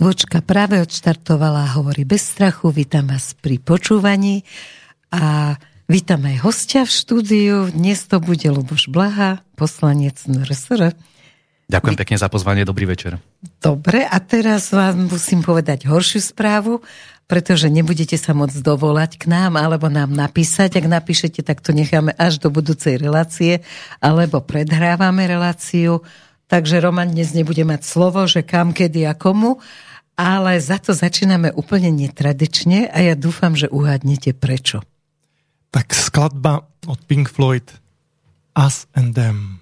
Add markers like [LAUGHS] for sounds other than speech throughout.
Zvočka práve odštartovala, hovorí bez strachu, vítam vás pri počúvaní a vítam aj hostia v štúdiu. Dnes to bude Luboš Blaha, poslanec NRSR. Ďakujem pekne za pozvanie, dobrý večer. Dobre, a teraz vám musím povedať horšiu správu, pretože nebudete sa môcť dovolať k nám alebo nám napísať. Ak napíšete, tak to necháme až do budúcej relácie, alebo predhrávame reláciu. Takže Roman dnes nebude mať slovo, že kam, kedy a komu, ale za to začíname úplne netradične a ja dúfam, že uhádnete prečo. Tak skladba od Pink Floyd Us and Them.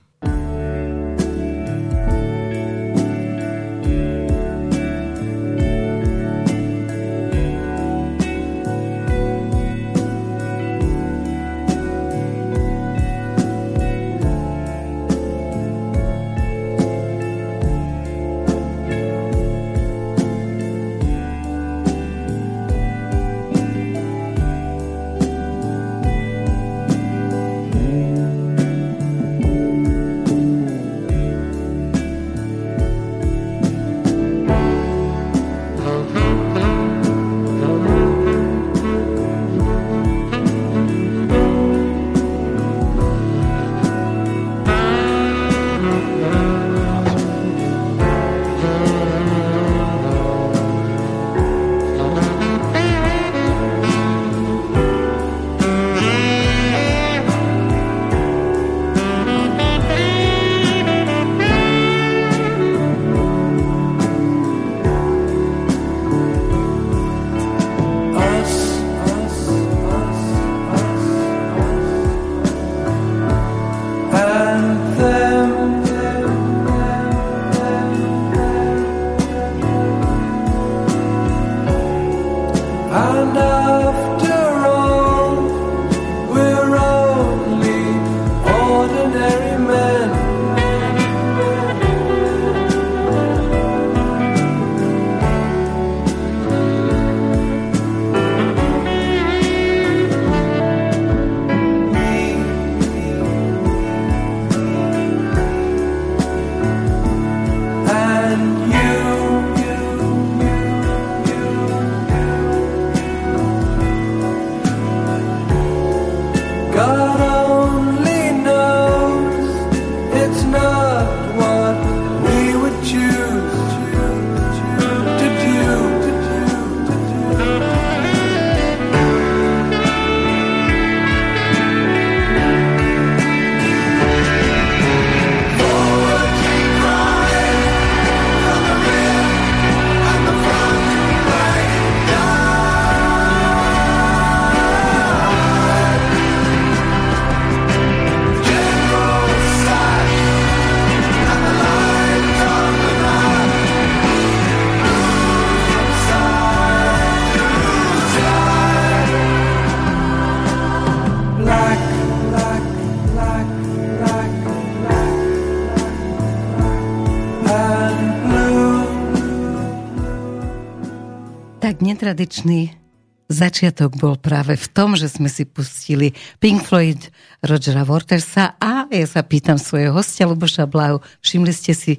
Netradičný začiatok bol práve v tom, že sme si pustili Pink Floyd Rogera Watersa a ja sa pýtam svojho hostia Luboša Blahu, všimli ste si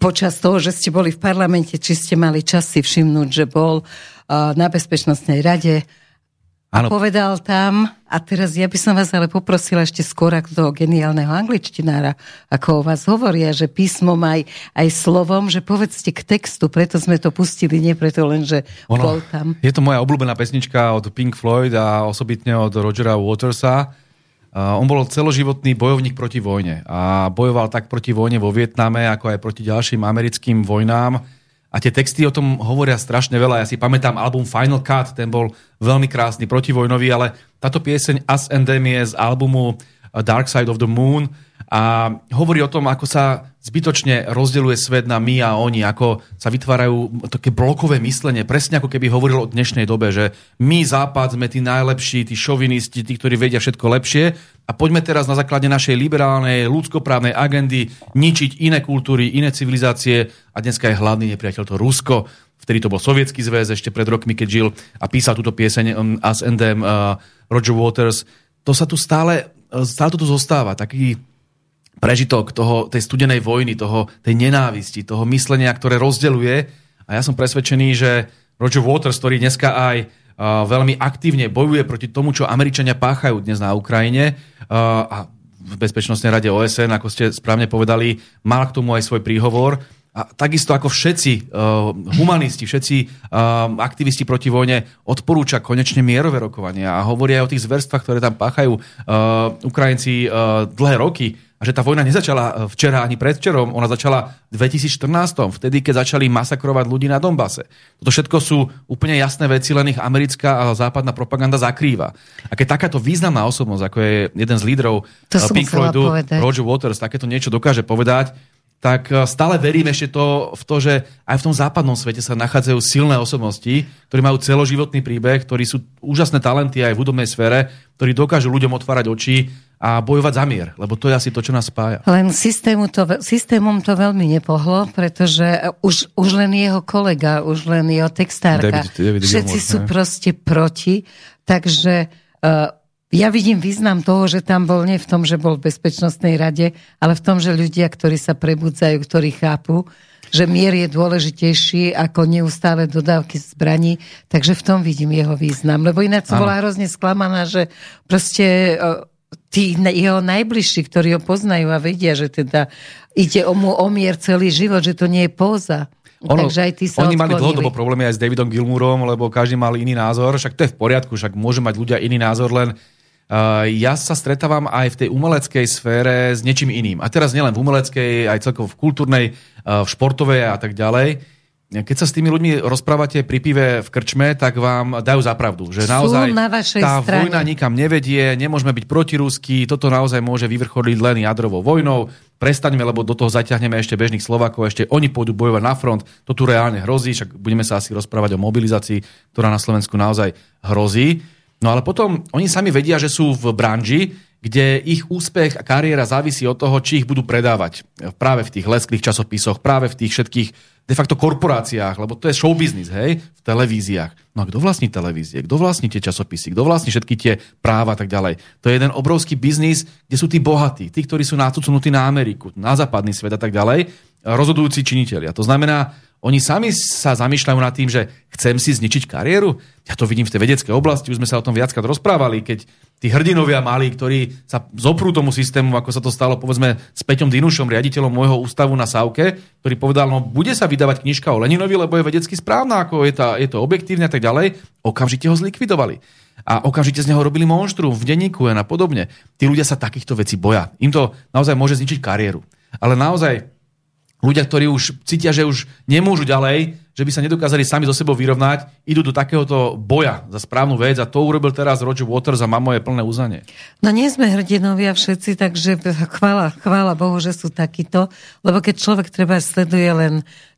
počas toho, že ste boli v parlamente, či ste mali čas si všimnúť, že bol uh, na Bezpečnostnej rade Ano. povedal tam, a teraz ja by som vás ale poprosila ešte skôr ako toho geniálneho angličtinára, ako o vás hovoria, že písmom aj, aj slovom, že povedzte k textu, preto sme to pustili, nie preto len, že ono, bol tam. Je to moja obľúbená pesnička od Pink Floyd a osobitne od Rogera Watersa. Uh, on bol celoživotný bojovník proti vojne a bojoval tak proti vojne vo Vietname, ako aj proti ďalším americkým vojnám a tie texty o tom hovoria strašne veľa. Ja si pamätám album Final Cut, ten bol veľmi krásny, protivojnový, ale táto pieseň Us and z albumu Dark Side of the Moon a hovorí o tom, ako sa zbytočne rozdeluje svet na my a oni, ako sa vytvárajú také blokové myslenie, presne ako keby hovoril o dnešnej dobe, že my Západ sme tí najlepší, tí šovinisti, tí, ktorí vedia všetko lepšie. A poďme teraz na základe našej liberálnej, ľudskoprávnej agendy ničiť iné kultúry, iné civilizácie. A dneska je hlavný nepriateľ to Rusko, vtedy to bol Sovietský zväz ešte pred rokmi, keď žil a písal túto pieseň um, Us and Them, uh, Roger Waters. To sa tu stále, stále to tu zostáva, taký prežitok toho, tej studenej vojny, toho, tej nenávisti, toho myslenia, ktoré rozdeluje A ja som presvedčený, že Roger Waters, ktorý dneska aj uh, veľmi aktívne bojuje proti tomu, čo Američania páchajú dnes na Ukrajine uh, a v Bezpečnostnej rade OSN, ako ste správne povedali, mal k tomu aj svoj príhovor. A takisto ako všetci uh, humanisti, všetci uh, aktivisti proti vojne odporúča konečne mierové rokovania a hovoria aj o tých zverstvách, ktoré tam páchajú uh, Ukrajinci uh, dlhé roky a že tá vojna nezačala včera ani predvčerom, ona začala v 2014, vtedy, keď začali masakrovať ľudí na Donbase. Toto všetko sú úplne jasné veci, len ich americká a západná propaganda zakrýva. A keď takáto významná osobnosť, ako je jeden z lídrov to Pink Floydu, Roger Waters, takéto niečo dokáže povedať, tak e, stále verím ešte to, v to, že aj v tom západnom svete sa nachádzajú silné osobnosti, ktorí majú celoživotný príbeh, ktorí sú úžasné talenty aj v hudobnej sfére, ktorí dokážu ľuďom otvárať oči a bojovať za mier, lebo to je asi to, čo nás spája. Len systému to, systémom to veľmi nepohlo, pretože už, už len jeho kolega, už len jeho textárka, David, David všetci Gilmore, sú ne? proste proti, takže uh, ja vidím význam toho, že tam bol nie v tom, že bol v Bezpečnostnej rade, ale v tom, že ľudia, ktorí sa prebudzajú, ktorí chápu, že mier je dôležitejší ako neustále dodávky zbraní, takže v tom vidím jeho význam. Lebo ináč som bola hrozne sklamaná, že proste tí jeho najbližší, ktorí ho poznajú a vedia, že teda ide o mu o mier celý život, že to nie je póza. Ono, Takže aj ty sa oni odklonili. mali dlhodobo problémy aj s Davidom Gilmúrom, lebo každý mal iný názor, však to je v poriadku, však môže mať ľudia iný názor, len ja sa stretávam aj v tej umeleckej sfére s niečím iným. A teraz nielen v umeleckej, aj celkovo v kultúrnej, v športovej a tak ďalej. Keď sa s tými ľuďmi rozprávate pri pive v krčme, tak vám dajú zapravdu, že naozaj na tá strane. vojna nikam nevedie, nemôžeme byť protirusky, toto naozaj môže vyvrcholiť len jadrovou vojnou, prestaňme, lebo do toho zaťahneme ešte bežných Slovakov, ešte oni pôjdu bojovať na front, to tu reálne hrozí, však budeme sa asi rozprávať o mobilizácii, ktorá na Slovensku naozaj hrozí. No ale potom oni sami vedia, že sú v branži, kde ich úspech a kariéra závisí od toho, či ich budú predávať práve v tých lesklých časopisoch, práve v tých všetkých de facto korporáciách, lebo to je show business, hej, v televíziách. No a kto vlastní televízie? Kto vlastní tie časopisy? Kto vlastní všetky tie práva a tak ďalej? To je jeden obrovský biznis, kde sú tí bohatí, tí, ktorí sú nácucnutí na Ameriku, na západný svet a tak ďalej, rozhodujúci činiteľia. To znamená, oni sami sa zamýšľajú nad tým, že chcem si zničiť kariéru. Ja to vidím v tej vedeckej oblasti, už sme sa o tom viackrát rozprávali, keď tí hrdinovia mali, ktorí sa zoprú tomu systému, ako sa to stalo povedzme s Peťom Dinušom, riaditeľom môjho ústavu na Savke, ktorý povedal, no bude sa vydávať knižka o Leninovi, lebo je vedecky správna, ako je, tá, je to objektívne a tak ďalej. Okamžite ho zlikvidovali. A okamžite z neho robili monštrum v denníku a podobne. Tí ľudia sa takýchto vecí boja. Im to naozaj môže zničiť kariéru. Ale naozaj ľudia, ktorí už cítia, že už nemôžu ďalej, že by sa nedokázali sami so sebou vyrovnať, idú do takéhoto boja za správnu vec a to urobil teraz Roger Waters a má moje plné uznanie. No nie sme hrdinovia všetci, takže chvála, chvála Bohu, že sú takíto, lebo keď človek treba sleduje len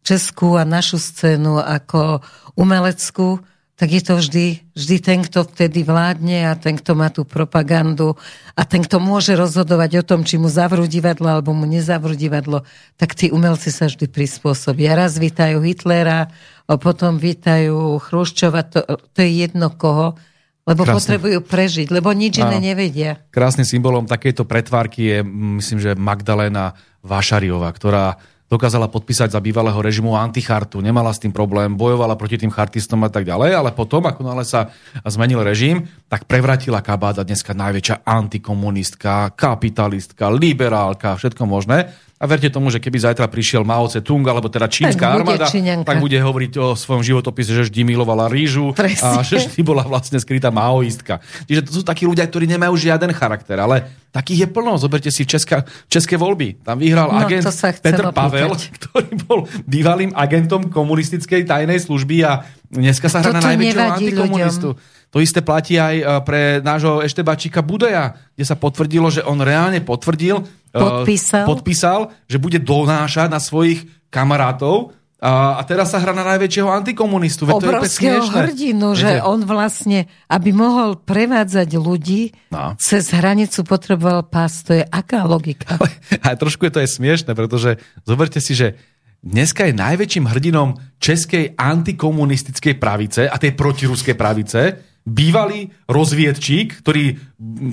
českú a našu scénu ako umeleckú, tak je to vždy, vždy ten, kto vtedy vládne a ten, kto má tú propagandu a ten, kto môže rozhodovať o tom, či mu zavrú divadlo alebo mu nezavrú divadlo, tak tí umelci sa vždy prispôsobia. Raz vítajú Hitlera, a potom vítajú Chruščova, to, to je jedno koho, lebo Krásne. potrebujú prežiť, lebo nič iné nevedia. Krásnym symbolom takejto pretvárky je, myslím, že Magdalena Vášariová, ktorá dokázala podpísať za bývalého režimu antichartu, nemala s tým problém, bojovala proti tým chartistom a tak ďalej, ale potom, ako nále sa zmenil režim, tak prevratila kabát a dneska najväčšia antikomunistka, kapitalistka, liberálka, všetko možné. A verte tomu, že keby zajtra prišiel Mao Tse-tung, alebo teda čínska tak armáda, činenka. tak bude hovoriť o svojom životopise, že vždy milovala rížu Presne. a [LAUGHS] že vždy bola vlastne skrytá maoistka. Čiže to sú takí ľudia, ktorí nemajú žiaden charakter, ale takých je plno. Zoberte si Česká, české voľby. Tam vyhral no, agent Petr Pavel, ktorý bol bývalým agentom komunistickej tajnej služby a dneska sa hrá na najväčšieho antikomunistu. Ľuďom. To isté platí aj e, pre nášho Eštebačíka Budeja, kde sa potvrdilo, že on reálne potvrdil, e, podpísal, podpísal že bude donášať na svojich kamarátov a, a teraz sa hrá na najväčšieho antikomunistu. Veď Obrovského to je hrdinu, Viete? že on vlastne, aby mohol prevádzať ľudí, no. cez hranicu potreboval pás. To je aká logika? Ale, ale trošku je to aj smiešne, pretože zoberte si, že dneska je najväčším hrdinom českej antikomunistickej pravice a tej protiruskej pravice bývalý rozviedčík, ktorý,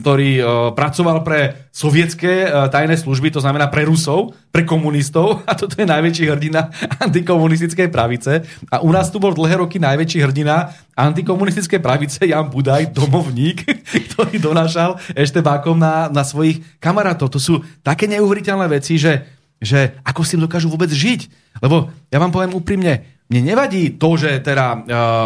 ktorý uh, pracoval pre sovietské uh, tajné služby, to znamená pre Rusov, pre komunistov [LAUGHS] a toto je najväčší hrdina antikomunistickej pravice. A u nás tu bol dlhé roky najväčší hrdina antikomunistickej pravice Jan Budaj, domovník, [LAUGHS] ktorý donášal eštebákom na, na svojich kamarátov. To sú také neuveriteľné veci, že, že ako s tým dokážu vôbec žiť. Lebo ja vám poviem úprimne, mne nevadí to, že teda uh,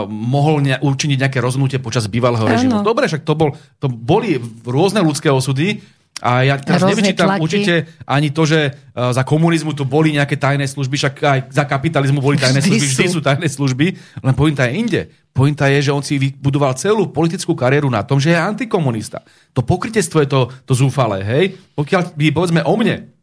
mohol ne, učiniť nejaké rozhodnutie počas bývalého režimu. Dobre, však to, bol, to boli rôzne ľudské osudy, a ja teraz Rozne nevyčítam tlaky. určite ani to, že uh, za komunizmu tu boli nejaké tajné služby, však aj za kapitalizmu boli tajné vždy služby, sú. vždy sú tajné služby, len pointa je inde. Pointa je, že on si vybudoval celú politickú kariéru na tom, že je antikomunista. To pokrytectvo je to, to zúfale, hej? Pokiaľ by, povedzme o mne,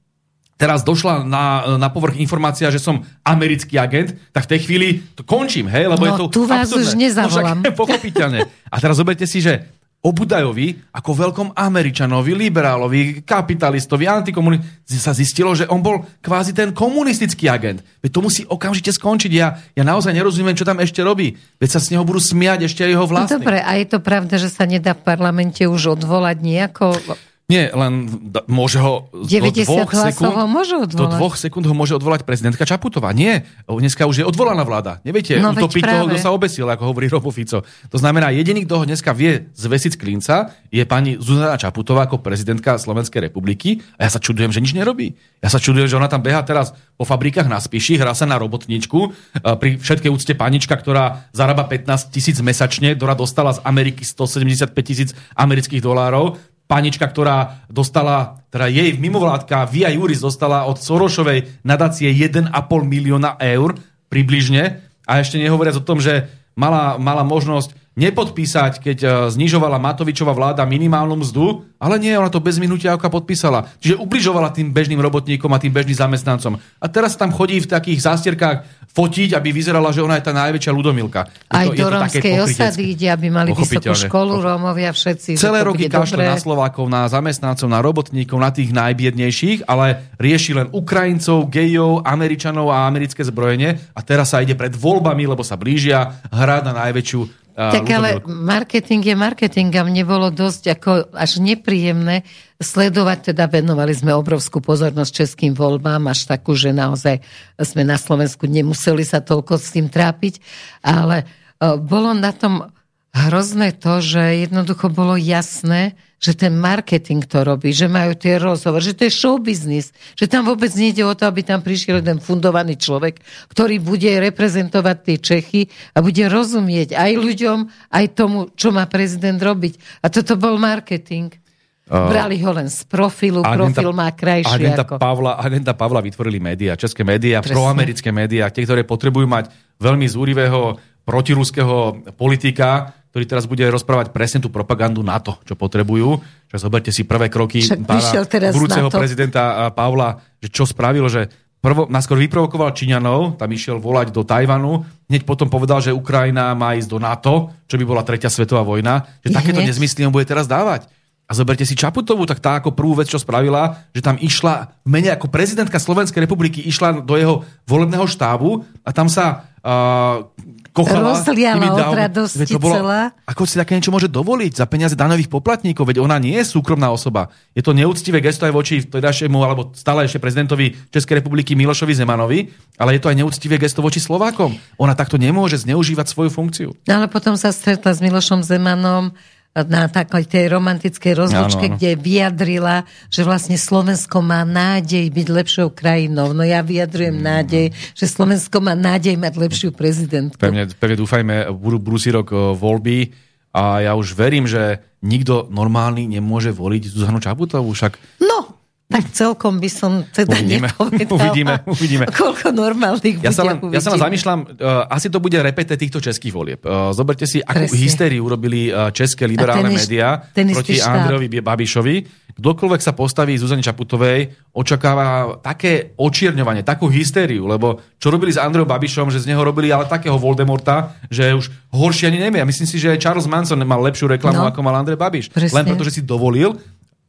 teraz došla na, na povrch informácia, že som americký agent, tak v tej chvíli to končím, hej, lebo no, je to tu vás absurdné. už nezavolám. No [LAUGHS] pochopiteľne. A teraz zoberte si, že o Budajovi ako veľkom Američanovi, liberálovi, kapitalistovi, antikomunistovi sa zistilo, že on bol kvázi ten komunistický agent. Veď to musí okamžite skončiť. Ja, ja naozaj nerozumiem, čo tam ešte robí. Veď sa z neho budú smiať ešte jeho vlastní. No dobre, a je to pravda, že sa nedá v parlamente už odvolať nejako? Nie, len môže ho do dvoch, sekúnd, ho môže odvolať. do dvoch sekúnd ho môže odvolať prezidentka Čaputová. Nie, dneska už je odvolaná vláda. Neviete, no, utopiť toho, kto sa obesil, ako hovorí Robo Fico. To znamená, jediný, kto ho dneska vie zvesiť z klinca, je pani Zuzana Čaputová ako prezidentka Slovenskej republiky. A ja sa čudujem, že nič nerobí. Ja sa čudujem, že ona tam beha teraz po fabrikách na spíši, hrá sa na robotničku. Pri všetkej úcte panička, ktorá zarába 15 tisíc mesačne, ktorá dostala z Ameriky 175 tisíc amerických dolárov, panička, ktorá dostala, teda jej mimovládka Via Juris dostala od Sorošovej nadácie 1,5 milióna eur približne. A ešte nehovoriac o tom, že mala, mala možnosť nepodpísať, keď e, znižovala Matovičová vláda minimálnu mzdu, ale nie, ona to bez minutia oka podpísala. Čiže ubližovala tým bežným robotníkom a tým bežným zamestnancom. A teraz tam chodí v takých zástierkách fotiť, aby vyzerala, že ona je tá najväčšia ľudomilka. Aj do rómskej osady ide, aby mali vysokú školu Rómovia všetci. Celé roky kašle na Slovákov, na zamestnancov, na robotníkov, na tých najbiednejších, ale rieši len Ukrajincov, gejov, Američanov a americké zbrojenie. A teraz sa ide pred voľbami, lebo sa blížia hrať na najväčšiu tak ale marketing je marketing a mne bolo dosť ako až nepríjemné sledovať, teda venovali sme obrovskú pozornosť českým voľbám, až takú, že naozaj sme na Slovensku nemuseli sa toľko s tým trápiť, ale e, bolo na tom hrozné to, že jednoducho bolo jasné, že ten marketing to robí, že majú tie rozhovor, že to je show business, že tam vôbec nejde o to, aby tam prišiel jeden fundovaný človek, ktorý bude reprezentovať tie Čechy a bude rozumieť aj ľuďom, aj tomu, čo má prezident robiť. A toto bol marketing. Brali ho len z profilu, agenta, profil má krajšie agenta ako... Pavla, agenta Pavla vytvorili médiá, české médiá, proamerické médiá, tie, ktoré potrebujú mať veľmi zúrivého protiruského politika, ktorý teraz bude rozprávať presne tú propagandu na to, čo potrebujú. Že zoberte si prvé kroky pána budúceho prezidenta Pavla, že čo spravil, že prvo, naskôr vyprovokoval Číňanov, tam išiel volať do Tajvanu, hneď potom povedal, že Ukrajina má ísť do NATO, čo by bola tretia svetová vojna, že hneď. takéto nezmysly on bude teraz dávať. A zoberte si Čaputovú, tak tá ako prvú vec, čo spravila, že tam išla v mene ako prezidentka Slovenskej republiky, išla do jeho volebného štábu a tam sa uh, kochala. Rozliala od radosti to bolo, celá. Ako si také niečo môže dovoliť za peniaze danových poplatníkov? Veď ona nie je súkromná osoba. Je to neúctivé gesto aj voči vtedajšiemu alebo stále ešte prezidentovi Českej republiky Milošovi Zemanovi, ale je to aj neúctivé gesto voči Slovákom. Ona takto nemôže zneužívať svoju funkciu. No ale potom sa stretla s Milošom Zemanom na takej tej romantickej rozlučke, ano, ano. kde vyjadrila, že vlastne Slovensko má nádej byť lepšou krajinou. No ja vyjadrujem mm. nádej, že Slovensko má nádej mať lepšiu prezidentku. Pevne, pevne dúfajme, budú budúci rok voľby a ja už verím, že nikto normálny nemôže voliť Zuzanu Čaputovú. Však no, tak celkom by som teda uvidíme, Uvidíme, uvidíme. Koľko normálnych ja sa len, ja sa len zamýšľam, uh, asi to bude repete týchto českých volieb. Uh, zoberte si, akú Presne. hystériu urobili uh, české liberálne médiá proti Andrejovi Babišovi. Kdokoľvek sa postaví Zuzane Čaputovej, očakáva také očierňovanie, takú hystériu, lebo čo robili s Andrejom Babišom, že z neho robili ale takého Voldemorta, že už horšie ani nevie. Ja myslím si, že Charles Manson mal lepšiu reklamu, no. ako mal Andrej Babiš. Presne. Len preto, že si dovolil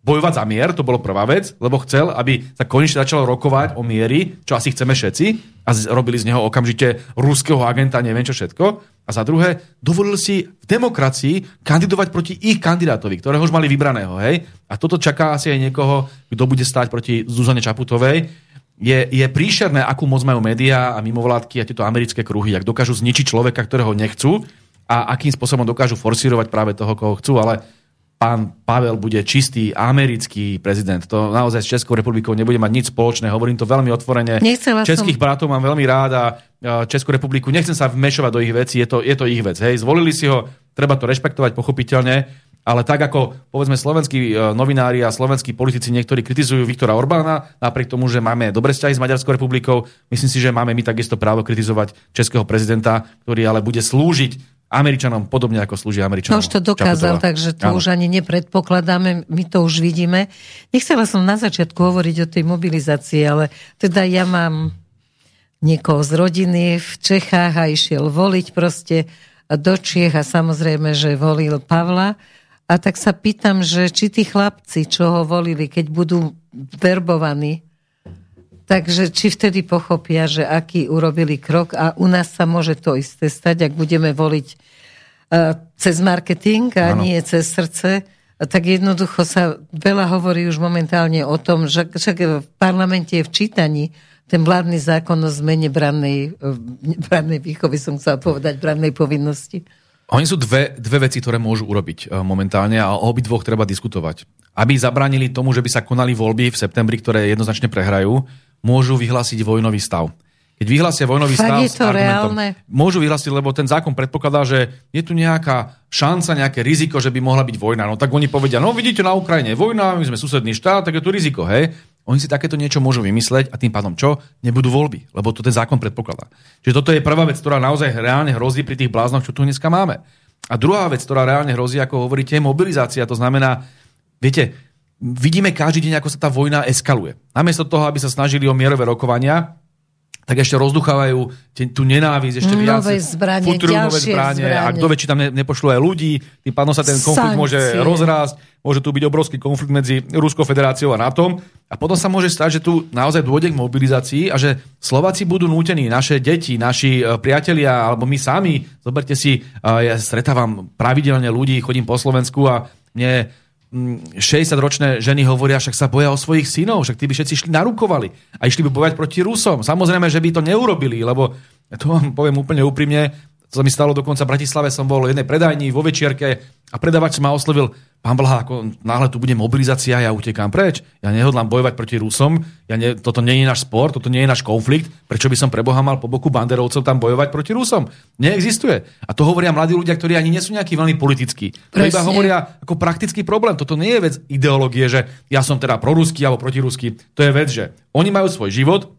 bojovať za mier, to bolo prvá vec, lebo chcel, aby sa konečne začalo rokovať o miery, čo asi chceme všetci, a robili z neho okamžite ruského agenta, neviem čo všetko. A za druhé, dovolil si v demokracii kandidovať proti ich kandidátovi, ktorého už mali vybraného. Hej? A toto čaká asi aj niekoho, kto bude stáť proti Zuzane Čaputovej. Je, je príšerné, akú moc majú médiá a mimovládky a tieto americké kruhy, ak dokážu zničiť človeka, ktorého nechcú a akým spôsobom dokážu forsírovať práve toho, koho chcú, ale pán Pavel bude čistý americký prezident. To naozaj s Českou republikou nebude mať nič spoločné. Hovorím to veľmi otvorene. Nechcela Českých som... bratov mám veľmi rád a Českú republiku nechcem sa vmešovať do ich vecí, je to, je to ich vec. Hej. Zvolili si ho, treba to rešpektovať pochopiteľne, ale tak ako povedzme slovenskí e, novinári a slovenskí politici niektorí kritizujú Viktora Orbána, napriek tomu, že máme dobré vzťahy s Maďarskou republikou, myslím si, že máme my takisto právo kritizovať českého prezidenta, ktorý ale bude slúžiť Američanom podobne ako slúži Američanom. No už to dokázal, Čaputová. takže to ano. už ani nepredpokladáme, my to už vidíme. Nechcela som na začiatku hovoriť o tej mobilizácii, ale teda ja mám niekoho z rodiny v Čechách a išiel voliť proste do Čiech a samozrejme, že volil Pavla. A tak sa pýtam, že či tí chlapci, čo ho volili, keď budú verbovaní, Takže či vtedy pochopia, že aký urobili krok a u nás sa môže to isté stať, ak budeme voliť uh, cez marketing a ano. nie cez srdce, tak jednoducho sa veľa hovorí už momentálne o tom, že však v parlamente je v čítaní ten vládny zákon o zmene brannej, e, brannej výchovy, som chcela povedať, brannej povinnosti. Oni sú dve, dve veci, ktoré môžu urobiť e, momentálne a o obidvoch treba diskutovať. Aby zabránili tomu, že by sa konali voľby v septembri, ktoré jednoznačne prehrajú, môžu vyhlásiť vojnový stav. Keď vyhlásia vojnový Fakt stav je to reálne? môžu vyhlásiť, lebo ten zákon predpokladá, že je tu nejaká šanca, nejaké riziko, že by mohla byť vojna. No tak oni povedia, no vidíte na Ukrajine vojna, my sme susedný štát, tak je tu riziko, hej. Oni si takéto niečo môžu vymysleť a tým pádom čo? Nebudú voľby, lebo to ten zákon predpokladá. Čiže toto je prvá vec, ktorá naozaj reálne hrozí pri tých bláznoch, čo tu dneska máme. A druhá vec, ktorá reálne hrozí, ako hovoríte, je mobilizácia. To znamená, viete, vidíme každý deň, ako sa tá vojna eskaluje. Namiesto toho, aby sa snažili o mierové rokovania, tak ešte rozduchávajú tú nenávisť ešte viac. Nové zbranie, futuru, nové zbranie. zbranie. A kto vie, či tam ne, nepošlo aj ľudí, tým pádom sa ten konflikt Sankcie. môže rozrásť, môže tu byť obrovský konflikt medzi Ruskou federáciou a NATO. A potom sa môže stať, že tu naozaj dôjde k mobilizácii a že Slováci budú nútení, naše deti, naši e, priatelia, alebo my sami, zoberte si, e, ja stretávam pravidelne ľudí, chodím po Slovensku a mne 60-ročné ženy hovoria, však sa boja o svojich synov, však tí by všetci išli narukovali a išli by bojať proti Rusom. Samozrejme, že by to neurobili, lebo to vám poviem úplne úprimne, to sa mi stalo dokonca v Bratislave, som bol v jednej predajni vo večierke a predavač ma oslovil, pán Blaha, ako náhle tu bude mobilizácia, ja utekám preč, ja nehodlám bojovať proti Rusom, ja ne, toto nie je náš spor, toto nie je náš konflikt, prečo by som pre Boha mal po boku banderovcov tam bojovať proti Rusom? Neexistuje. A to hovoria mladí ľudia, ktorí ani nie sú nejakí veľmi politickí. To iba hovoria ako praktický problém. Toto nie je vec ideológie, že ja som teda proruský alebo protiruský. To je vec, že oni majú svoj život,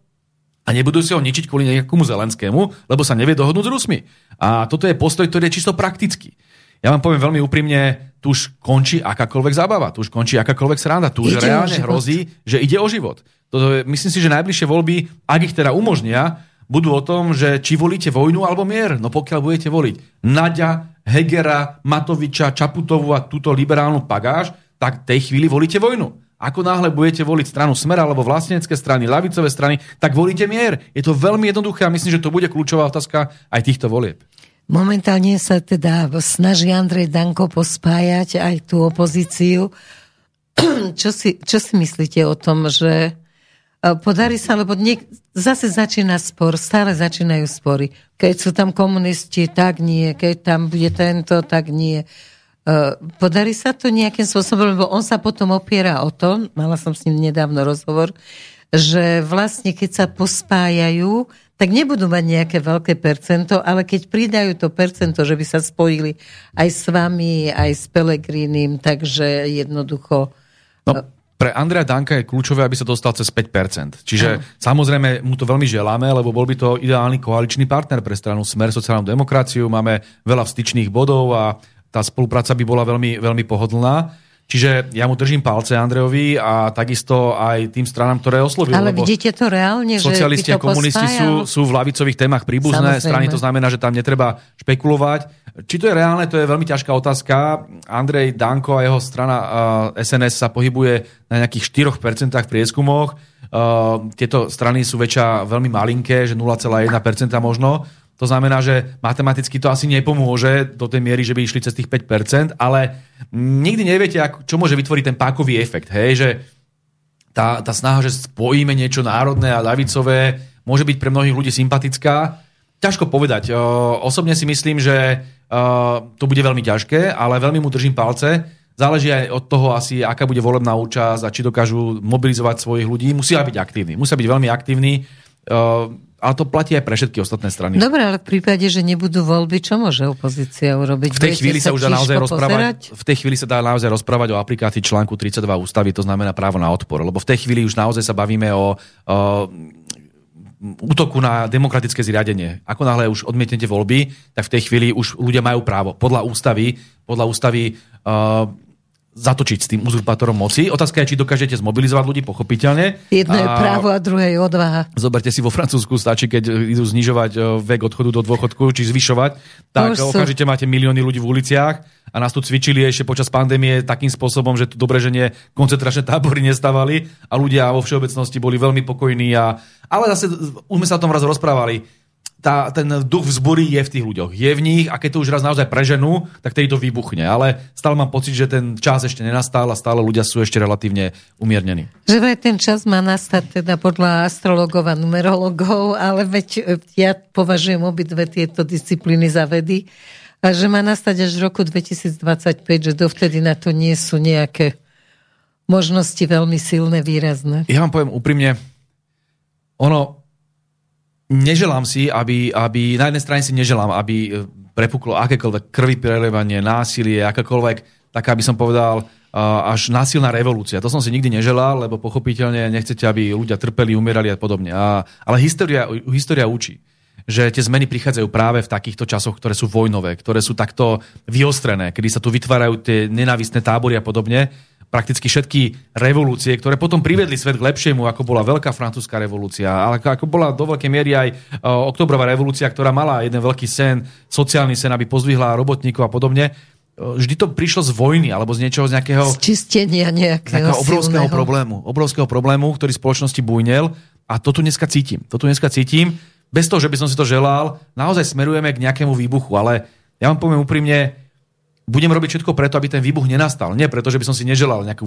a nebudú si ho ničiť kvôli nejakému Zelenskému, lebo sa nevie dohodnúť s Rusmi. A toto je postoj, ktorý je čisto praktický. Ja vám poviem veľmi úprimne, tu už končí akákoľvek zábava, tu už končí akákoľvek sranda, tu už ide reálne hrozí, že ide o život. Toto je, myslím si, že najbližšie voľby, ak ich teda umožnia, budú o tom, že či volíte vojnu alebo mier. No pokiaľ budete voliť Nadia, Hegera, Matoviča, Čaputovu a túto liberálnu pagáž, tak tej chvíli volíte vojnu. Ako náhle budete voliť stranu Smer alebo vlastnecké strany, lavicové strany, tak volíte mier. Je to veľmi jednoduché a myslím, že to bude kľúčová otázka aj týchto volieb. Momentálne sa teda snaží Andrej Danko pospájať aj tú opozíciu. [CLEARS THROAT] čo, si, čo si myslíte o tom, že e, podarí sa, lebo niek- zase začína spor, stále začínajú spory. Keď sú tam komunisti, tak nie, keď tam bude tento, tak nie. Eh, podarí sa to nejakým spôsobom, lebo on sa potom opiera o to, mala som s ním nedávno rozhovor, že vlastne keď sa pospájajú, tak nebudú mať nejaké veľké percento, ale keď pridajú to percento, že by sa spojili aj s vami, aj s Pelegrínim, takže jednoducho... No, pre Andrea Danka je kľúčové, aby sa dostal cez 5%. Čiže no. samozrejme mu to veľmi želáme, lebo bol by to ideálny koaličný partner pre stranu Smer sociálnu demokraciu. Máme veľa vstyčných bodov a tá spolupráca by bola veľmi, veľmi pohodlná. Čiže ja mu držím palce Andrejovi a takisto aj tým stranám, ktoré oslovil. Ale vidíte to reálne, že Socialisti a komunisti sú, sú v lavicových témach príbuzné Samozrejme. strany, to znamená, že tam netreba špekulovať. Či to je reálne, to je veľmi ťažká otázka. Andrej Danko a jeho strana uh, SNS sa pohybuje na nejakých 4% v prieskumoch. Uh, tieto strany sú väčšia veľmi malinké, že 0,1% možno. To znamená, že matematicky to asi nepomôže do tej miery, že by išli cez tých 5%, ale nikdy neviete, čo môže vytvoriť ten pákový efekt. Hej? Že tá, tá snaha, že spojíme niečo národné a ľavicové, môže byť pre mnohých ľudí sympatická. Ťažko povedať. Osobne si myslím, že to bude veľmi ťažké, ale veľmi mu držím palce. Záleží aj od toho asi, aká bude volebná účasť a či dokážu mobilizovať svojich ľudí. Musia byť aktívni. Musia byť veľmi aktívni ale to platí aj pre všetky ostatné strany. Dobre, ale v prípade, že nebudú voľby, čo môže opozícia urobiť? V tej chvíli sa, už dá naozaj rozprávať, v tej chvíli sa dá naozaj rozprávať o aplikácii článku 32 ústavy, to znamená právo na odpor, lebo v tej chvíli už naozaj sa bavíme o, o útoku na demokratické zriadenie. Ako náhle už odmietnete voľby, tak v tej chvíli už ľudia majú právo podľa ústavy, podľa ústavy uh, zatočiť s tým uzurpátorom moci. Otázka je, či dokážete zmobilizovať ľudí, pochopiteľne. Jedno je právo a druhé je odvaha. Zoberte si vo Francúzsku, stačí, keď idú znižovať e, vek odchodu do dôchodku, či zvyšovať, tak sú... okamžite máte milióny ľudí v uliciach a nás tu cvičili ešte počas pandémie takým spôsobom, že tu dobre, že nie koncentračné tábory nestávali a ľudia vo všeobecnosti boli veľmi pokojní. A... Ale zase, už sme sa o tom raz rozprávali, tá, ten duch vzbory je v tých ľuďoch. Je v nich a keď to už raz naozaj preženú, tak tedy to vybuchne. Ale stále mám pocit, že ten čas ešte nenastal a stále ľudia sú ešte relatívne umiernení. Že vraj ten čas má nastať teda podľa astrologov a numerologov, ale veď e, ja považujem obidve tieto disciplíny za vedy a že má nastať až v roku 2025, že dovtedy na to nie sú nejaké možnosti veľmi silné, výrazné. Ja vám poviem úprimne, ono, neželám si, aby, aby, na jednej strane si neželám, aby e, prepuklo akékoľvek krvi prelevanie, násilie, akákoľvek, taká by som povedal, až násilná revolúcia. To som si nikdy neželal, lebo pochopiteľne nechcete, aby ľudia trpeli, umierali a podobne. A, ale história, história učí, že tie zmeny prichádzajú práve v takýchto časoch, ktoré sú vojnové, ktoré sú takto vyostrené, kedy sa tu vytvárajú tie nenávistné tábory a podobne prakticky všetky revolúcie, ktoré potom privedli svet k lepšiemu, ako bola Veľká francúzska revolúcia, ale ako bola do veľkej miery aj uh, oktobrová revolúcia, ktorá mala jeden veľký sen, sociálny sen, aby pozvihla robotníkov a podobne. Uh, vždy to prišlo z vojny alebo z niečoho, z nejakého... Z čistenia nejakého, nejakého obrovského silného. problému. Obrovského problému, ktorý spoločnosti bujnel a to tu dneska cítim. To tu dneska cítim. Bez toho, že by som si to želal, naozaj smerujeme k nejakému výbuchu, ale ja vám poviem úprimne, budem robiť všetko preto, aby ten výbuch nenastal. Nie preto, že by som si neželal nejakú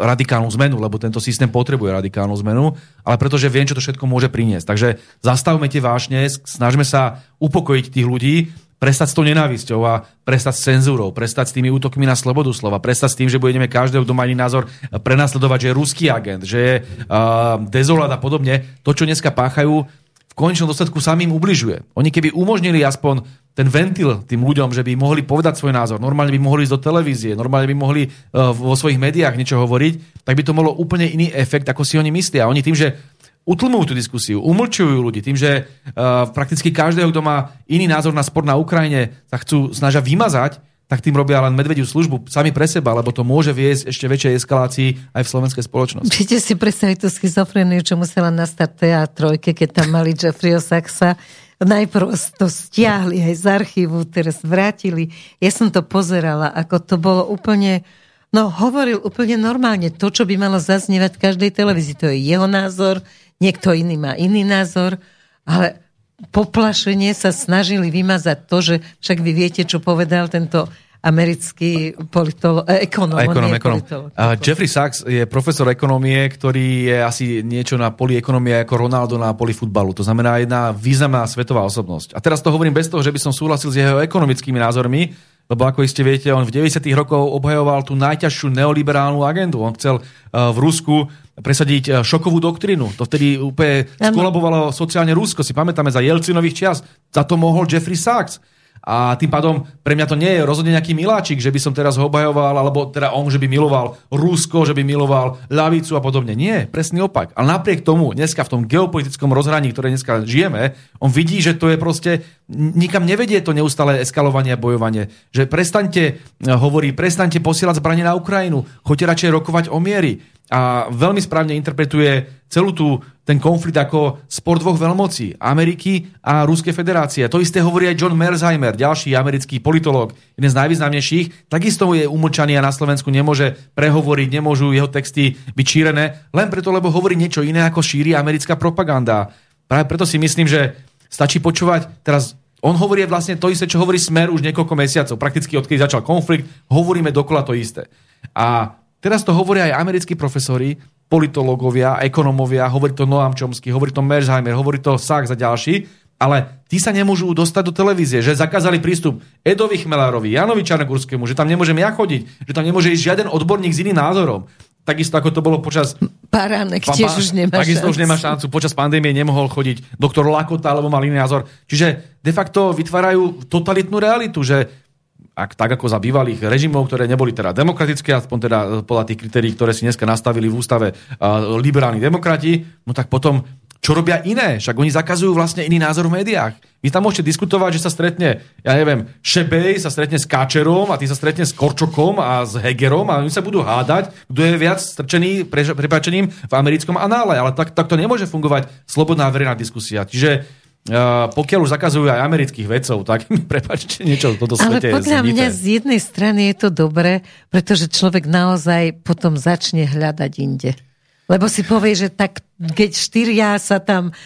radikálnu zmenu, lebo tento systém potrebuje radikálnu zmenu, ale preto, že viem, čo to všetko môže priniesť. Takže zastavme tie vášne, snažme sa upokojiť tých ľudí, prestať s tou nenávisťou a prestať s cenzúrou, prestať s tými útokmi na slobodu slova, prestať s tým, že budeme každého, kto má iný názor, prenasledovať, že je ruský agent, že je uh, dezolát a podobne. To, čo dneska páchajú, v konečnom dôsledku samým ubližuje. Oni keby umožnili aspoň ten ventil tým ľuďom, že by mohli povedať svoj názor, normálne by mohli ísť do televízie, normálne by mohli uh, vo svojich médiách niečo hovoriť, tak by to malo úplne iný efekt, ako si oni myslia. Oni tým, že utlmujú tú diskusiu, umlčujú ľudí, tým, že uh, prakticky každého, kto má iný názor na spor na Ukrajine, sa chcú snažia vymazať, tak tým robia len medvediu službu sami pre seba, lebo to môže viesť ešte väčšej eskalácii aj v slovenskej spoločnosti. Viete si predstaviť tú schizofreniu, čo musela nastať teatrojke, keď tam mali Jeffreyho Saxa najprv to stiahli aj z archívu, teraz vrátili. Ja som to pozerala, ako to bolo úplne, no hovoril úplne normálne to, čo by malo zaznievať v každej televízii. To je jeho názor, niekto iný má iný názor, ale poplašenie sa snažili vymazať to, že však vy viete, čo povedal tento americký politolo- eh, ekonom. Ekonom, ekonom. Uh, Jeffrey Sachs je profesor ekonomie, ktorý je asi niečo na poli ekonomie ako Ronaldo na poli futbalu. To znamená jedna významná svetová osobnosť. A teraz to hovorím bez toho, že by som súhlasil s jeho ekonomickými názormi, lebo ako iste viete, on v 90. rokov obhajoval tú najťažšiu neoliberálnu agendu. On chcel uh, v Rusku presadiť uh, šokovú doktrínu. To vtedy úplne skolabovalo sociálne Rusko. Si pamätáme za Jelcinových čias. Za to mohol Jeffrey Sachs. A tým pádom pre mňa to nie je rozhodne nejaký miláčik, že by som teraz ho obhajoval, alebo teda on, že by miloval Rusko, že by miloval ľavicu a podobne. Nie, presný opak. Ale napriek tomu, dneska v tom geopolitickom rozhraní, ktoré dneska žijeme, on vidí, že to je proste, nikam nevedie to neustále eskalovanie a bojovanie. Že prestaňte, hovorí, prestaňte posielať zbranie na Ukrajinu, choďte radšej rokovať o miery a veľmi správne interpretuje celú tú, ten konflikt ako spor dvoch veľmocí, Ameriky a Ruskej federácie. To isté hovorí aj John Merzheimer, ďalší americký politológ, jeden z najvýznamnejších, takisto je umlčaný a na Slovensku nemôže prehovoriť, nemôžu jeho texty byť šírené, len preto, lebo hovorí niečo iné, ako šíri americká propaganda. Práve preto si myslím, že stačí počúvať teraz on hovorí vlastne to isté, čo hovorí Smer už niekoľko mesiacov. Prakticky odkedy začal konflikt, hovoríme dokola to isté. A Teraz to hovoria aj americkí profesori, politológovia, ekonomovia, hovorí to Noam Chomsky, hovorí to Merzheimer, hovorí to Sachs a ďalší, ale tí sa nemôžu dostať do televízie, že zakázali prístup Edovi Chmelárovi, Janovi Čarnogurskému, že tam nemôžem ja chodiť, že tam nemôže ísť žiaden odborník s iným názorom. Takisto ako to bolo počas... Paránek pa, tiež už nemá Takisto šancu. už nemá šancu. Počas pandémie nemohol chodiť doktor Lakota, alebo mal iný názor. Čiže de facto vytvárajú totalitnú realitu, že ak, tak ako za bývalých režimov, ktoré neboli teda demokratické, aspoň teda podľa tých kritérií, ktoré si dneska nastavili v ústave uh, liberálni demokrati, no tak potom čo robia iné? Však oni zakazujú vlastne iný názor v médiách. Vy tam môžete diskutovať, že sa stretne, ja neviem, Šebej sa stretne s Káčerom a ty sa stretne s Korčokom a s Hegerom a oni sa budú hádať, kto je viac strčený prepačením v americkom anále. Ale tak, tak to nemôže fungovať slobodná verejná diskusia. Čiže Uh, pokiaľ už zakazujú aj amerických vedcov, tak mi [LAUGHS] prepačte, niečo toto svete Ale podľa mňa z jednej strany je to dobré, pretože človek naozaj potom začne hľadať inde. Lebo si povie, že tak keď štyria sa tam uh,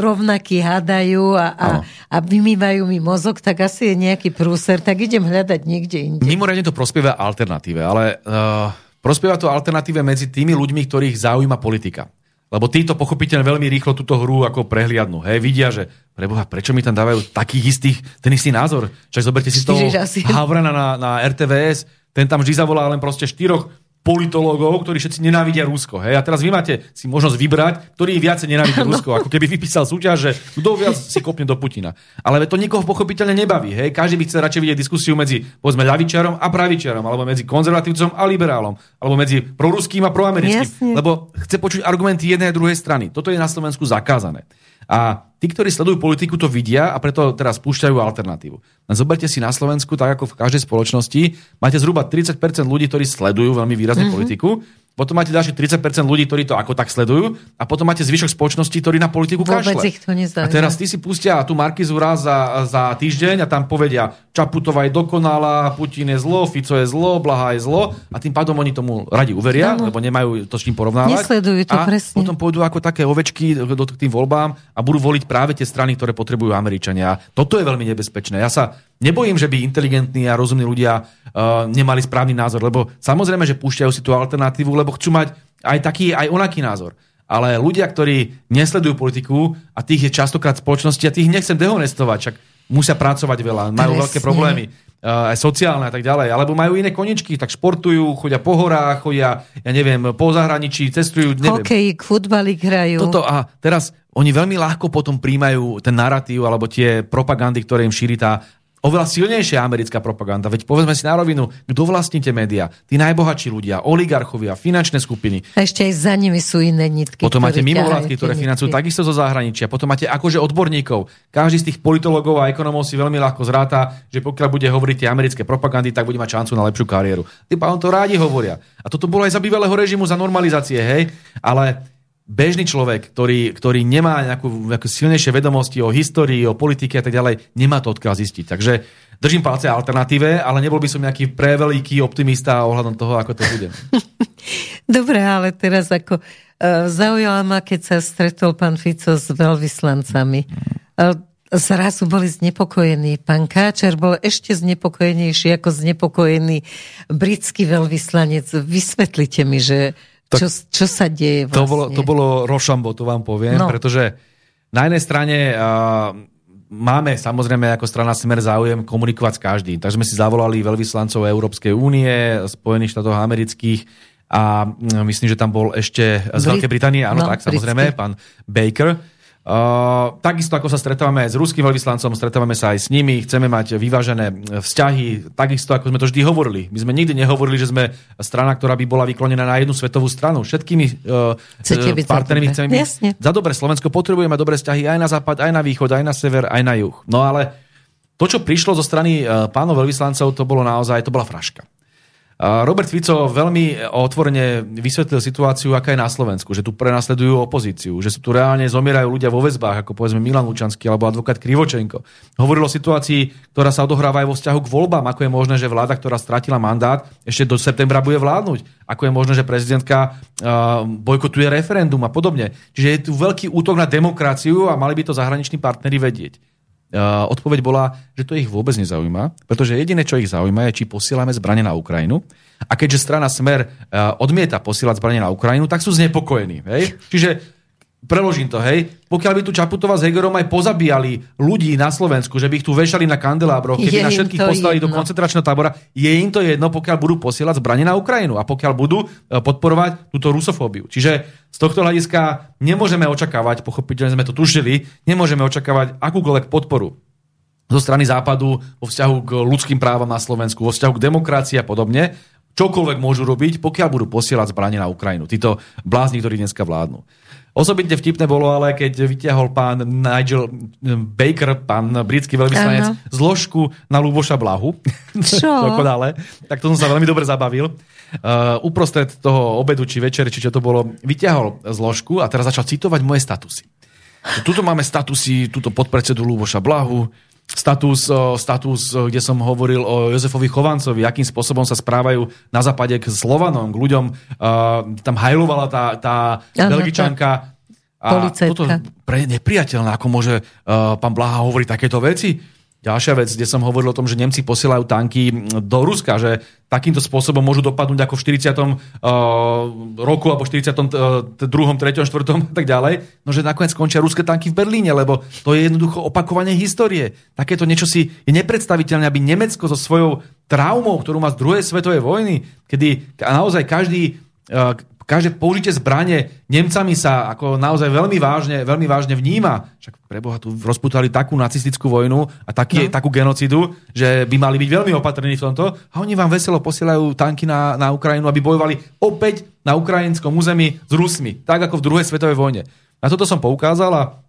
rovnakí hádajú a, a, a vymývajú mi mozog, tak asi je nejaký prúser, tak idem hľadať niekde inde. Mimoriadne to prospieva alternatíve, ale uh, prospieva to alternatíve medzi tými ľuďmi, ktorých zaujíma politika. Lebo títo pochopiteľne veľmi rýchlo túto hru ako prehliadnú. Hej, vidia, že preboha, prečo mi tam dávajú takých istých, ten istý názor. Čak zoberte si toho Havrana na, na RTVS, ten tam vždy zavolá len proste štyroch politológov, ktorí všetci nenávidia Rusko. Hej? A teraz vy máte si možnosť vybrať, ktorý viacej nenávidí no. Rusko. Ako keby vypísal súťaž, že kto viac si kopne do Putina. Ale to nikoho pochopiteľne nebaví. Hej? Každý by chcel radšej vidieť diskusiu medzi povedzme ľavičarom a pravičarom, alebo medzi konzervatívcom a liberálom, alebo medzi proruským a proamerickým. Lebo chce počuť argumenty jednej a druhej strany. Toto je na Slovensku zakázané. A tí, ktorí sledujú politiku, to vidia a preto teraz spúšťajú alternatívu. Len zoberte si na Slovensku, tak ako v každej spoločnosti, máte zhruba 30% ľudí, ktorí sledujú veľmi výrazne mm-hmm. politiku potom máte ďalšie 30% ľudí, ktorí to ako tak sledujú a potom máte zvyšok spoločnosti, ktorí na politiku Vôbec ich to A teraz ty si pustia tú Markizu raz za, za týždeň a tam povedia Čaputová je dokonalá, Putin je zlo, Fico je zlo, Blaha je zlo a tým pádom oni tomu radi uveria, no. lebo nemajú to s čím porovnávať. Nesledujú to a presne. potom pôjdu ako také ovečky do tým voľbám a budú voliť práve tie strany, ktoré potrebujú Američania. Toto je veľmi nebezpečné. Ja sa nebojím, že by inteligentní a rozumní ľudia uh, nemali správny názor, lebo samozrejme, že púšťajú si tú alternatívu, lebo chcú mať aj taký, aj onaký názor. Ale ľudia, ktorí nesledujú politiku a tých je častokrát spoločnosti a tých nechcem dehonestovať, však musia pracovať veľa, majú Presne. veľké problémy, uh, aj sociálne a tak ďalej, alebo majú iné koničky, tak športujú, chodia po horách, chodia, ja neviem, po zahraničí, cestujú, neviem. Hokej, futbalík hrajú. Toto a teraz oni veľmi ľahko potom príjmajú ten narratív alebo tie propagandy, ktoré im šíri tá oveľa silnejšia americká propaganda. Veď povedzme si na rovinu, kto vlastní tie médiá? Tí najbohatší ľudia, oligarchovia, finančné skupiny. A ešte aj za nimi sú iné nitky. Potom máte mimovládky, ktoré financujú takisto zo zahraničia. Potom máte akože odborníkov. Každý z tých politologov a ekonomov si veľmi ľahko zráta, že pokiaľ bude hovoriť tie americké propagandy, tak bude mať šancu na lepšiu kariéru. Tí pádom to rádi hovoria. A toto bolo aj za bývalého režimu, za normalizácie, hej? Ale bežný človek, ktorý, ktorý nemá nejakú, nejakú silnejšie vedomosti o histórii, o politike a tak ďalej, nemá to odkiaľ zistiť. Takže držím palce alternatíve, ale nebol by som nejaký preveliký optimista ohľadom toho, ako to bude. [LAUGHS] Dobre, ale teraz ako uh, zaujala ma, keď sa stretol pán Fico s veľvyslancami. Uh, zrazu boli znepokojení. Pán Káčer bol ešte znepokojenejší ako znepokojený britský veľvyslanec. Vysvetlite mi, že tak čo, čo sa deje vlastne? To bolo, to bolo Rošambo, to vám poviem, no. pretože na jednej strane uh, máme samozrejme ako strana Smer záujem komunikovať s každým. Takže sme si zavolali veľvyslancov Európskej únie, Spojených štátov amerických a myslím, že tam bol ešte z Brit- Veľkej Británie, áno, no, tak samozrejme, pán Baker. Uh, takisto ako sa stretávame aj s ruským veľvyslancom, stretávame sa aj s nimi, chceme mať vyvážené vzťahy, takisto ako sme to vždy hovorili. My sme nikdy nehovorili, že sme strana, ktorá by bola vyklonená na jednu svetovú stranu. Všetkými uh, partnermi chceme byť Jasne. za dobre. Slovensko potrebujeme dobré vzťahy aj na západ, aj na východ, aj na sever, aj na juh. No ale to, čo prišlo zo strany uh, pánov veľvyslancov, to bolo naozaj, to bola fraška. Robert Fico veľmi otvorene vysvetlil situáciu, aká je na Slovensku, že tu prenasledujú opozíciu, že sú tu reálne zomierajú ľudia vo väzbách, ako povedzme Milan Lučanský alebo advokát Krivočenko. Hovoril o situácii, ktorá sa odohráva aj vo vzťahu k voľbám, ako je možné, že vláda, ktorá stratila mandát, ešte do septembra bude vládnuť. Ako je možné, že prezidentka uh, bojkotuje referendum a podobne. Čiže je tu veľký útok na demokraciu a mali by to zahraniční partnery vedieť. Odpoveď bola, že to ich vôbec nezaujíma, pretože jediné, čo ich zaujíma, je, či posielame zbranie na Ukrajinu. A keďže strana Smer uh, odmieta posielať zbranie na Ukrajinu, tak sú znepokojení. Hej? Čiže Preložím to, hej. Pokiaľ by tu Čaputová s Hegerom aj pozabíjali ľudí na Slovensku, že by ich tu vešali na kandelábroch, keby na všetkých poslali do koncentračného tábora, je im to jedno, pokiaľ budú posielať zbranie na Ukrajinu a pokiaľ budú e, podporovať túto rusofóbiu. Čiže z tohto hľadiska nemôžeme očakávať, pochopiteľne sme to tušili, nemôžeme očakávať akúkoľvek podporu zo strany západu vo vzťahu k ľudským právam na Slovensku, vo vzťahu k demokracii a podobne, čokoľvek môžu robiť, pokiaľ budú posielať zbranie na Ukrajinu. Títo blázni, ktorí dneska vládnu. Osobitne vtipné bolo ale, keď vyťahol pán Nigel Baker, pán britský veľvyslanec, uh-huh. zložku na Luboša Blahu. Čo? [LAUGHS] tak to som sa veľmi dobre zabavil. Uh, uprostred toho obedu či večer, či čo to bolo, vyťahol zložku a teraz začal citovať moje statusy. Tuto máme statusy, túto podpredsedu Luboša Blahu, status, status, kde som hovoril o Jozefovi Chovancovi, akým spôsobom sa správajú na západe k Slovanom, k ľuďom. Tam hajlovala tá, tá Belgičanka. A toto pre nepriateľné, ako môže pán Blaha hovoriť takéto veci. Ďalšia vec, kde som hovoril o tom, že Nemci posielajú tanky do Ruska, že takýmto spôsobom môžu dopadnúť ako v 40. Uh, roku alebo 42., 3., 4. a tak ďalej, no že nakoniec skončia ruské tanky v Berlíne, lebo to je jednoducho opakovanie histórie. Takéto niečo si je nepredstaviteľné, aby Nemecko so svojou traumou, ktorú má z druhej svetovej vojny, kedy naozaj každý uh, každé použitie zbrane Nemcami sa ako naozaj veľmi vážne, veľmi vážne vníma. Však preboha tu rozputali takú nacistickú vojnu a taký, no. takú genocidu, že by mali byť veľmi opatrní v tomto. A oni vám veselo posielajú tanky na, na Ukrajinu, aby bojovali opäť na ukrajinskom území s Rusmi, tak ako v druhej svetovej vojne. Na toto som poukázal a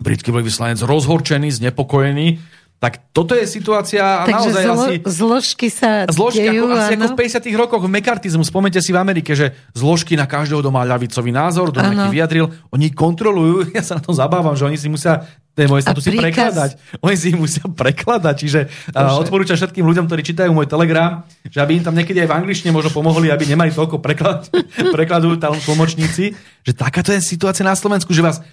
britský vyslanec rozhorčený, znepokojený, tak toto je situácia a Takže naozaj zlo, asi... Zložky sa zložky, dejú, ako, asi ako v 50 rokoch mekartizmu. Spomente si v Amerike, že zložky na každého, má ľavicový názor, kto nejaký vyjadril, oni kontrolujú, [LAUGHS] ja sa na tom zabávam, že oni si musia tie moje statusy príkaz... prekladať. Oni si ich musia prekladať, čiže uh, odporúčam všetkým ľuďom, ktorí čítajú môj telegram, že aby im tam niekedy aj v angličtine možno pomohli, aby nemali toľko preklad, [LAUGHS] prekladujú tam tlmočníci, že takáto je situácia na Slovensku, že vás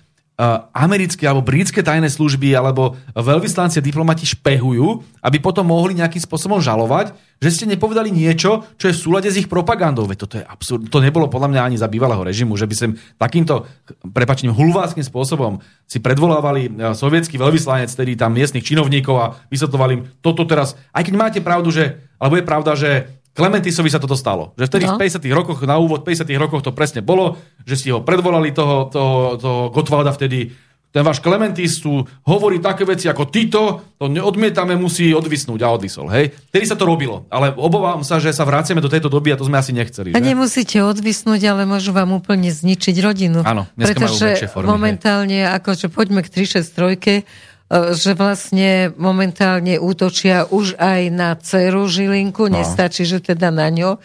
americké alebo britské tajné služby alebo veľvyslanci a diplomati špehujú, aby potom mohli nejakým spôsobom žalovať, že ste nepovedali niečo, čo je v súlade s ich propagandou. Veď toto je absurd. To nebolo podľa mňa ani za bývalého režimu, že by sem takýmto, prepačným, hulváckým spôsobom si predvolávali e, sovietský veľvyslanec, tedy tam miestnych činovníkov a vysvetlovali im toto teraz. Aj keď máte pravdu, že, alebo je pravda, že Klementisovi sa toto stalo. Že vtedy no. v 50 rokoch, na úvod 50 rokoch to presne bolo, že si ho predvolali toho, toho, toho Gotwalda vtedy ten váš Klementis tu hovorí také veci ako Tito, to neodmietame, musí odvisnúť a odvisol. Hej? Vtedy sa to robilo, ale obávam sa, že sa vraceme do tejto doby a to sme asi nechceli. A že? nemusíte odvisnúť, ale môžu vám úplne zničiť rodinu. Áno, pretože formy, momentálne, hej. akože poďme k 363 E, že vlastne momentálne útočia už aj na dceru Žilinku, no. nestačí, že teda na ňo.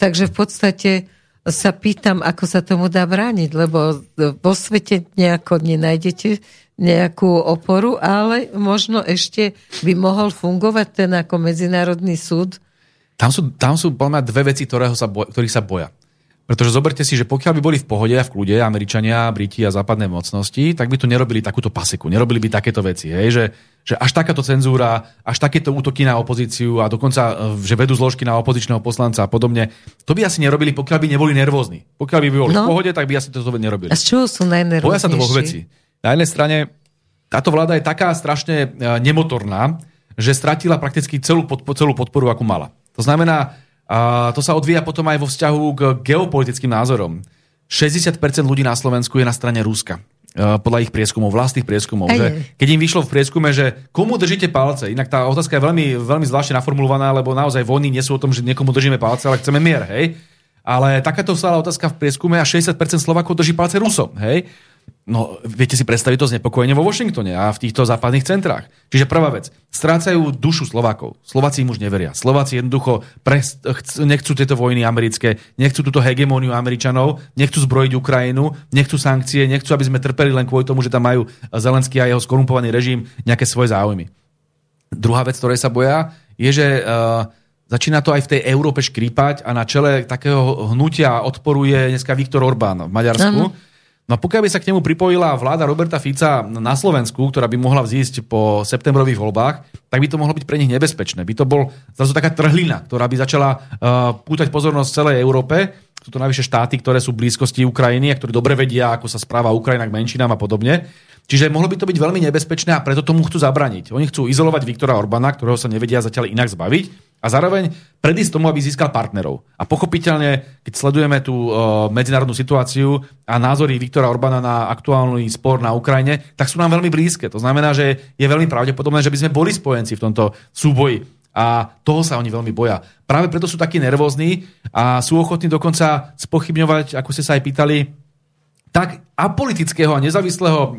Takže v podstate sa pýtam, ako sa tomu dá brániť, lebo vo svete nejako nenájdete nejakú oporu, ale možno ešte by mohol fungovať ten ako medzinárodný súd. Tam sú, tam sú dve veci, ktorého sa boj, ktorých sa boja. Pretože zoberte si, že pokiaľ by boli v pohode a v kľude Američania, Briti a západné mocnosti, tak by tu nerobili takúto pasiku, nerobili by takéto veci. Hej? Že, že až takáto cenzúra, až takéto útoky na opozíciu a dokonca, e, že vedú zložky na opozičného poslanca a podobne, to by asi nerobili, pokiaľ by neboli nervózni. Pokiaľ by boli no. v pohode, tak by asi to nerobili. A z čoho sú najnervóznejší? Boja sa dvoch vecí. Na jednej strane, táto vláda je taká strašne e, nemotorná, že stratila prakticky celú, podporu, celú podporu, akú mala. To znamená, a to sa odvíja potom aj vo vzťahu k geopolitickým názorom. 60% ľudí na Slovensku je na strane Ruska. podľa ich prieskumov, vlastných prieskumov. Aj, Že keď im vyšlo v prieskume, že komu držíte palce, inak tá otázka je veľmi, veľmi zvláštne naformulovaná, lebo naozaj vojny nie sú o tom, že niekomu držíme palce, ale chceme mier, hej. Ale takáto stála otázka v prieskume a 60% Slovakov drží palce Rusom, hej. No, viete si predstaviť to znepokojenie vo Washingtone a v týchto západných centrách. Čiže prvá vec, strácajú dušu Slovákov. Slováci im už neveria. Slováci jednoducho pres, chc- nechcú tieto vojny americké, nechcú túto hegemóniu Američanov, nechcú zbrojiť Ukrajinu, nechcú sankcie, nechcú, aby sme trpeli len kvôli tomu, že tam majú Zelenský a jeho skorumpovaný režim nejaké svoje záujmy. Druhá vec, ktorej sa boja, je, že uh, začína to aj v tej Európe škrípať a na čele takého hnutia odporuje dneska Viktor Orbán v Maďarsku. Áno. No a pokiaľ by sa k nemu pripojila vláda Roberta Fica na Slovensku, ktorá by mohla vzísť po septembrových voľbách, tak by to mohlo byť pre nich nebezpečné. By to bol zrazu taká trhlina, ktorá by začala uh, pútať pozornosť celej Európe. Sú to najvyššie štáty, ktoré sú v blízkosti Ukrajiny a ktorí dobre vedia, ako sa správa Ukrajina k menšinám a podobne. Čiže mohlo by to byť veľmi nebezpečné a preto tomu chcú zabraniť. Oni chcú izolovať Viktora Orbána, ktorého sa nevedia zatiaľ inak zbaviť a zároveň predísť tomu, aby získal partnerov. A pochopiteľne, keď sledujeme tú uh, medzinárodnú situáciu a názory Viktora Orbána na aktuálny spor na Ukrajine, tak sú nám veľmi blízke. To znamená, že je veľmi pravdepodobné, že by sme boli spojenci v tomto súboji. A toho sa oni veľmi boja. Práve preto sú takí nervózni a sú ochotní dokonca spochybňovať, ako ste sa aj pýtali, tak apolitického a nezávislého uh,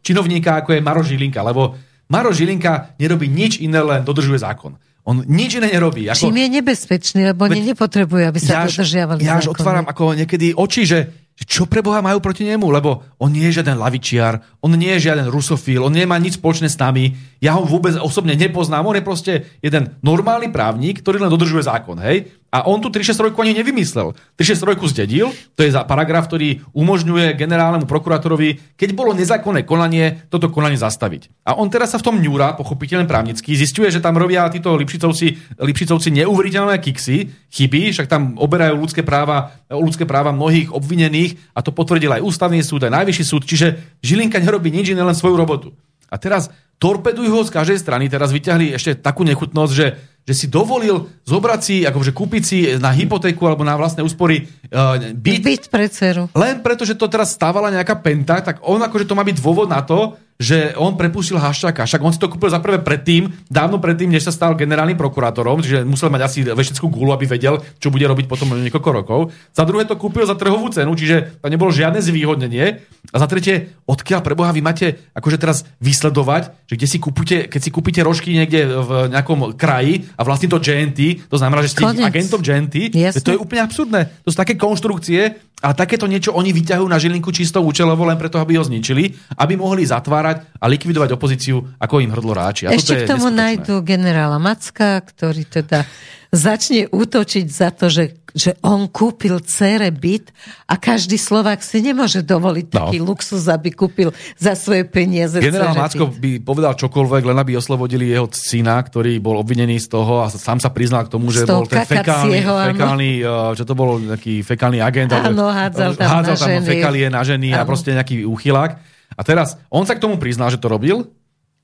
činovníka, ako je Maro Žilinka. Lebo Maro Žilinka nerobí nič iné, len dodržuje zákon. On nič iné nerobí. Ako, Čím je nebezpečný, lebo oni nepotrebujú, aby sa ja dodržiavali Ja až zákony. otváram ako niekedy oči, že, že čo pre Boha majú proti nemu, lebo on nie je žiaden lavičiar, on nie je žiaden rusofil, on nemá nič spoločné s nami, ja ho vôbec osobne nepoznám, on je proste jeden normálny právnik, ktorý len dodržuje zákon, hej? A on tu 363 ani nevymyslel. 363 zdedil, to je za paragraf, ktorý umožňuje generálnemu prokurátorovi, keď bolo nezákonné konanie, toto konanie zastaviť. A on teraz sa v tom ňúra, pochopiteľne právnicky, zistuje, že tam robia títo Lipšicovci, Lipšicovci neuveriteľné kiksy, chyby, však tam oberajú ľudské práva, ľudské práva mnohých obvinených a to potvrdil aj ústavný súd, aj najvyšší súd, čiže Žilinka nerobí nič iné, len svoju robotu. A teraz torpedujú ho z každej strany, teraz vyťahli ešte takú nechutnosť, že, že si dovolil zobrať si, akože kúpiť si na hypotéku alebo na vlastné úspory uh, byt, Byť pre dceru. len preto, že to teraz stávala nejaká penta, tak on akože to má byť dôvod na to, že on prepustil Haščáka. Však on si to kúpil za prvé predtým, dávno predtým, než sa stal generálnym prokurátorom, čiže musel mať asi vešickú gulu, aby vedel, čo bude robiť potom niekoľko rokov. Za druhé to kúpil za trhovú cenu, čiže tam nebolo žiadne zvýhodnenie. A za tretie, odkiaľ pre Boha vy máte akože teraz vysledovať, že kde si kúpite, keď si kúpite rožky niekde v nejakom kraji a vlastne to GNT, to znamená, že ste Konec. agentom GNT, Jasne. to je úplne absurdné. To sú také konštrukcie a takéto niečo oni vyťahujú na Žilinku čisto účelovo len preto, aby ho zničili, aby mohli zatvárať a likvidovať opozíciu, ako im hrdlo ráči. A Ešte k tomu nájdu generála Macka, ktorý teda začne útočiť za to, že, že on kúpil cére byt a každý Slovák si nemôže dovoliť No. taký luxus, aby kúpil za svoje peniaze Generál Macko by povedal čokoľvek, len aby oslobodili jeho syna, ktorý bol obvinený z toho a sám sa priznal k tomu, že bol ten fekálny, áno. fekálny čo to bol taký fekálny agent. Áno, hádzal tam hádzal tam ženy. fekálie na ženy a Áno. proste nejaký úchylák. A teraz, on sa k tomu priznal, že to robil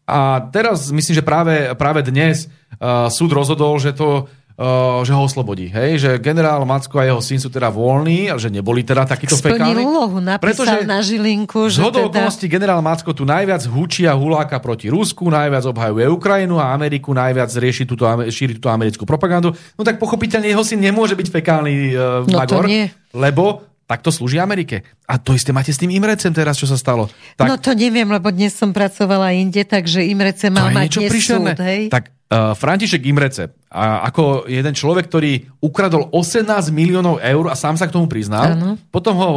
a teraz myslím, že práve, práve dnes uh, súd rozhodol, že to že ho oslobodí. Hej? Že generál Macko a jeho syn sú teda voľní a že neboli teda takíto fekálni. úlohu, napísal na Žilinku, že hodou teda... okolností generál Macko tu najviac hučí a huláka proti Rusku, najviac obhajuje Ukrajinu a Ameriku, najviac rieši túto, šíri túto americkú propagandu. No tak pochopiteľne jeho syn nemôže byť fekálny uh, No magor, nie. lebo takto slúži Amerike. A to isté máte s tým Imrecem teraz, čo sa stalo. Tak, No to neviem, lebo dnes som pracovala inde, takže Imrece to mal mať súd, hej? Tak uh, František Imrece, a ako jeden človek, ktorý ukradol 18 miliónov eur a sám sa k tomu priznal, Áno. potom ho,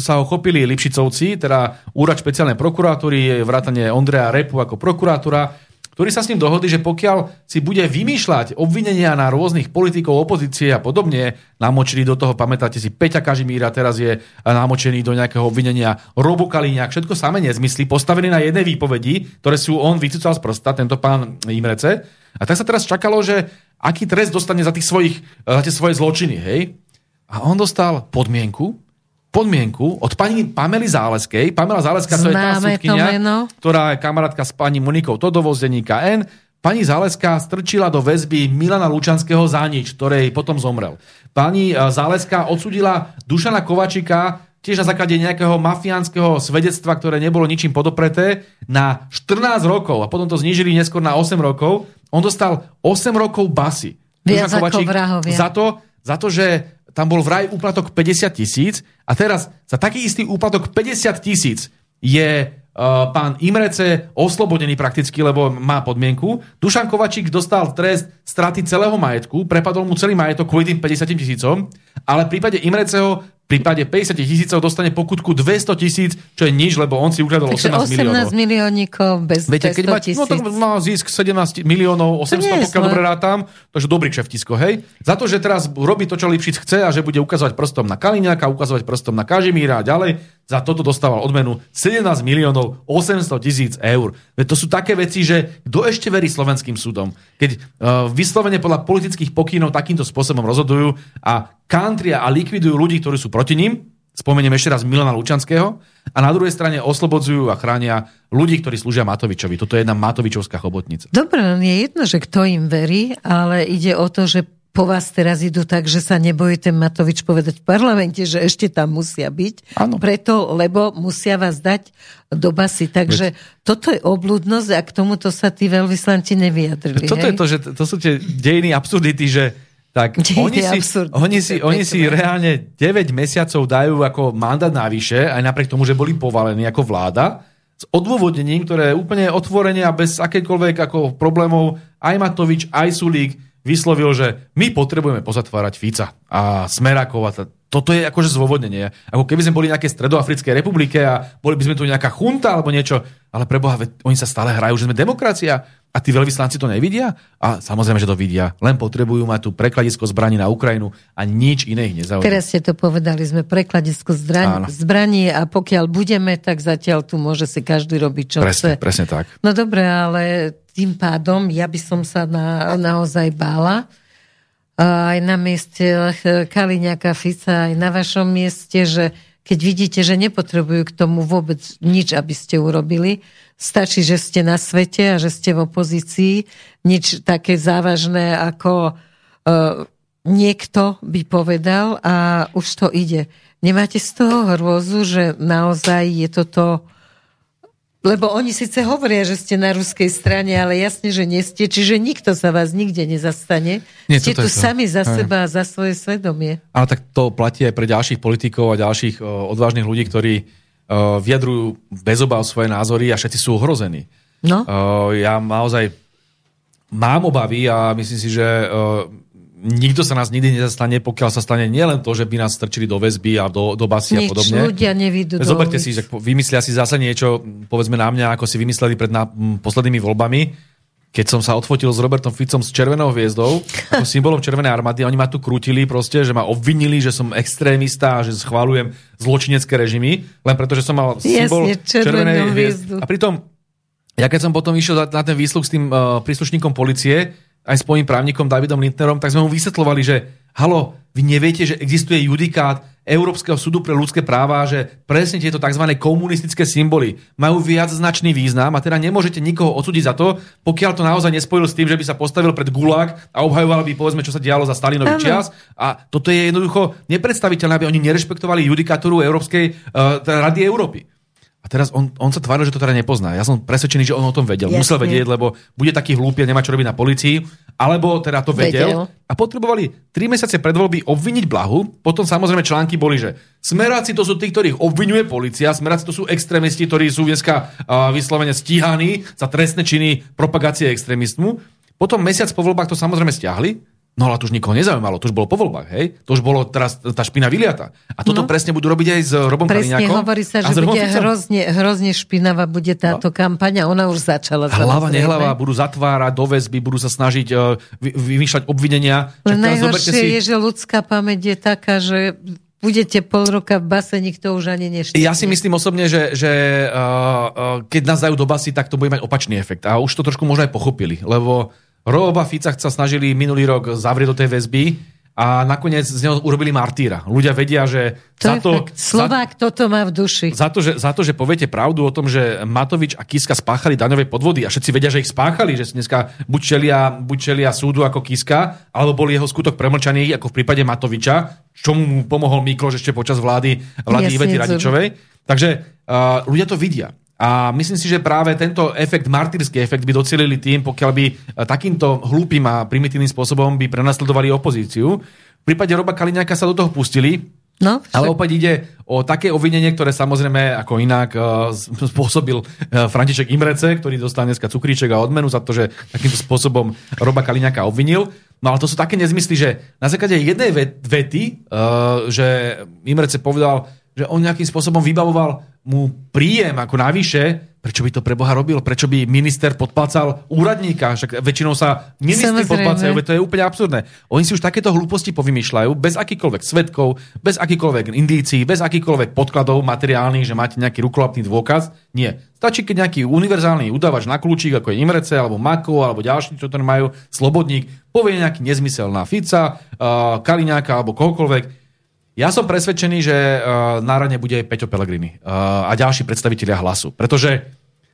sa ho chopili Lipšicovci, teda úrad špeciálnej prokuratúry, vrátane Ondreja Repu ako prokurátora, ktorí sa s ním dohodli, že pokiaľ si bude vymýšľať obvinenia na rôznych politikov, opozície a podobne, namočili do toho, pamätáte si, Peťa Kažimíra teraz je namočený do nejakého obvinenia, Robo Kaliňák, všetko samé nezmysly, postavený na jednej výpovedi, ktoré sú on vycúcal z prsta, tento pán Imrece. A tak sa teraz čakalo, že aký trest dostane za, tých svojich, za tie svoje zločiny, hej? A on dostal podmienku, podmienku od pani Pamely Záleskej. Pamela Záleská, to je tá meno. ktorá je kamarátka s pani Monikou Todovou z denníka N. Pani Záleská strčila do väzby Milana Lučanského za nič, ktorej potom zomrel. Pani eh, Záleská odsudila Dušana Kovačika tiež na základe nejakého mafiánskeho svedectva, ktoré nebolo ničím podopreté, na 14 rokov a potom to znížili neskôr na 8 rokov. On dostal 8 rokov basy. Viac ako vrahovia. Za to, za to, že tam bol vraj úplatok 50 tisíc a teraz za taký istý úplatok 50 tisíc je Uh, pán Imrece oslobodený prakticky, lebo má podmienku. Dušan Kovačík dostal trest straty celého majetku, prepadol mu celý majetok kvôli tým 50 tisícom, ale v prípade Imreceho prípade 50 tisícov dostane pokutku 200 tisíc, čo je nič, lebo on si ukradol 18, 18 miliónov. 18 miliónikov bez Viete, keď mať, no tak má zisk 17 miliónov 800, pokiaľ dobre rátam, takže dobrý kšeftisko, hej. Za to, že teraz robí to, čo Lipšic chce a že bude ukazovať prstom na Kaliňáka, ukazovať prstom na Kažimíra a ďalej, za toto dostával odmenu 17 miliónov 800 tisíc eur. Veď to sú také veci, že kto ešte verí slovenským súdom? Keď uh, vyslovene podľa politických pokynov takýmto spôsobom rozhodujú a kantria a likvidujú ľudí, ktorí sú proti ním, spomeniem ešte raz Milana Lučanského, a na druhej strane oslobodzujú a chránia ľudí, ktorí slúžia Matovičovi. Toto je jedna Matovičovská chobotnica. Dobre, je jedno, že kto im verí, ale ide o to, že po vás teraz idú tak, že sa nebojí ten Matovič povedať v parlamente, že ešte tam musia byť. Ano. Preto, lebo musia vás dať do basy. Takže Veď. toto je oblúdnosť a k tomuto sa tí veľvyslanci nevyjadrili. Toto hej? je to, že to sú tie dejiny absurdity, že tak [LAUGHS] oni si, oni, si, oni si reálne 9 mesiacov dajú ako mandát navyše, aj napriek tomu, že boli povalení ako vláda, s odôvodnením, ktoré je úplne otvorene a bez akékoľvek ako problémov aj Matovič, aj Sulík vyslovil, že my potrebujeme pozatvárať Fica a Smerakov a toto je akože zôvodnenie. Ako keby sme boli nejaké stredoafrické republike a boli by sme tu nejaká chunta alebo niečo, ale preboha, oni sa stále hrajú, že sme demokracia a tí veľvyslanci to nevidia? A samozrejme, že to vidia. Len potrebujú mať tu prekladisko zbraní na Ukrajinu a nič iné ich nezaujíma. Teraz ste to povedali, sme prekladisko zbraní, zbraní a pokiaľ budeme, tak zatiaľ tu môže si každý robiť, čo presne, chce. Presne tak. No dobre, ale tým pádom ja by som sa na, naozaj bála, aj na mieste Kaliňaka Fica, aj na vašom mieste, že keď vidíte, že nepotrebujú k tomu vôbec nič, aby ste urobili, stačí, že ste na svete a že ste v opozícii, nič také závažné ako uh, niekto by povedal a už to ide. Nemáte z toho hrôzu, že naozaj je toto lebo oni síce hovoria, že ste na ruskej strane, ale jasne, že nie ste, čiže nikto sa vás nikde nezastane. Nie, ste tu sami za Aj. seba a za svoje svedomie. Ale tak to platí aj pre ďalších politikov a ďalších uh, odvážnych ľudí, ktorí uh, vyjadrujú bez obav svoje názory a všetci sú ohrození. No. Uh, ja naozaj mám obavy a myslím si, že nikto sa nás nikdy nezastane, pokiaľ sa stane nielen to, že by nás strčili do väzby a do, do basy Nič, a podobne. ľudia nevidú Zoberte si, že vymyslia si zase niečo, povedzme na mňa, ako si vymysleli pred na, poslednými voľbami, keď som sa odfotil s Robertom Ficom s červenou hviezdou, ako symbolom červenej armády, oni ma tu krútili proste, že ma obvinili, že som extrémista a že schválujem zločinecké režimy, len preto, že som mal symbol Jasne, červenej hviezdy. A pritom, ja keď som potom išiel na ten výsluch s tým uh, príslušníkom policie, aj s mojím právnikom Davidom Lindnerom, tak sme mu vysvetlovali, že halo, vy neviete, že existuje judikát Európskeho súdu pre ľudské práva, že presne tieto tzv. komunistické symboly majú viac značný význam a teda nemôžete nikoho odsúdiť za to, pokiaľ to naozaj nespojil s tým, že by sa postavil pred gulag a obhajoval by povedzme, čo sa dialo za Stalinový čas. A toto je jednoducho nepredstaviteľné, aby oni nerešpektovali judikatúru Európskej uh, Rady Európy. A teraz on, on sa tváril, že to teda nepozná. Ja som presvedčený, že on o tom vedel. Jasne. Musel vedieť, lebo bude taký hlúpy a nemá čo robiť na policii. Alebo teda to vedel. vedel. A potrebovali 3 mesiace pred voľby obviniť Blahu. Potom samozrejme články boli, že smeráci to sú tí, ktorých obvinuje policia. Smeráci to sú extrémisti, ktorí sú dneska uh, vyslovene stíhaní za trestné činy propagácie extrémistmu. Potom mesiac po voľbách to samozrejme stiahli No ale to už nikoho nezaujímalo, to už bolo po voľbách, hej? To už bolo teraz tá špina vyliata. A toto no. presne budú robiť aj s Robom Presne Kaliňákom. hovorí sa, že bude hrozne, hrozne špinavá bude táto no. kampaň a ona už začala. Hlava, nehlava, budú zatvárať do väzby, budú sa snažiť uh, vy, vymýšľať obvinenia. Len najhoršie si... je, že ľudská pamäť je taká, že budete pol roka v base, nikto už ani neštýne. Ja si myslím osobne, že, že uh, uh, keď nás dajú do basy, tak to bude mať opačný efekt. A už to trošku možno aj pochopili, lebo Roba Fica sa snažili minulý rok zavrieť do tej väzby a nakoniec z neho urobili martýra. Ľudia vedia, že To za to, fakt. Slovák toto má v duši. za, to, že, za to, že poviete pravdu o tom, že Matovič a Kiska spáchali daňové podvody a všetci vedia, že ich spáchali, že si dneska buď čelia, buď čelia súdu ako Kiska, alebo bol jeho skutok premlčaný ako v prípade Matoviča, čomu mu pomohol Mikloš ešte počas vlády, vlády Jasne, Ivety. Radičovej. Takže uh, ľudia to vidia. A myslím si, že práve tento efekt, martýrsky efekt by docielili tým, pokiaľ by eh, takýmto hlúpým a primitívnym spôsobom by prenasledovali opozíciu. V prípade Roba Kaliňáka sa do toho pustili, No, ale opäť ide o také obvinenie, ktoré samozrejme ako inak uh, spôsobil uh, František Imrece, ktorý dostal dneska cukríček a odmenu za to, že takýmto spôsobom Roba Kaliňaka obvinil. No ale to sú také nezmysly, že na základe jednej vet- vety, uh, že Imrece povedal, že on nejakým spôsobom vybavoval mu príjem ako navyše, prečo by to pre Boha robil? Prečo by minister podplácal úradníka? Však väčšinou sa ministri podplácajú, to je úplne absurdné. Oni si už takéto hlúposti povymýšľajú bez akýkoľvek svetkov, bez akýkoľvek indícií, bez akýkoľvek podkladov materiálnych, že máte nejaký rukolapný dôkaz. Nie. Stačí, keď nejaký univerzálny udávač na kľúčik, ako je Imrece, alebo Mako, alebo ďalší, čo to majú, Slobodník, povie nejaký nezmysel na Fica, uh, Kaliňáka alebo kohokoľvek. Ja som presvedčený, že uh, na rane bude aj Peťo Pellegrini uh, a ďalší predstavitelia hlasu. Pretože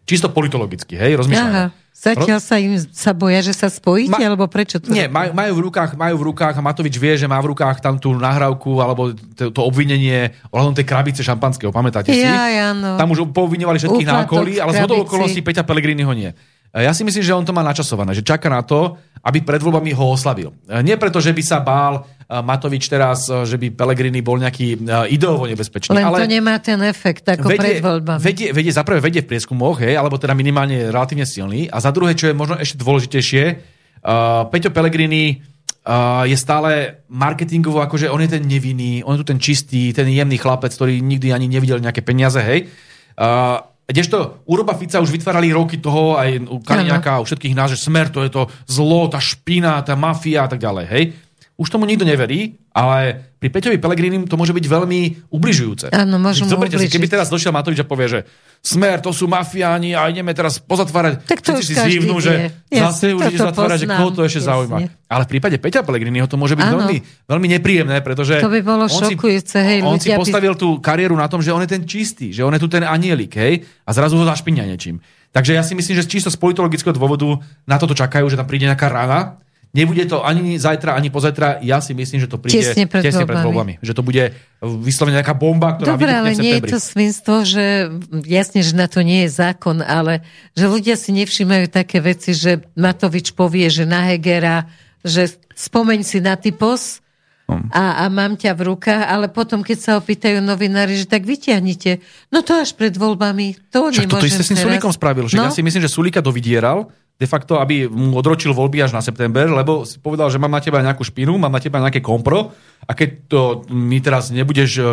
čisto politologicky, hej, rozmýšľam. Aha, zatiaľ sa im sa boja, že sa spojíte, Ma- alebo prečo to? Nie, majú, majú, v rukách, majú v rukách a Matovič vie, že má v rukách tam tú nahrávku alebo to, to obvinenie ohľadom tej krabice šampanského, pamätáte si? Ja, áno. Tam už povinovali všetkých na Úplatok okolí, v ale z hodou okolností Peťa Pellegriniho nie. E, Ja si myslím, že on to má načasované, že čaká na to, aby pred voľbami ho oslavil. E, Nie preto, že by sa bál e, Matovič teraz, že by Pellegrini bol nejaký ideovo nebezpečný. Len ale to nemá ten efekt, ako pred voľbami. vedie, vedie, za prvé vedie v prieskumoch, hej, alebo teda minimálne relatívne silný. A za druhé, čo je možno ešte dôležitejšie, uh, Peťo Pellegrini uh, je stále marketingovo, akože on je ten nevinný, on je tu ten čistý, ten jemný chlapec, ktorý nikdy ani nevidel nejaké peniaze, hej. Uh, Kdežto u Roba Fica už vytvárali roky toho aj u Kaliňáka a u všetkých nás, že smer to je to zlo, tá špina, tá mafia a tak ďalej, hej. Už tomu nikto neverí, ale pri Peťovi Pelegrinim to môže byť veľmi ubližujúce. Áno, môžu mu Zoberte si, ubližiť. keby teraz došiel Matovič a povie, že smer, to sú mafiáni a ideme teraz pozatvárať. Tak to si zívnu, že Jasne, zase už ide toto zatvárať, že koho to ešte Jasne. zaujíma. Ale v prípade Peťa Pellegriniho to môže byť Áno. veľmi, veľmi nepríjemné, pretože To by bolo on si, šokujúce, hej, on si ľudia by- postavil tú kariéru na tom, že on je ten čistý, že on je tu ten anielik, hej, a zrazu ho zašpinia niečím. Takže ja si myslím, že čisto z politologického dôvodu na toto čakajú, že tam príde nejaká rana. Nebude to ani zajtra, ani pozajtra. Ja si myslím, že to príde Tesne pred tesne pred voľbami. Že to bude vyslovene nejaká bomba, ktorá Dobre, ale v nie je to svinstvo, že jasne, že na to nie je zákon, ale že ľudia si nevšimajú také veci, že Matovič povie, že na Hegera, že spomeň si na typos Hm. a, a mám ťa v rukách, ale potom, keď sa opýtajú novinári, že tak vyťahnite. No to až pred voľbami. To Však toto nemôžem isté s tým teraz. Sulíkom spravil. Že no? Ja si myslím, že Sulíka dovydieral, de facto, aby mu odročil voľby až na september, lebo si povedal, že mám na teba nejakú špinu, mám na teba nejaké kompro a keď to mi teraz nebudeš, eh,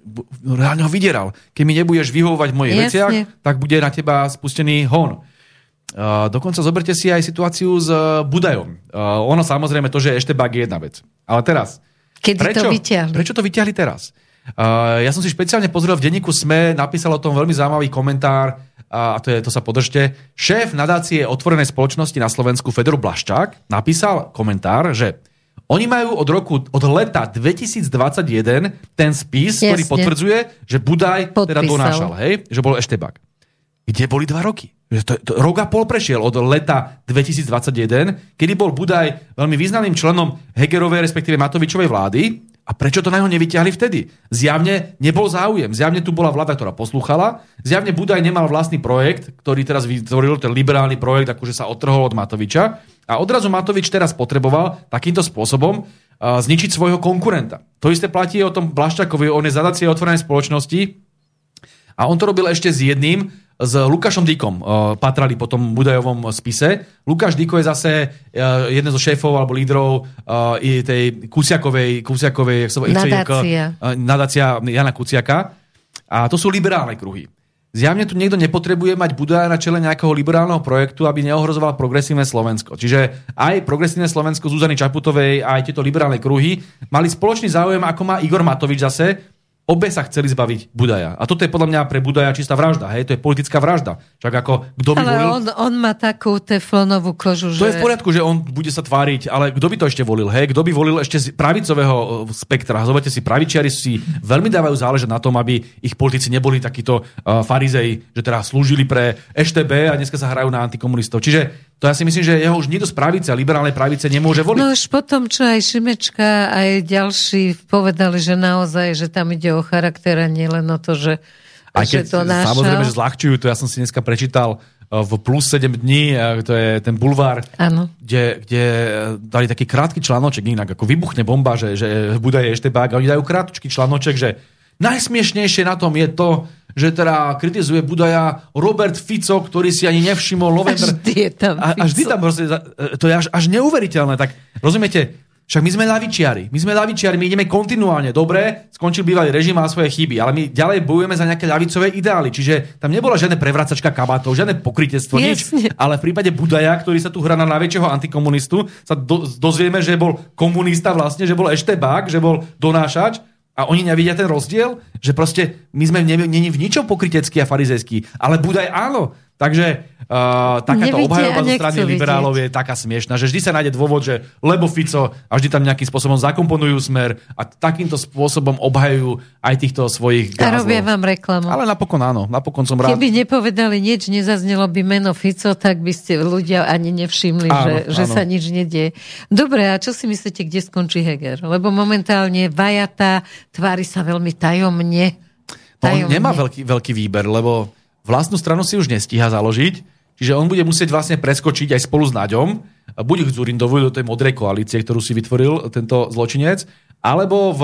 b- reálne ho vydieral, keď mi nebudeš vyhovovať v mojich Jasne. veciach, tak bude na teba spustený hon. Uh, dokonca zoberte si aj situáciu s uh, Budajom. Uh, ono samozrejme to, že je Eštebák je jedna vec. Ale teraz, Kedy prečo, to vyťahli? Prečo to vyťahli teraz? Uh, ja som si špeciálne pozrel v denníku SME, napísal o tom veľmi zaujímavý komentár, a to, je, to sa podržte. Šéf nadácie otvorenej spoločnosti na Slovensku Fedor Blaščák napísal komentár, že oni majú od roku, od leta 2021 ten spis, Jasne. ktorý potvrdzuje, že Budaj teda Podpísal. donášal, hej? že bol Eštebák. Kde boli dva roky? To, to, rok a pol prešiel od leta 2021, kedy bol Budaj veľmi významným členom Hegerovej, respektíve Matovičovej vlády. A prečo to na ňo nevyťahli vtedy? Zjavne nebol záujem. Zjavne tu bola vláda, ktorá poslúchala. Zjavne Budaj nemal vlastný projekt, ktorý teraz vytvoril, ten liberálny projekt, akože sa otrhol od Matoviča. A odrazu Matovič teraz potreboval takýmto spôsobom zničiť svojho konkurenta. To isté platí o tom Blaščakovi, on je zadácie otvorenej spoločnosti, a on to robil ešte s jedným, s Lukášom Díkom. Uh, patrali po tom Budajovom spise. Lukáš Díko je zase uh, jeden zo šéfov alebo lídrov i tej sa, volá, Nadácia. nadácia Jana Kuciaka. A to sú liberálne kruhy. Zjavne tu niekto nepotrebuje mať Budaja na čele nejakého liberálneho projektu, aby neohrozoval progresívne Slovensko. Čiže aj progresívne Slovensko Zuzany Čaputovej, aj tieto liberálne kruhy mali spoločný záujem, ako má Igor Matovič zase, Obe sa chceli zbaviť Budaja. A toto je podľa mňa pre Budaja čistá vražda. Hej? To je politická vražda. Čak ako, kto by Ale volil... on, on má takú teflonovú kožu, To že... je v poriadku, že on bude sa tváriť, ale kto by to ešte volil? Hej? Kto by volil ešte z pravicového e, spektra? Zoberte si, pravičiari si veľmi dávajú záležať na tom, aby ich politici neboli takíto uh, farizei, že teda slúžili pre EŠTB a dneska sa hrajú na antikomunistov. Čiže to ja si myslím, že jeho už nikto z pravice liberálnej pravice nemôže voliť. No už potom, čo aj Šimečka, aj ďalší povedali, že naozaj, že tam ide o charakter a nie len o to, že, Aj že keď to nášal. samozrejme, že zľahčujú to, ja som si dneska prečítal uh, v plus 7 dní, uh, to je ten bulvár, Áno. kde, kde dali taký krátky članoček, inak ako vybuchne bomba, že, že Buda je ešte bák, a oni dajú krátky članoček, že najsmiešnejšie na tom je to, že teda kritizuje Budaja Robert Fico, ktorý si ani nevšimol november. A vždy je tam a, a vždy Fico. tam proste, to je až, až neuveriteľné. Tak rozumiete, však my sme lavičiari. My sme lavičiari, my ideme kontinuálne. Dobre, skončil bývalý režim, má svoje chyby, ale my ďalej bojujeme za nejaké ľavicové ideály. Čiže tam nebola žiadne prevracačka kabátov, žiadne pokrytectvo, nič. Ale v prípade Budaja, ktorý sa tu hrá na najväčšieho antikomunistu, sa do, dozvieme, že bol komunista vlastne, že bol eštebák, že bol donášač a oni nevidia ten rozdiel, že proste my sme ne- není v ničom pokryteckí a farizejskí, ale Budaj áno. Takže uh, takáto Nevidia obhajoba zo strany liberálov je taká smiešná, že vždy sa nájde dôvod, že lebo Fico a vždy tam nejakým spôsobom zakomponujú smer a takýmto spôsobom obhajujú aj týchto svojich A robia gázlov. vám reklamu. Ale napokon áno, napokon som rád. Keby nepovedali nič, nezaznelo by meno Fico, tak by ste ľudia ani nevšimli, Áno, že, že áno. sa nič nedieje. Dobre, a čo si myslíte, kde skončí Heger? Lebo momentálne vajata, tvári sa veľmi tajomne. No, on tajomne. nemá veľký, veľký výber, lebo vlastnú stranu si už nestíha založiť, čiže on bude musieť vlastne preskočiť aj spolu s Naďom, buď k Zurindovu do tej modrej koalície, ktorú si vytvoril tento zločinec, alebo v,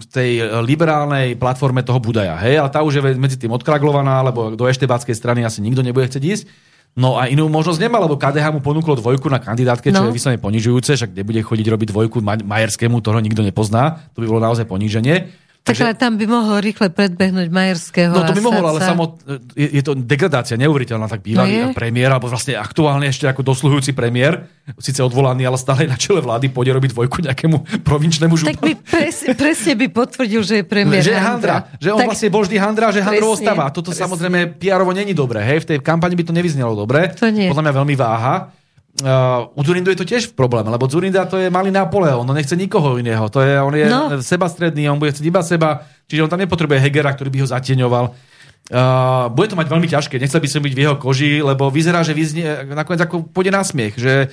v tej liberálnej platforme toho Budaja. Hej? Ale tá už je medzi tým odkraglovaná, lebo do eštebáckej strany asi nikto nebude chcieť ísť. No a inú možnosť nemá, lebo KDH mu ponúklo dvojku na kandidátke, čo No. je vyslovene ponižujúce, však nebude chodiť robiť dvojku Ma- Majerskému, toho nikto nepozná, to by bolo naozaj poníženie. Tak ale tam by mohol rýchle predbehnúť Majerského No to by mohol, ale sa- samot, je, je to degradácia neuveriteľná, tak bývalý No je. premiér, alebo vlastne aktuálne ešte ako dosluhujúci premiér, síce odvolaný, ale stále na čele vlády, pôjde robiť dvojku nejakému provinčnému Tak županu. by pres, presne by potvrdil, že je premiér že je handra, že on tak, vlastne bol vždy handra, že handrovo Presne, stáva. Toto presne. samozrejme PR-ovo není dobré, hej, v tej kampani by to nevyznelo dobre. To nie. Podľa mňa veľmi váha. Uh, u Zurindu je to tiež problém, lebo Zurinda to je malý Napoleon, on nechce nikoho iného, to je, on je No. sebastredný, on bude chcieť iba seba, čiže on tam nepotrebuje Hegera, ktorý by ho zatieňoval. Uh, bude to mať veľmi ťažké, nechcel by som byť v jeho koži, lebo vyzerá, že vyznie, nakoniec ako pôjde na smiech, že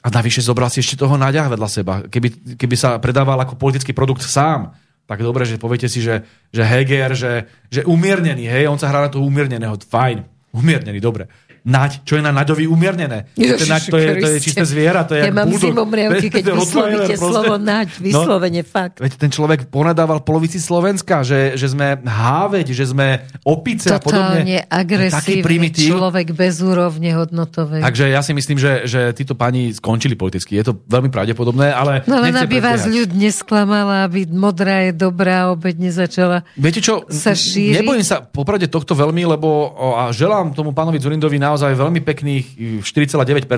a navyše zobral si ešte toho náďah vedľa seba. Keby, keby sa predával ako politický produkt sám, tak dobre, že poviete si, že, že Heger, že, že umiernený, hej, on sa hrá na toho umierneného, fajn, umiernený, dobre. Naď, čo je na Naďovi umiernené? Ježiši naď, to, je, to je čisté zviera, to je Ja mám zimomriavky, [LAUGHS] keď vyslovíte slovo naď, No, vyslovene fakt. Veď ten človek ponadával polovici Slovenska, že, že sme háveť, že sme opice a podobne. Totálne agresívny primitív. človek bez úrovne hodnotovej. Takže ja si myslím, že, že títo pani skončili politicky. Je to veľmi pravdepodobné, ale No len aby vás ľud nesklamala, aby modrá je dobrá, obeď nezačala. Viete čo, sa šíri? nebojím sa popravde tohto veľmi, lebo a želám tomu pánovi Zurindovi naozaj veľmi pekných y, 4,9%,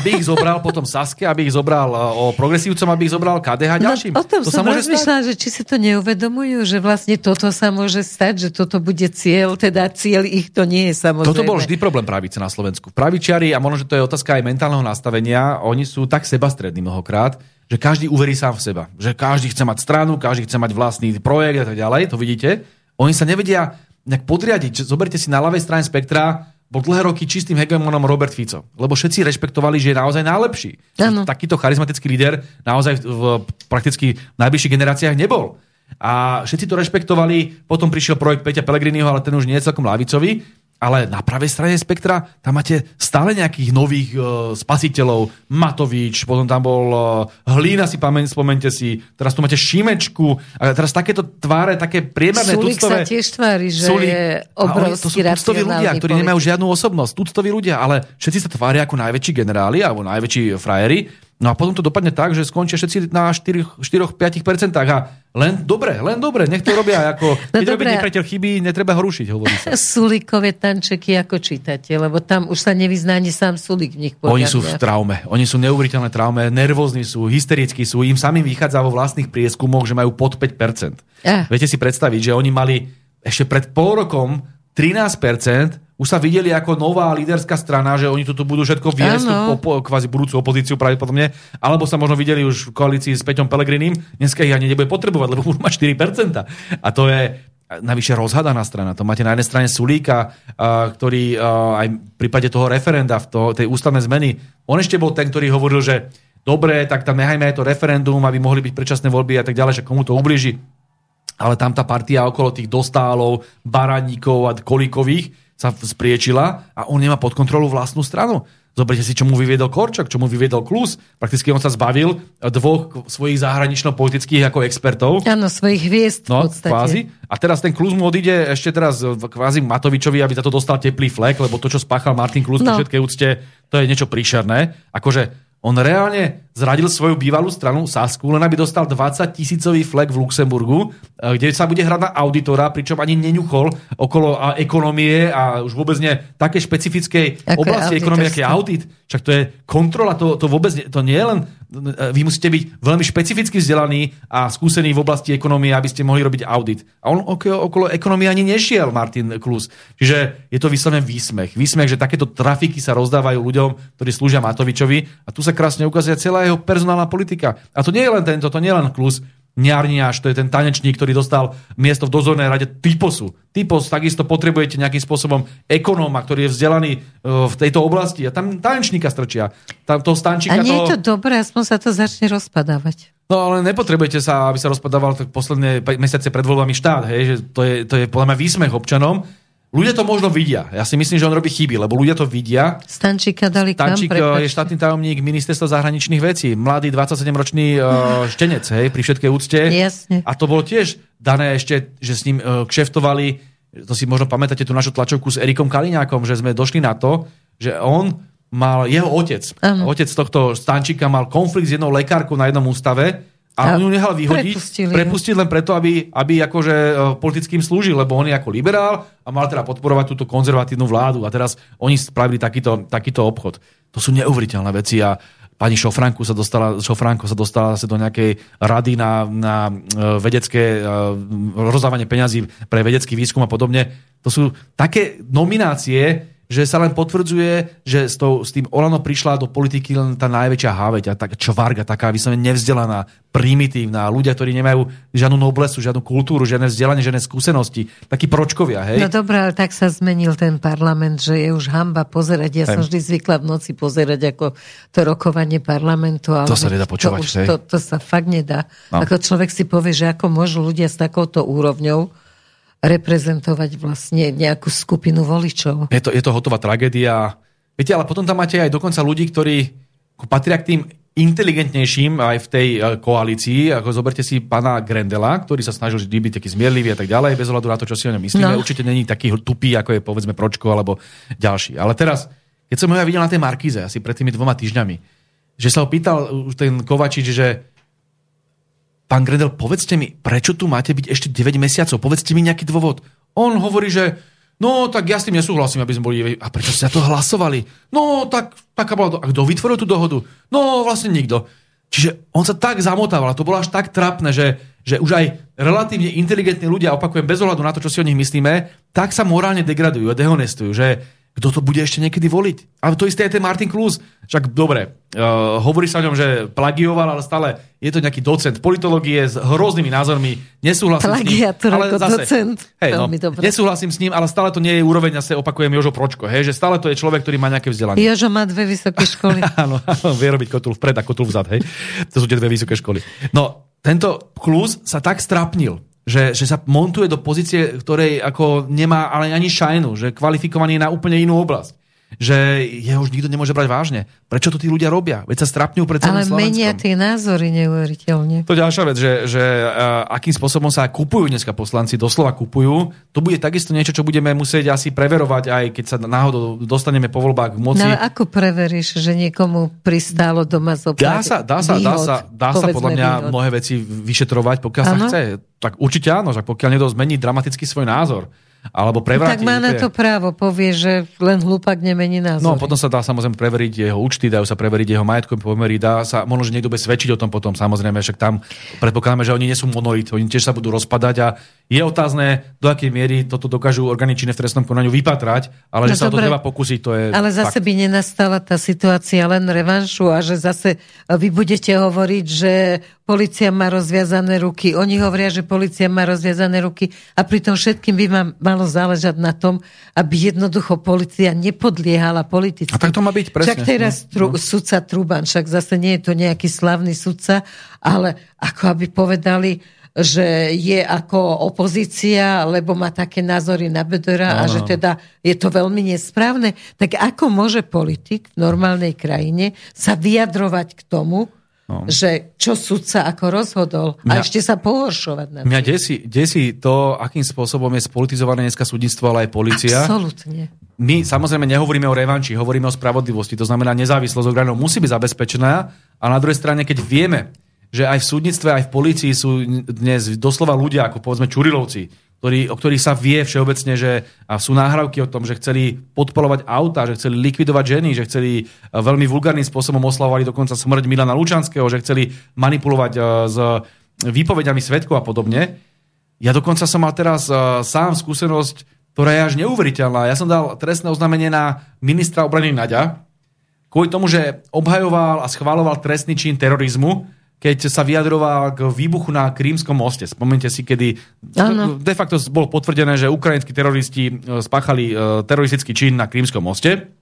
aby ich zobral potom Saske, aby ich zobral o, o progresívcom, aby ich zobral KDH a ďalším. No, o tom to som sa môže rozmýšľala, že či si to neuvedomujú, že vlastne toto sa môže stať, že toto bude cieľ, teda cieľ ich to nie je samozrejme. Toto bol vždy problém pravice na Slovensku. Pravičiari, a možno, že to je otázka aj mentálneho nastavenia, oni sú tak sebastrední mnohokrát, že každý uverí sám v seba. Že každý chce mať stranu, každý chce mať vlastný projekt a tak ďalej, to vidíte. Oni sa nevedia nejak podriadiť. Zoberte si na ľavej strane spektra, bol dlhé roky čistým hegemonom Robert Fico. Lebo všetci rešpektovali, že je naozaj najlepší. Áno. Takýto charizmatický líder naozaj v, v prakticky v najbližších generáciách nebol. A všetci to rešpektovali, potom prišiel projekt Peťa Pellegriniho, ale ten už nie je celkom lavicový. Ale na pravej strane spektra tam máte stále nejakých nových uh, spasiteľov. Matovič, potom tam bol uh, Hlína, si pamäň, spomente si. Teraz tu máte Šimečku. A teraz takéto tváre, také priemerné Sulik tuctové. sa tiež tvári, že Sulik. je A oni- obrovský To sú ľudia, ktorí nemajú žiadnu osobnosť. Tuctoví ľudia, ale všetci sa tvária ako najväčší generáli alebo najväčší frajeri. No a potom to dopadne tak, že skončia všetci na 4-5% a len dobre, len dobre, nech to robia. Ako, [LAUGHS] no keď robí nepriateľ chyby, netreba ho rušiť, hovorí sa. [LAUGHS] Sulíkové tančeky ako čítate, lebo tam už sa nevyzná ani sám Sulík v nich. Oni sú v traume, oni sú neuveriteľné traume, nervózni sú, hysterickí sú, im samým vychádza vo vlastných prieskumoch, že majú pod 5%. Ah. Viete si predstaviť, že oni mali ešte pred pol rokom 13%, už sa videli ako nová líderská strana, že oni tu budú všetko viesť, tú opo- kvázi budúcu opozíciu pravdepodobne, alebo sa možno videli už v koalícii s Peťom Pelegrinim, dneska ich ani nebude potrebovať, lebo už má 4%. A to je navyše rozhadaná strana. To máte na jednej strane Sulíka, ktorý aj v prípade toho referenda, v to, tej ústavnej zmeny, on ešte bol ten, ktorý hovoril, že dobre, tak tam nehajme aj to referendum, aby mohli byť predčasné voľby a tak ďalej, že komu to ubliží. Ale tam tá partia okolo tých dostálov, baraníkov a kolíkových, sa spriečila a on nemá pod kontrolu vlastnú stranu. Zoberte si, čo mu vyviedol Korčok, čo mu vyviedol Klus. Prakticky on sa zbavil dvoch svojich zahranično-politických ako expertov. Áno, svojich hviezd no, v podstate. Kvázi. A teraz ten Klus mu odíde ešte teraz kvázi Matovičovi, aby za to dostal teplý flek, lebo to, čo spáchal Martin Klus no. pri všetkej úcte, to je niečo príšerné. Akože on reálne zradil svoju bývalú stranu Sasku, len aby dostal 20 tisícový flek v Luxemburgu, e, kde sa bude hrať na auditora, pričom ani neňuchol okolo ekonomie a už vôbec nie také špecifickej ako oblasti ekonomie, je audit. Však to je kontrola, to, to vôbec nie, to nie je len... E, vy musíte byť veľmi špecificky vzdelaní a skúsení v oblasti ekonomie, aby ste mohli robiť audit. A on okolo, okolo ekonomie ani nešiel, Martin Klus. Čiže je to vyslovene výsmech. Výsmech, že takéto trafiky sa rozdávajú ľuďom, ktorí slúžia Matovičovi a tu sa krásne ukazuje celá jeho personálna politika. A to nie je len tento, to nie je len klus, Ňarniaš, to je ten tanečník, ktorý dostal miesto v dozornej rade Typosu. Typos takisto potrebujete nejakým spôsobom ekonóma, ktorý je vzdelaný e, v tejto oblasti a tam tanečníka strčia. Tam toho stančíka a nie toho... je to dobré, aspoň sa to začne rozpadávať. No ale nepotrebujete sa, aby sa rozpadával tak posledné mesiace pred voľbami štát, hej, že to je, to je podľa mňa výsmech občanom, Ľudia to možno vidia. Ja si myslím, že on robí chyby, lebo ľudia to vidia. Stančíka dali Stančík kam, je štátny tajomník ministerstva zahraničných vecí. Mladý 27-ročný uh, štenec, hej, pri všetkej úcte. Jasne. A to bolo tiež dané ešte, že s ním uh, kšeftovali, to si možno pamätáte tú našu tlačovku s Erikom Kaliňákom, že sme došli na to, že on mal, jeho otec, ano. otec tohto Stančíka mal konflikt s jednou lekárkou na jednom ústave, a on ju nehal vyhodiť, Prepustili. prepustiť len preto, aby, aby akože politickým slúžil, lebo on je ako liberál a mal teda podporovať túto konzervatívnu vládu. A teraz oni spravili takýto, takýto obchod. To sú neuveriteľné veci a pani Šofranku sa dostala, Šofranko sa dostala sa do nejakej rady na, na e, vedecké e, rozdávanie peňazí pre vedecký výskum a podobne. To sú také nominácie, že sa len potvrdzuje, že s, tou, s tým Olano prišla do politiky len tá najväčšia háveť a tak čvarga, taká vyslovene nevzdelaná, primitívna, ľudia, ktorí nemajú žiadnu noblesu, žiadnu kultúru, žiadne vzdelanie, žiadne skúsenosti, takí pročkovia, hej? No dobré, ale tak sa zmenil ten parlament, že je už hamba pozerať. Ja hej. som vždy zvykla v noci pozerať ako to rokovanie parlamentu. Ale to sa nedá počúvať, to, už, to, to sa fakt nedá. No. Ako človek si povie, že ako môžu ľudia s takouto úrovňou reprezentovať vlastne nejakú skupinu voličov. Je to, je to hotová tragédia. Viete, ale potom tam máte aj dokonca ľudí, ktorí patria k tým inteligentnejším aj v tej e, koalícii, ako zoberte si pána Grendela, ktorý sa snažil vždy byť taký zmierlivý a tak ďalej, bez ohľadu na to, čo si o ňom myslíme. No. Určite není taký tupý, ako je povedzme Pročko alebo ďalší. Ale teraz, keď som ho ja videl na tej Markíze asi pred tými dvoma týždňami, že sa ho pýtal ten Kovačič, že pán Grendel, povedzte mi, prečo tu máte byť ešte 9 mesiacov? Povedzte mi nejaký dôvod. On hovorí, že no tak ja s tým nesúhlasím, aby sme boli... A prečo ste to hlasovali? No tak, taká bola... A kto vytvoril tú dohodu? No vlastne nikto. Čiže on sa tak zamotával, to bolo až tak trapné, že, že už aj relatívne inteligentní ľudia, opakujem, bez ohľadu na to, čo si o nich myslíme, tak sa morálne degradujú a dehonestujú, že kto to bude ešte niekedy voliť. A to isté je ten Martin Klus. Však dobre, uh, hovorí sa o ňom, že plagioval, ale stále je to nejaký docent politológie s hroznými názormi. Nesúhlasím Plagiator s ním. Ale zase, docent. Hej, no, nesúhlasím s ním, ale stále to nie je úroveň, ja sa opakujem Jožo Pročko, hej, že stále to je človek, ktorý má nejaké vzdelanie. Jožo má dve vysoké školy. [LAUGHS] áno, áno, vie robiť kotul vpred a kotul vzad, hej. To sú tie dve vysoké školy. No, tento Klus sa tak strapnil, že, že sa montuje do pozície, ktorej ako nemá ale ani šajnu, že kvalifikovaný je na úplne inú oblasť. Že jeho už nikto nemôže brať vážne. Prečo to tí ľudia robia? Veď sa strapňujú pred celým Ale menia tie názory neuveriteľne. To je ďalšia vec, že, že uh, akým spôsobom sa kupujú dneska poslanci, doslova kupujú. To bude takisto niečo, čo budeme musieť asi preverovať, aj keď sa náhodou dostaneme po voľbách k moci. No ale ako preveríš, že niekomu pristálo doma zobrať Dá sa, dá sa, výhod, dá sa, dá sa podľa mňa výhod. mnohé veci vyšetrovať, pokiaľ ano? sa chce. Tak určite áno, že pokiaľ niekto zmení dramaticky svoj názor, alebo prevráti. Tak má na to právo, povie, že len hlúpak nemení názor. No potom sa dá samozrejme preveriť jeho účty, dajú sa preveriť jeho majetkové pomery, dá sa, možno, že niekto bude svedčiť o tom potom, samozrejme, však tam predpokladáme, že oni nie sú monolit, oni tiež sa budú rozpadať a je otázne, do akej miery toto dokážu orgány činné v trestnom konaniu vypatrať, ale no že sa dobre, o to treba pokúsiť, to je Ale zase fakt. by nenastala tá situácia len revanšu a že zase vy budete hovoriť, že policia má rozviazané ruky. Oni hovoria, že policia má rozviazané ruky a pritom všetkým by ma malo záležať na tom, aby jednoducho policia nepodliehala politicky. A tak to má byť presne. Však teraz tru, no. sudca Truban, však zase nie je to nejaký slavný sudca, ale ako aby povedali, že je ako opozícia, lebo má také názory na Bedora no, a že teda je to veľmi nesprávne. Tak ako môže politik v normálnej krajine sa vyjadrovať k tomu, No. že čo sudca ako rozhodol mňa, a ešte sa pohoršovať na Mňa desí, desí to, akým spôsobom je spolitizované dneska súdnictvo, ale aj policia. Absolutne. My samozrejme nehovoríme o revanči, hovoríme o spravodlivosti. To znamená, nezávislosť orgánov musí byť zabezpečená a na druhej strane, keď vieme, že aj v súdnictve, aj v policii sú dnes doslova ľudia, ako povedzme Čurilovci, ktorý, o ktorých sa vie všeobecne, že a sú náhrávky o tom, že chceli podporovať auta, že chceli likvidovať ženy, že chceli veľmi vulgárnym spôsobom oslavovali dokonca smrť Milana Lučanského, že chceli manipulovať s výpovediami svetkov a podobne. Ja dokonca som mal teraz sám skúsenosť, ktorá je až neuveriteľná. Ja som dal trestné oznámenie na ministra obrany Naďa, kvôli tomu, že obhajoval a schváloval trestný čin terorizmu, keď sa vyjadroval k výbuchu na Krímskom moste. Spomente si, kedy ano. de facto bolo potvrdené, že ukrajinskí teroristi e, spáchali e, teroristický čin na Krímskom moste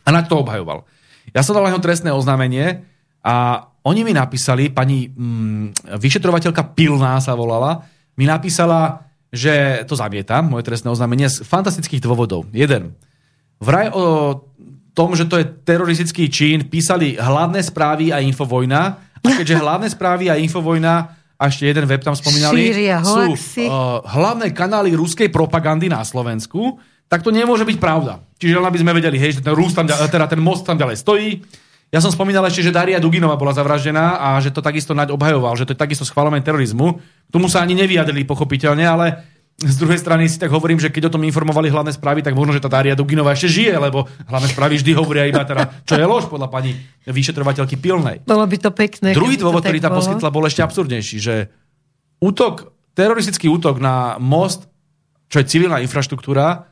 a na to obhajoval. Ja som dal jeho trestné oznámenie a oni mi napísali, pani mm, vyšetrovateľka Pilná sa volala, mi napísala, že to zamietam, moje trestné oznámenie, z fantastických dôvodov. Jeden. Vraj o tom, že to je teroristický čin, písali hlavné správy a infovojna, a [LAUGHS] keďže hlavné správy a Infovojna a ešte jeden web tam spomínali, Šíria, sú uh, hlavné kanály ruskej propagandy na Slovensku, tak to nemôže byť pravda. Čiže len aby sme vedeli, hej, že ten, Rus tam, teda ten most tam ďalej stojí. Ja som spomínal ešte, že Daria Duginová bola zavraždená a že to takisto Naď obhajoval, že to je takisto schválené terorizmu. K tomu sa ani nevyjadrili pochopiteľne, ale z druhej strany si tak hovorím, že keď o tom informovali hlavné správy, tak možno, že tá Daria Duginová ešte žije, lebo hlavné správy vždy hovoria iba teda, čo je lož podľa pani vyšetrovateľky Pilnej. Bolo by to pekné. Druhý dôvod, ktorý tam poskytla, bol ešte absurdnejší, že útok, teroristický útok na most, čo je civilná infraštruktúra,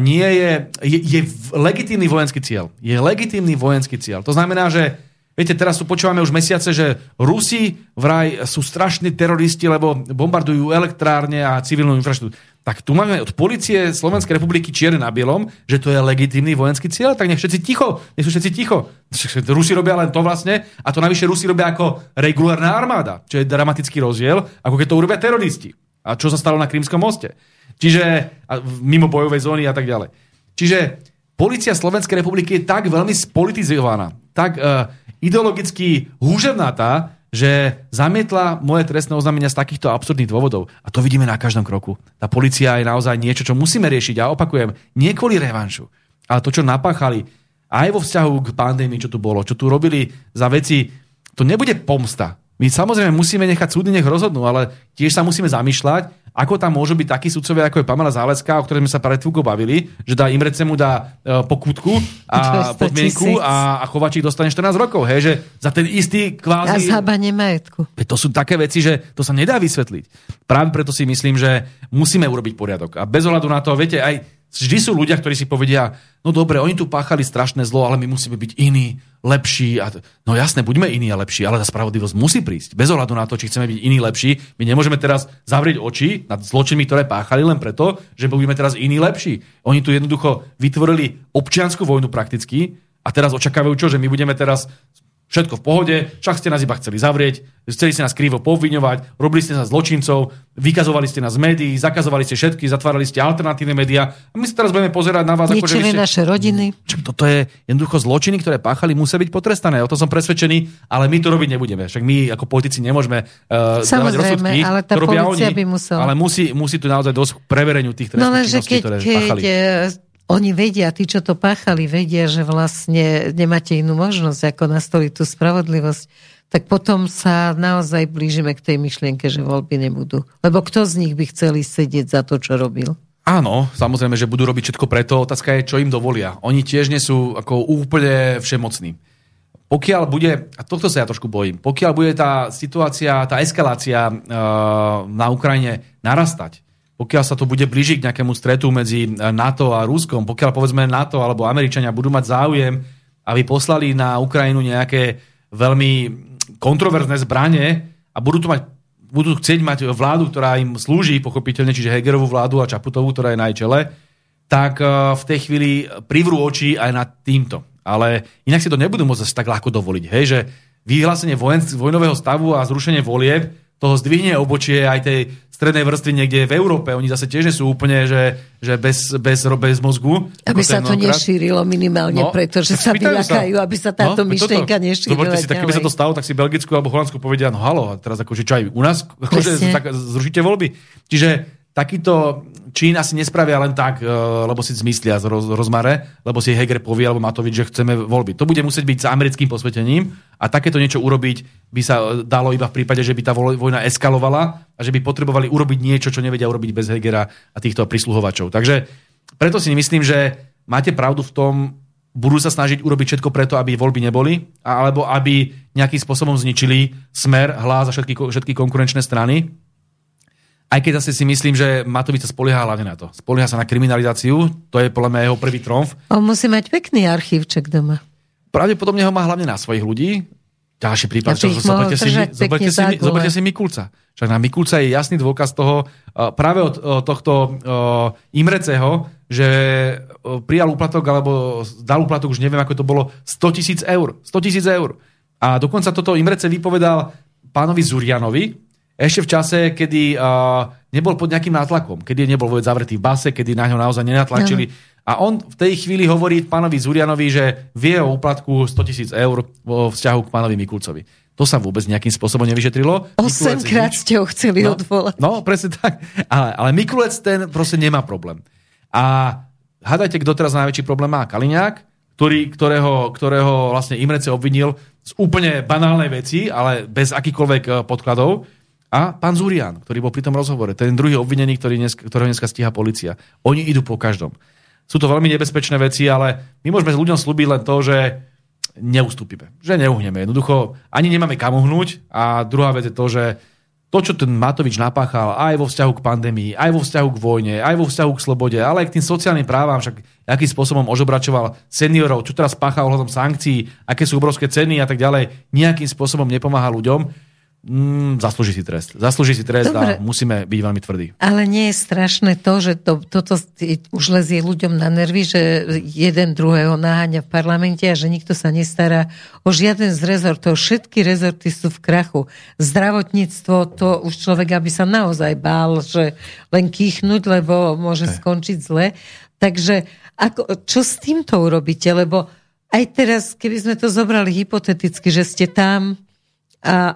nie je, je, je legitímny vojenský cieľ. Je legitímny vojenský cieľ. To znamená, že Viete, teraz tu počúvame už mesiace, že Rusi vraj sú strašní teroristi, lebo bombardujú elektrárne a civilnú infraštruktúru. Tak tu máme od policie Slovenskej republiky čierne na bielom, že to je legitímny vojenský cieľ, tak nech všetci ticho, nech sú všetci ticho. Rusi robia len to vlastne a to navyše Rusi robia ako regulárna armáda, čo je dramatický rozdiel, ako keď to urobia teroristi. A čo sa stalo na Krímskom moste. Čiže mimo bojovej zóny a tak ďalej. Čiže policia Slovenskej republiky je tak veľmi spolitizovaná, tak uh, ideologicky húževnatá, že zamietla moje trestné oznámenia z takýchto absurdných dôvodov. A to vidíme na každom kroku. Tá policia je naozaj niečo, čo musíme riešiť. A opakujem, nie kvôli revanšu, ale to, čo napáchali aj vo vzťahu k pandémii, čo tu bolo, čo tu robili za veci, to nebude pomsta. My samozrejme musíme nechať súdy nech rozhodnú, ale tiež sa musíme zamýšľať, ako tam môžu byť takí sudcovia, ako je Pamela Zálecká, o ktorej sme sa pred chvíľkou bavili, že dá Imrecemu dá e, pokutku a [LAUGHS] podmienku a, a Chovačík dostane 14 rokov, hej, že za ten istý kvázi... A zhábanie majetku. To sú také veci, že to sa nedá vysvetliť. Práve preto si myslím, že musíme urobiť poriadok. A bez ohľadu na to, viete, aj vždy sú ľudia, ktorí si povedia, no dobre, oni tu páchali strašné zlo, ale my musíme byť iní, lepší. A no jasné, buďme iní a lepší, ale tá spravodlivosť musí prísť. Bez ohľadu na to, či chceme byť iní, lepší. My nemôžeme teraz zavrieť oči nad zločinmi, ktoré páchali len preto, že budeme teraz iní, lepší. Oni tu jednoducho vytvorili občianskú vojnu prakticky a teraz očakávajú čo, že my budeme teraz Všetko v pohode, však ste nás iba chceli zavrieť, chceli ste nás krivo povviňovať, robili ste nás zločincov, vykazovali ste nás z médií, zakazovali ste všetky, zatvárali ste alternatívne médiá a my sa teraz budeme pozerať na vás. Ničili ako, že ste... naše rodiny. Čo, toto je jednoducho zločiny, ktoré páchali, musia byť potrestané. O to som presvedčený, ale my to robiť nebudeme. Však my ako politici nemôžeme uh, Samozrejme, ale tá policia oni, by musela. Ale musí, musí tu naozaj dosť k prevereniu tých trestných no, činností, ktoré keď páchali. Eh, oni vedia, tí, čo to páchali, vedia, že vlastne nemáte inú možnosť, ako nastoliť tú spravodlivosť, tak potom sa naozaj blížime k tej myšlienke, že voľby nebudú. Lebo kto z nich by chceli sedieť za to, čo robil? Áno, samozrejme, že budú robiť všetko preto. Otázka je, čo im dovolia. Oni tiež nie sú ako úplne všemocní. Pokiaľ bude, a tohto sa ja trošku bojím, pokiaľ bude tá situácia, tá eskalácia uh, na Ukrajine narastať, pokiaľ sa to bude blížiť k nejakému stretu medzi e, NATO a Ruskom, pokiaľ povedzme NATO alebo Američania budú mať záujem, aby poslali na Ukrajinu nejaké veľmi kontroverzné zbranie a budú tu mať budú chcieť mať vládu, ktorá im slúži, pochopiteľne, čiže Hegerovú vládu a Čaputovú, ktorá je na jej čele, tak e, v tej chvíli privrú oči aj nad týmto. Ale inak si to nebudú môcť tak ľahko dovoliť. Hej, že vyhlásenie vojnového stavu a zrušenie volieb toho zdvihne obočie aj tej strednej vrstvy niekde v Európe. Oni zase tiež sú úplne, že, že bez, bez, bez mozgu. Aby sa to nešírilo minimálne, no, pretože sa vyľakajú, aby sa táto no, myšlienka nešírila. Zoberte si, tak keby sa to stalo, tak si Belgicku alebo Holandsku povedia, no halo, a teraz akože čo aj u nás, akože tak zrušíte voľby. Čiže takýto Čín asi nespravia len tak, eh, lebo si zmyslia z roz, rozmare, lebo si Heger povie, alebo Matovič, že chceme voľby. To bude musieť byť s americkým posvetením a takéto niečo urobiť by sa eh, dalo iba v prípade, že by tá vojna eskalovala a že by potrebovali urobiť niečo, čo nevedia urobiť bez Hegera a týchto prisluhovačov. Takže preto si myslím, že máte pravdu v tom, budú sa snažiť urobiť všetko preto, aby voľby neboli, alebo aby nejakým spôsobom zničili smer, hlas a všetky, všetky konkurenčné strany aj keď zase si myslím, že Matovič sa spolieha hlavne na to. Spolieha sa na kriminalizáciu, to je podľa mňa jeho prvý tromf. On musí mať pekný archívček doma. Pravdepodobne ho má hlavne na svojich ľudí. Ďalší prípad, čo, zoberte, si, zoberte, si, zoberte si Mikulca. Však na Mikulca je jasný dôkaz toho, práve od tohto uh, Imreceho, že prijal úplatok, alebo dal úplatok, už neviem, ako to bolo, 100 tisíc eur. 100 tisíc eur. A dokonca toto Imrece vypovedal pánovi Zurianovi, ešte v čase, kedy uh, nebol pod nejakým nátlakom, kedy nebol vôbec zavretý v base, kedy na ňo naozaj nenatlačili. No. A on v tej chvíli hovorí pánovi Zurianovi, že vie o úplatku 100 tisíc eur vo vzťahu k pánovi Mikulcovi. To sa vôbec nejakým spôsobom nevyšetrilo. Osemkrát ste ho chceli no, odvolať. No, presne tak. Ale, ale Mikulec ten proste nemá problém. A hádajte, kto teraz najväčší problém má? Kaliňák, ktorý, ktorého, ktorého vlastne Imrece obvinil z úplne banálnej veci, ale bez akýkoľvek eh, podkladov a pán Zurian, ktorý bol pri tom rozhovore, ten druhý obvinený, ktorý dnes, ktorého dneska stíha policia. Oni idú po každom. Sú to veľmi nebezpečné veci, ale my môžeme s ľuďom slúbiť len to, že neustúpime, že neuhneme. Jednoducho ani nemáme kam uhnúť a druhá vec je to, že to, čo ten Matovič napáchal aj vo vzťahu k pandémii, aj vo vzťahu k vojne, aj vo vzťahu k slobode, ale aj k tým sociálnym právam, však akým spôsobom ožobračoval seniorov, čo teraz pácha ohľadom sankcií, aké sú obrovské ceny a tak ďalej, nejakým spôsobom nepomáha ľuďom Mm, zaslúži si trest. Zaslúži si trest Dobre. a musíme byť veľmi tvrdí. Ale nie je strašné to, že to, toto už lezie ľuďom na nervy, že jeden druhého naháňa v parlamente a že nikto sa nestará o žiaden z rezortov. Všetky rezorty sú v krachu. Zdravotníctvo, to už človek aby sa naozaj bál, že len kýchnuť, lebo môže skončiť zle. Takže ako, čo s týmto urobíte? Lebo aj teraz, keby sme to zobrali hypoteticky, že ste tam a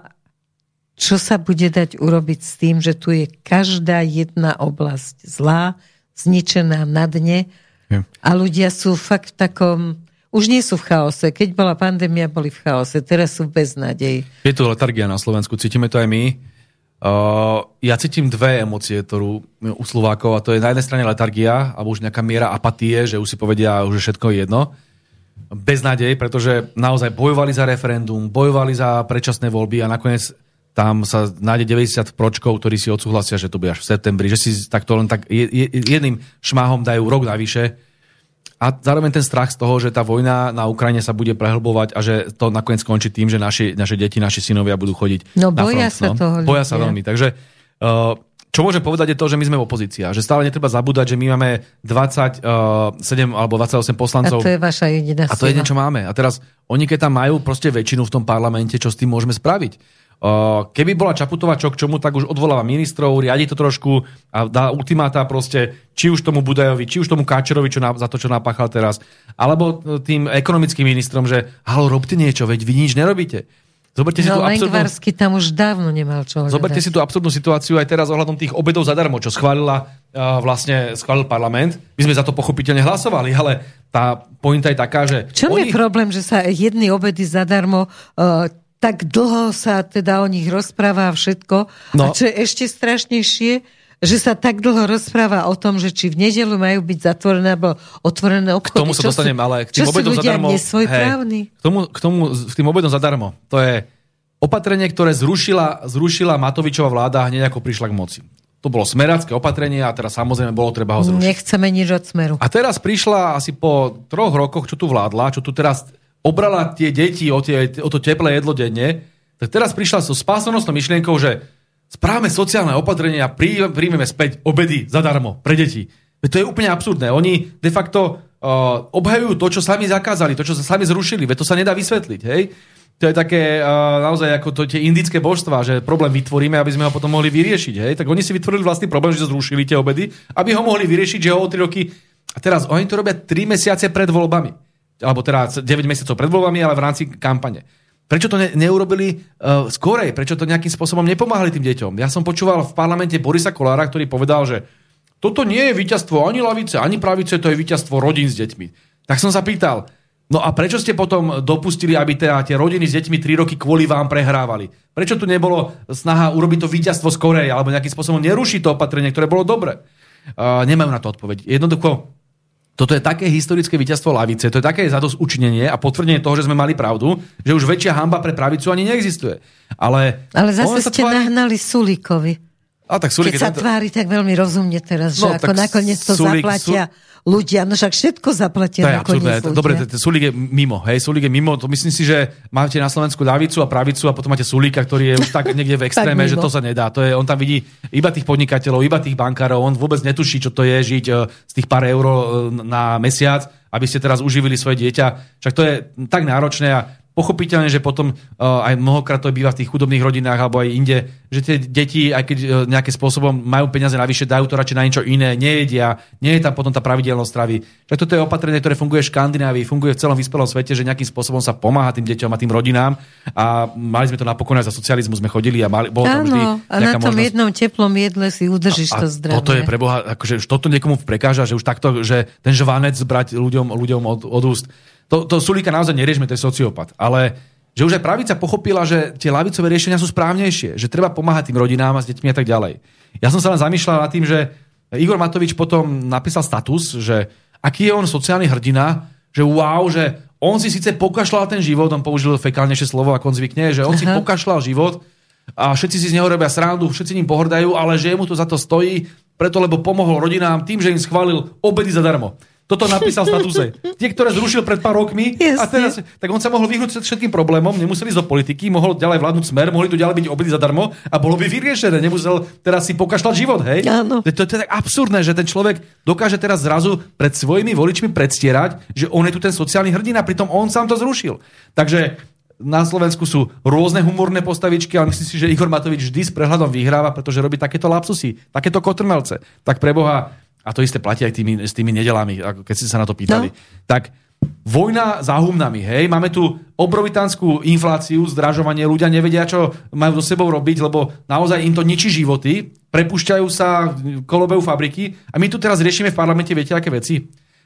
čo sa bude dať urobiť s tým, že tu je každá jedna oblasť zlá, zničená na dne a ľudia sú fakt v takom už nie sú v chaose. Keď bola pandémia, boli v chaose. Teraz sú v beznadeji. Je tu letargia na Slovensku. Cítime to aj my. Uh, ja cítim dve emócie, ktorú u Slovákov, a to je na jednej strane letargia, alebo už nejaká miera apatie, že už si povedia, že všetko je jedno. Beznadej, pretože naozaj bojovali za referendum, bojovali za predčasné voľby a nakoniec tam sa nájde 90 pročkov, ktorí si odsúhlasia, že to bude až v septembri, že si takto len tak jedným šmáhom dajú rok navyše. A zároveň ten strach z toho, že tá vojna na Ukrajine sa bude prehlbovať a že to nakoniec skončí tým, že naši, naše deti, naši synovia budú chodiť no, na boja front. Sa no. toho boja sa veľmi. Takže uh, čo môžem povedať je to, že my sme opozícia. Že stále netreba zabúdať, že my máme 27 alebo 28 poslancov. A to je vaša jediná A to je jediné, čo máme. A teraz oni, keď tam majú proste väčšinu v tom parlamente, čo s tým môžeme spraviť? Keby bola Čaputová čo k čomu, tak už odvoláva ministrov, riadi to trošku a dá ultimáta proste, či už tomu Budajovi, či už tomu Káčerovi čo na, za to, čo napáchal teraz, alebo tým ekonomickým ministrom, že halo, robte niečo, veď vy nič nerobíte. Zoberte si no, tú absurdnú... tam už dávno nemal čo hľadať. Zoberte si tú absurdnú situáciu aj teraz ohľadom tých obedov zadarmo, čo schválila uh, vlastne schválil parlament. My sme za to pochopiteľne hlasovali, ale tá pointa je taká, že... Čo oni... je problém, že sa jedny obedy zadarmo uh, tak dlho sa teda o nich rozpráva všetko. No. A čo je ešte strašnejšie, že sa tak dlho rozpráva o tom, že či v nedelu majú byť zatvorené alebo otvorené obchody. K tomu sa dostanem, ale k tým čo obedom zadarmo... Hej, k tomu, k tomu, k tým obedom zadarmo. To je opatrenie, ktoré zrušila, zrušila Matovičová vláda hneď ako prišla k moci. To bolo smerácké opatrenie a teraz samozrejme bolo treba ho zrušiť. Nechceme nič od smeru. A teraz prišla asi po troch rokoch, čo tu vládla, čo tu teraz obrala tie deti o, tie, o to teplé jedlo denne, tak teraz prišla so spásonosnou myšlienkou, že správame sociálne opatrenia a príjmeme späť obedy zadarmo pre deti. Veď to je úplne absurdné. Oni de facto uh, obhajujú to, čo sami zakázali, to, čo sa sami zrušili. Veď to sa nedá vysvetliť. Hej? To je také uh, naozaj ako to, tie indické božstva, že problém vytvoríme, aby sme ho potom mohli vyriešiť. Hej? Tak oni si vytvorili vlastný problém, že zrušili tie obedy, aby ho mohli vyriešiť, že ho o 3 roky... A teraz oni to robia 3 mesiace pred voľbami. Alebo teda 9 mesiacov pred voľbami, ale v rámci kampane. Prečo to ne, neurobili uh, skorej? Prečo to nejakým spôsobom nepomáhali tým deťom? Ja som počúval v parlamente Borisa Kolára, ktorý povedal, že toto nie je víťazstvo ani lavice, ani pravice, to je víťazstvo rodín s deťmi. Tak som sa pýtal, no a prečo ste potom dopustili, aby teda tie rodiny s deťmi 3 roky kvôli vám prehrávali? Prečo tu nebolo snaha urobiť to víťazstvo skorej, alebo nejakým spôsobom nerušiť to opatrenie, ktoré bolo dobre? Uh, nemajú na to odpoveď. Jednoducho, toto je také historické víťazstvo lavice, to je také zadosť učinenie a potvrdenie toho, že sme mali pravdu, že už väčšia hamba pre pravicu ani neexistuje. Ale, Ale zase ste tvári... nahnali Sulíkovi. A tak Sulík Keď sa tento... tvári tak veľmi rozumne teraz, no, že ako nakoniec to Sulík, zaplatia. Sul ľudia, no však všetko zaplatia to je absurdné. Dobre, Sulík je mimo, hej, Sulík je mimo, to myslím si, že máte na Slovensku ľavicu a pravicu a potom máte Sulíka, ktorý je už tak [LAUGHS] niekde v extréme, že to sa nedá. To je, on tam vidí iba tých podnikateľov, iba tých bankárov, on vôbec netuší, čo to je žiť e, z tých pár eur e, na mesiac, aby ste teraz uživili svoje dieťa. Však to je tak náročné a pochopiteľne, že potom uh, aj mnohokrát to býva v tých chudobných rodinách alebo aj inde, že tie deti, aj keď uh, nejakým spôsobom majú peniaze navyše, dajú to radšej na niečo iné, nejedia, nie je tam potom tá pravidelnosť stravy. Tak toto je opatrenie, ktoré funguje v Škandinávii, funguje v celom vyspelom svete, že nejakým spôsobom sa pomáha tým deťom a tým rodinám a mali sme to napokon aj za socializmu sme chodili a mali, bolo tam vždy a na tom možnosť... jednom teplom jedle si udržíš a, to zdravie. Toto je preboha, akože toto niekomu prekáža, že už takto, že ten žvanec brať ľuďom, ľuďom od, od úst to, to Sulíka naozaj neriešme, to je sociopat. Ale že už aj pravica pochopila, že tie lavicové riešenia sú správnejšie, že treba pomáhať tým rodinám a s deťmi a tak ďalej. Ja som sa len zamýšľal nad tým, že Igor Matovič potom napísal status, že aký je on sociálny hrdina, že wow, že on si síce pokašľal ten život, on použil fekálnejšie slovo, ako on zvykne, že on Aha. si pokašľal život a všetci si z neho robia srandu, všetci ním pohrdajú, ale že mu to za to stojí, preto lebo pomohol rodinám tým, že im schválil obedy zadarmo. Toto napísal statuse. Tie, ktoré zrušil pred pár rokmi, a teraz, tak on sa mohol vyhnúť všetkým problémom, nemusel ísť do politiky, mohol ďalej vládnuť smer, mohli tu ďalej byť obedy zadarmo a bolo by vyriešené. Nemusel teraz si pokašľať život, hej? Áno. To, to, to, je tak absurdné, že ten človek dokáže teraz zrazu pred svojimi voličmi predstierať, že on je tu ten sociálny hrdina, pritom on sám to zrušil. Takže na Slovensku sú rôzne humorné postavičky, ale myslím si, že Igor Matovič vždy s prehľadom vyhráva, pretože robí takéto lapsusy, takéto kotrmelce. Tak pre Boha, a to isté platí aj tými, s tými nedelami, keď ste sa na to pýtali, no. tak vojna za humnami, hej, máme tu obrovitanskú infláciu, zdražovanie, ľudia nevedia, čo majú so sebou robiť, lebo naozaj im to ničí životy, prepušťajú sa, kolobejú fabriky a my tu teraz riešime v parlamente, viete, aké veci?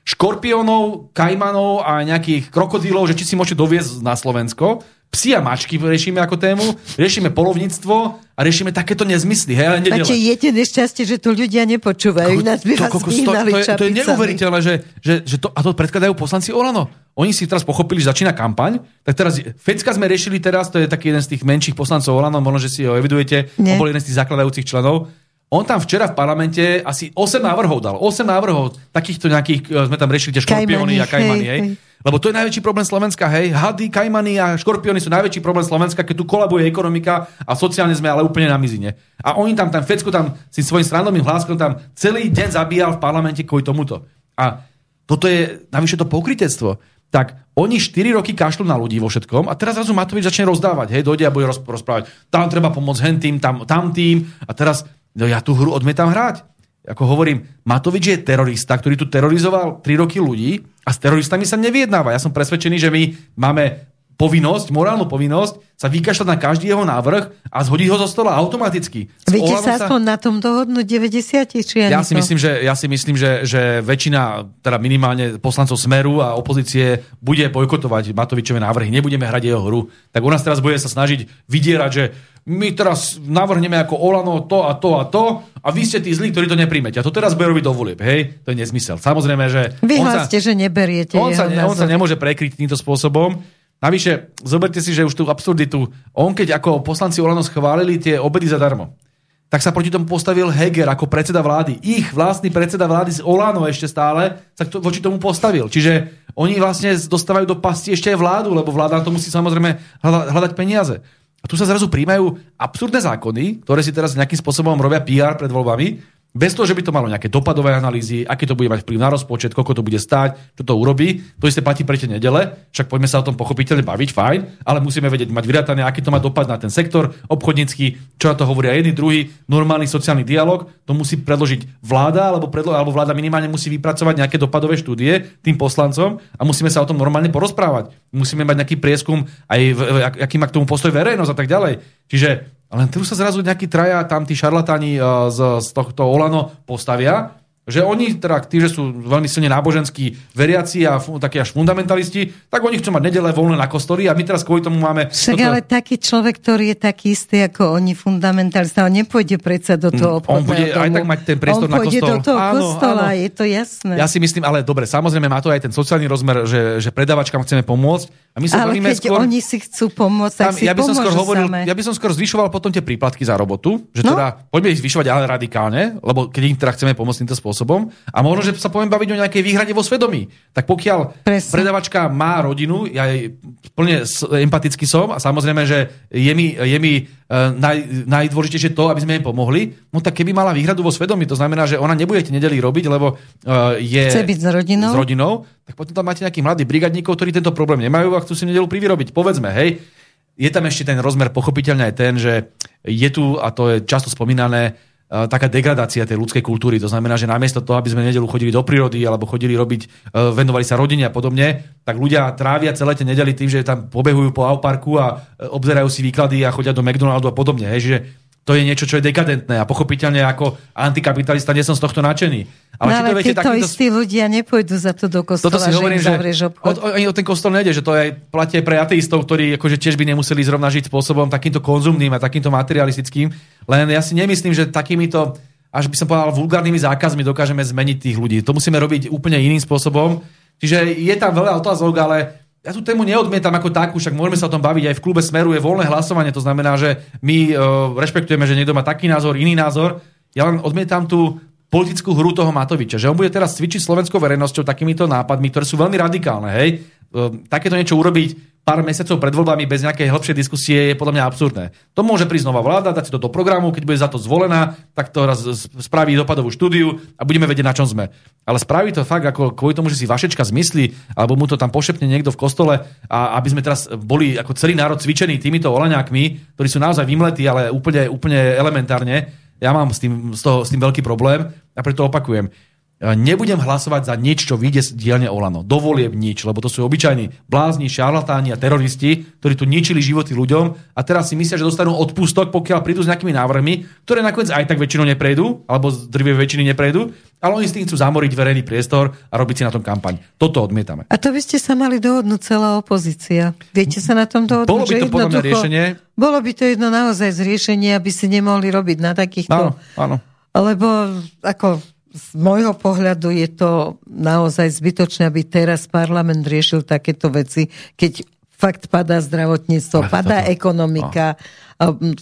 Škorpiónov, kajmanov a nejakých krokodílov, že či si môžete doviezť na Slovensko, psi a mačky riešime ako tému, riešime polovníctvo a riešime takéto nezmysly. Hej, ale Máte jediné šťastie, že to ľudia nepočúvajú. Ko, to, to, to, to, je, to je neuveriteľné, že, že, že to, a to predkladajú poslanci Olano. Oni si teraz pochopili, že začína kampaň, tak teraz Fecka sme riešili teraz, to je taký jeden z tých menších poslancov Olano, možno, že si ho evidujete, on bol jeden z tých zakladajúcich členov. On tam včera v parlamente asi 8 návrhov dal. 8 návrhov takýchto nejakých, e, sme tam riešili tie škorpióny a kajmany, hej. hej Lebo to je najväčší problém Slovenska, hej. Hady, kajmany a škorpióny sú najväčší problém Slovenska, keď tu kolabuje ekonomika a sociálne sme ale úplne na mizine. A oni tam, tam Fecko tam si svojím stranovým hláskom tam celý deň zabíjal v parlamente kvôli tomuto. A toto je navyše to pokritectvo. Tak oni 4 roky kašľú na ľudí vo všetkom a teraz zrazu Matovič začne rozdávať. Hej, dojde a bude rozprávať. Tam treba pomôcť hen tým, tam, tam tým. A teraz no ja tú hru odmietam hrať ako hovorím, Matovič je terorista, ktorý tu terorizoval 3 roky ľudí a s teroristami sa neviednáva. Ja som presvedčený, že my máme povinnosť, morálnu povinnosť sa vykašľať na každý jeho návrh a zhodiť ho zo stola automaticky. Viete sa aspoň na tom dohodnúť 90 či ja si, myslím, že, ja si myslím, že, že väčšina, teda minimálne poslancov Smeru a opozície bude bojkotovať Matovičové návrhy, nebudeme hrať jeho hru. Tak u nás teraz bude sa snažiť vydierať, že my teraz navrhneme ako Olano to a to a to a vy ste tí zlí, ktorí to nepríjmete. A to teraz bude robiť do volieb, hej? To je nezmysel. Samozrejme, že... Vyhláste, že neberiete on sa, on sa nemôže prekryť týmto spôsobom. Navyše, zoberte si, že už tú absurditu, on keď ako poslanci Olano schválili tie obedy zadarmo, tak sa proti tomu postavil Heger ako predseda vlády. Ich vlastný predseda vlády z Olano ešte stále sa to, voči tomu postavil. Čiže oni vlastne dostávajú do pasti ešte aj vládu, lebo vláda to musí samozrejme hľadať peniaze. A tu sa zrazu príjmajú absurdné zákony, ktoré si teraz nejakým spôsobom robia PR pred voľbami, bez toho, že by to malo nejaké dopadové analýzy, aký to bude mať vplyv na rozpočet, koľko to bude stáť, čo to urobí. To isté platí pre tie nedele, však poďme sa o tom pochopiteľne baviť, fajn, ale musíme vedieť, mať vyratané, aký to má dopad na ten sektor obchodnícky, čo na to hovoria jedni, druhý, normálny sociálny dialog, to musí predložiť vláda, alebo, predlo- alebo vláda minimálne musí vypracovať nejaké dopadové štúdie tým poslancom a musíme sa o tom normálne porozprávať. Musíme mať nejaký prieskum, aj v, aký má k tomu postoj verejnosť a tak ďalej. Čiže len tu sa zrazu nejakí traja tam tí šarlatáni eh, z, z tohto Olano postavia že oni, teda tí, že sú veľmi silne náboženskí veriaci a fu, takí až fundamentalisti, tak oni chcú mať nedele voľné na kostoly a my teraz kvôli tomu máme... Však toto... ale taký človek, ktorý je taký istý ako oni fundamentalista, on nepôjde predsa do toho obchodného On bude domu. aj tak mať ten priestor on na kostol. do toho áno, kostola, áno. je to jasné. Ja si myslím, ale dobre, samozrejme má to aj ten sociálny rozmer, že, že predavačkám chceme pomôcť. A my sa ale keď skôr, oni si chcú pomôcť, tak tam, si ja by som skôr hovoril, same. Ja by som skôr zvyšoval potom tie príplatky za robotu, že no? teda poďme ich zvyšovať ale radikálne, lebo keď im teda chceme pomôcť týmto spôsobom. A možno, že sa poviem baviť o nejakej výhrade vo svedomí. Tak pokiaľ Presne. predavačka má rodinu, ja jej plne empaticky som a samozrejme, že je mi, je mi uh, naj, najdôležitejšie to, aby sme jej pomohli, no tak keby mala výhradu vo svedomí, to znamená, že ona nebude tie nedeli robiť, lebo uh, je Chce byť s rodinou. s rodinou, tak potom tam máte nejakých mladých brigadníkov, ktorí tento problém nemajú a chcú si nedelu privyrobiť. Povedzme, hej, je tam ešte ten rozmer pochopiteľne aj ten, že je tu, a to je často spomínané, E, taká degradácia tej ľudskej kultúry. To znamená, že namiesto toho, aby sme nedelu chodili do prírody alebo chodili robiť, e, venovali sa rodine a podobne, tak ľudia trávia celé tie nedely tým, že tam pobehujú po parku a e, obzerajú si výklady a chodia do McDonaldu a podobne. Hej. Že to je niečo, čo je dekadentné a pochopiteľne ako antikapitalista nie som z tohto nadšený. Ale, no, ale to viete, takýto... istí ľudia nepôjdu za to do kostola, Toto si hovorím, že, že o, o, o, ten kostol nejde, že to aj platí aj pre ateistov, ktorí akože tiež by nemuseli zrovna žiť spôsobom takýmto konzumným a takýmto materialistickým. Len ja si nemyslím, že takýmito až by som povedal, vulgárnymi zákazmi dokážeme zmeniť tých ľudí. To musíme robiť úplne iným spôsobom. Čiže je tam veľa otázok, ale ja tú tému neodmietam ako takú, však môžeme sa o tom baviť. Aj v klube Smeru je voľné hlasovanie, to znamená, že my uh, rešpektujeme, že niekto má taký názor, iný názor. Ja len odmietam tú politickú hru toho Matoviča, že on bude teraz cvičiť slovenskou verejnosťou takýmito nápadmi, ktoré sú veľmi radikálne. Hej? Ehm, takéto niečo urobiť pár mesiacov pred voľbami bez nejakej hĺbšej diskusie je podľa mňa absurdné. To môže prísť nová vláda, dať si to do programu, keď bude za to zvolená, tak to raz spraví dopadovú štúdiu a budeme vedieť, na čom sme. Ale spraví to fakt ako kvôli tomu, že si Vašečka zmyslí, alebo mu to tam pošepne niekto v kostole a aby sme teraz boli ako celý národ cvičení týmito olaňákmi, ktorí sú naozaj vymletí, ale úplne, úplne elementárne. Ja mám s tým, s, toho, s tým veľký problém a preto opakujem nebudem hlasovať za nič, čo vyjde z dielne Olano. Dovolieb nič, lebo to sú obyčajní blázni, šarlatáni a teroristi, ktorí tu ničili životy ľuďom a teraz si myslia, že dostanú odpustok, pokiaľ prídu s nejakými návrhmi, ktoré nakoniec aj tak väčšinou neprejdú, alebo z drvie väčšiny neprejdú, ale oni s tým chcú zamoriť verejný priestor a robiť si na tom kampaň. Toto odmietame. A to by ste sa mali dohodnúť celá opozícia. Viete sa na tom dohodnúť? Bolo by to podľa mňa riešenie. Bolo by to jedno naozaj zriešenie, aby si nemohli robiť na takýchto... Áno, áno. Lebo ako z môjho pohľadu je to naozaj zbytočné, aby teraz parlament riešil takéto veci, keď fakt padá zdravotníctvo, padá ekonomika,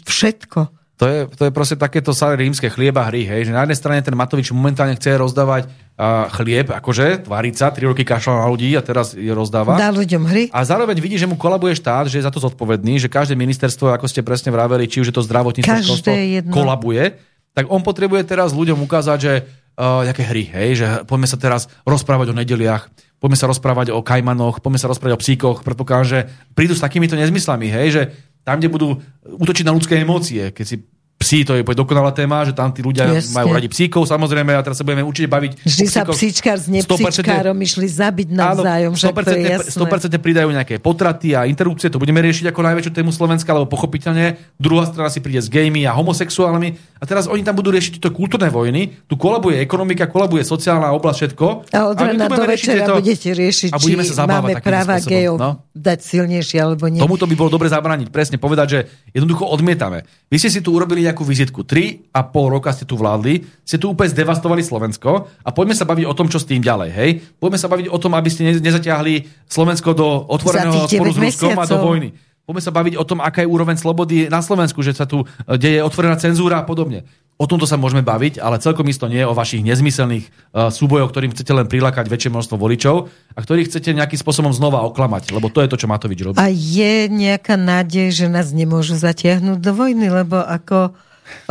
všetko. To je, to je proste takéto sa rímske chlieba hry, hej, že na jednej strane ten Matovič momentálne chce rozdávať uh, chlieb, akože, tváriť sa, tri roky kašľal na ľudí a teraz je rozdáva. Dá ľuďom hry. A zároveň vidí, že mu kolabuje štát, že je za to zodpovedný, že každé ministerstvo, ako ste presne vraveli, či už je to zdravotníctvo, Každé jedno. kolabuje, tak on potrebuje teraz ľuďom ukázať, že uh, nejaké hry, hej, že poďme sa teraz rozprávať o nedeliach, poďme sa rozprávať o kajmanoch, poďme sa rozprávať o psíkoch, predpokladám, že prídu s takýmito nezmyslami, hej, že tam, kde budú útočiť na ľudské emócie, keď si psí, to je dokonalá téma, že tam tí ľudia Jasne. majú radi psíkov, samozrejme, a teraz sa budeme určite baviť. Vždy sa psíčkar s 100% nepsíčkárom išli zabiť navzájom, že to je 100%, jasné. 100% pridajú nejaké potraty a interrupcie, to budeme riešiť ako najväčšiu tému Slovenska, lebo pochopiteľne druhá strana si príde s gejmi a homosexuálmi a teraz oni tam budú riešiť tieto kultúrne vojny, tu kolabuje ekonomika, kolabuje sociálna oblasť, všetko. A od rána do večera tieto- budete riešiť, a budeme sa zabávať máme práva gejov no. dať silnejšie alebo nie. Tomuto by bolo dobre zabrániť, presne povedať, že jednoducho odmietame. Vy ste si tu urobili nejakú vizitku, 3 a pol roka ste tu vládli, ste tu úplne zdevastovali Slovensko a poďme sa baviť o tom, čo s tým ďalej. Hej? Poďme sa baviť o tom, aby ste ne- nezatiahli Slovensko do otvoreného sporu s 9 Ruskom a do vojny. Poďme sa baviť o tom, aká je úroveň slobody na Slovensku, že sa tu e, deje otvorená cenzúra a podobne. O tomto sa môžeme baviť, ale celkom isto nie o vašich nezmyselných uh, súbojoch, ktorým chcete len prilákať väčšie množstvo voličov a ktorých chcete nejakým spôsobom znova oklamať, lebo to je to, čo Matovič robí. A je nejaká nádej, že nás nemôžu zatiahnuť do vojny, lebo ako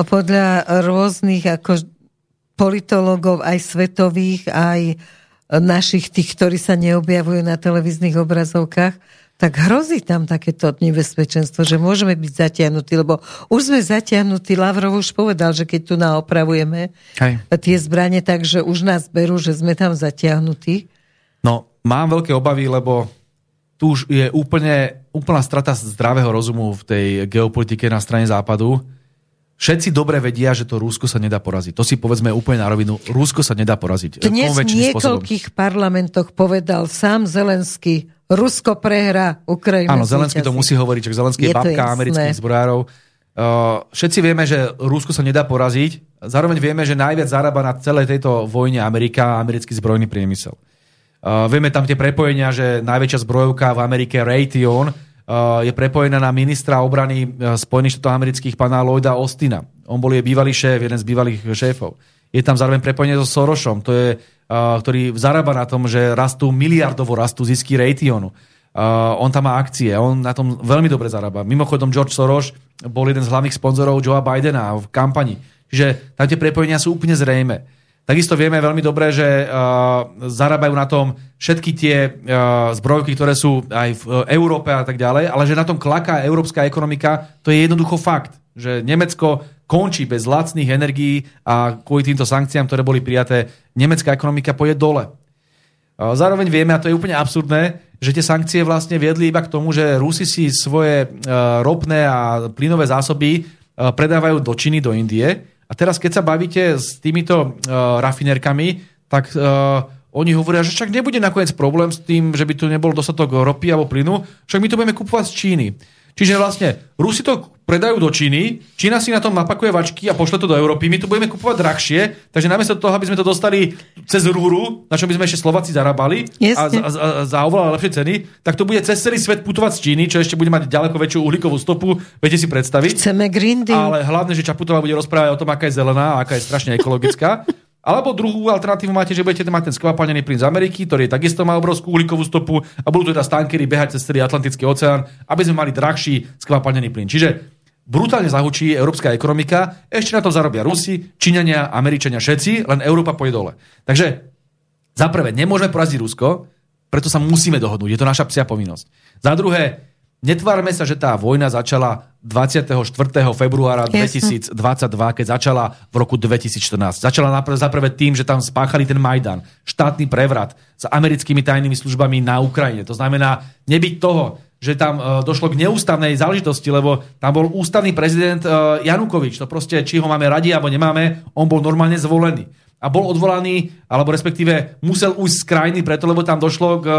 podľa rôznych ako politologov, aj svetových, aj našich tých, ktorí sa neobjavujú na televíznych obrazovkách, tak hrozí tam takéto nebezpečenstvo, že môžeme byť zatiahnutí, lebo už sme zatiahnutí, Lavrov už povedal, že keď tu naopravujeme Hej. tie zbranie, takže už nás berú, že sme tam zatiahnutí. No, mám veľké obavy, lebo tu už je úplne, úplná strata zdravého rozumu v tej geopolitike na strane západu. Všetci dobre vedia, že to Rusko sa nedá poraziť. To si povedzme úplne na rovinu. Rusko sa nedá poraziť. Dnes v konvenčným spôsobom. niekoľkých parlamentoch povedal sám Zelenský, Rusko prehrá, Ukrajina Áno, Zelenský to musí hovoriť, že Zelenský je, Je babka jasné. amerických zbrojárov. Uh, všetci vieme, že Rusko sa nedá poraziť. Zároveň vieme, že najviac zarába na celej tejto vojne Amerika a americký zbrojný priemysel. Uh, vieme tam tie prepojenia, že najväčšia zbrojovka v Amerike Raytheon uh, je prepojená na ministra obrany Spojených štátov amerických pána Lloyda Austina. On bol jej bývalý šéf, jeden z bývalých šéfov. Je tam zároveň prepojenie so Sorošom, to je, ktorý zarába na tom, že rastú miliardovo rastú zisky Raytheonu. Uh, on tam má akcie, on na tom veľmi dobre zarába. Mimochodom, George Soros bol jeden z hlavných sponzorov Joea Bidena v kampani. Čiže tam tie prepojenia sú úplne zrejme. Takisto vieme veľmi dobre, že uh, zarábajú na tom všetky tie uh, zbrojky, ktoré sú aj v Európe a tak ďalej, ale že na tom klaká európska ekonomika, to je jednoducho fakt. Že Nemecko končí bez lacných energií a kvôli týmto sankciám, ktoré boli prijaté, nemecká ekonomika pôjde dole. Zároveň vieme, a to je úplne absurdné, že tie sankcie vlastne viedli iba k tomu, že Rusi si svoje e, ropné a plynové zásoby e, predávajú do Číny, do Indie. A teraz, keď sa bavíte s týmito e, rafinerkami, tak oni hovoria, že však nebude nakoniec problém s tým, že by tu nebol dostatok ropy alebo plynu, však my to budeme kupovať z Číny. Čiže vlastne Rusi to predajú do Číny, Čína si na tom napakuje vačky a pošle to do Európy, my to budeme kupovať drahšie, takže namiesto toho, aby sme to dostali cez rúru, na čom by sme ešte Slováci zarábali a za, za, za oveľa lepšie ceny, tak to bude cez celý svet putovať z Číny, čo ešte bude mať ďaleko väčšiu uhlíkovú stopu, viete si predstaviť. Chceme Green Deal. Ale hlavne, že Čaputová bude rozprávať o tom, aká je zelená a aká je strašne ekologická. Alebo druhú alternatívu máte, že budete mať ten skvapalnený plyn z Ameriky, ktorý takisto má obrovskú uhlíkovú stopu a budú teda stankery behať cez celý Atlantický oceán, aby sme mali drahší skvapalnený plyn. Čiže brutálne zahučí európska ekonomika, ešte na to zarobia Rusi, Číňania, Američania, všetci, len Európa pôjde dole. Takže za prvé, nemôžeme poraziť Rusko, preto sa musíme dohodnúť. Je to naša psia povinnosť. Za druhé, netvárme sa, že tá vojna začala 24. februára Jasne. 2022, keď začala v roku 2014. Začala napr- zaprvé tým, že tam spáchali ten Majdan, štátny prevrat s americkými tajnými službami na Ukrajine. To znamená nebyť toho, že tam e, došlo k neústavnej záležitosti, lebo tam bol ústavný prezident e, Janukovič. To proste, či ho máme radi alebo nemáme, on bol normálne zvolený a bol odvolaný, alebo respektíve musel ujsť z krajiny preto, lebo tam došlo k uh,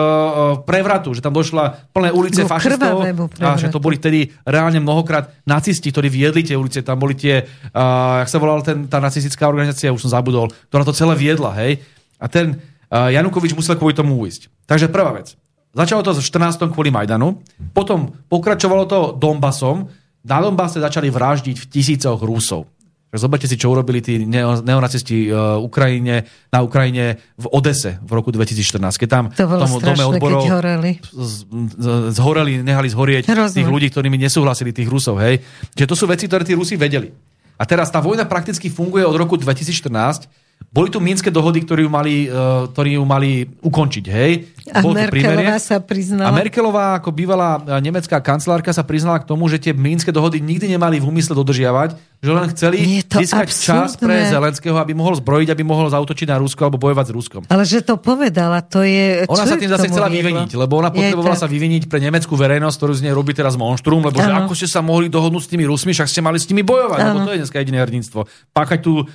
prevratu, že tam došla plné ulice fašistov a že to boli vtedy reálne mnohokrát nacisti, ktorí viedli tie ulice, tam boli tie, uh, jak sa volala ten, tá nacistická organizácia, už som zabudol, ktorá to celé viedla, hej. A ten uh, Janukovič musel kvôli tomu ujsť. Takže prvá vec. Začalo to v 14. kvôli Majdanu, potom pokračovalo to Donbasom, na Donbase začali vraždiť v tisícoch Rusov. Zoberte si, čo urobili tí neonacisti uh, Ukrajine, na Ukrajine v Odese v roku 2014, keď tam to bolo tomu strašné, dome odborov horeli. Zhoreli, nehali zhorieť Hrozne. tých ľudí, ktorými nesúhlasili, tých Rusov. Hej. Čiže to sú veci, ktoré tí Rusi vedeli. A teraz tá vojna prakticky funguje od roku 2014 boli tu Minské dohody, ktoré ju mali, uh, ktorí ju mali ukončiť, hej? A Merkelová sa priznala. A Merkelová, ako bývalá e, nemecká kancelárka, sa priznala k tomu, že tie Minské dohody nikdy nemali v úmysle dodržiavať, že len chceli získať absurdné. čas pre Zelenského, aby mohol zbrojiť, aby mohol zautočiť na Rusko alebo bojovať s Ruskom. Ale že to povedala, to je... Ona sa tým zase chcela viedlo? vyviniť, lebo ona potrebovala sa vyviniť pre nemeckú verejnosť, ktorú z nej robí teraz monštrum, lebo že ako ste sa mohli dohodnúť s tými Rusmi, však ste mali s nimi bojovať, ano. lebo to je dneska jediné hrdinstvo. Páchať tu uh,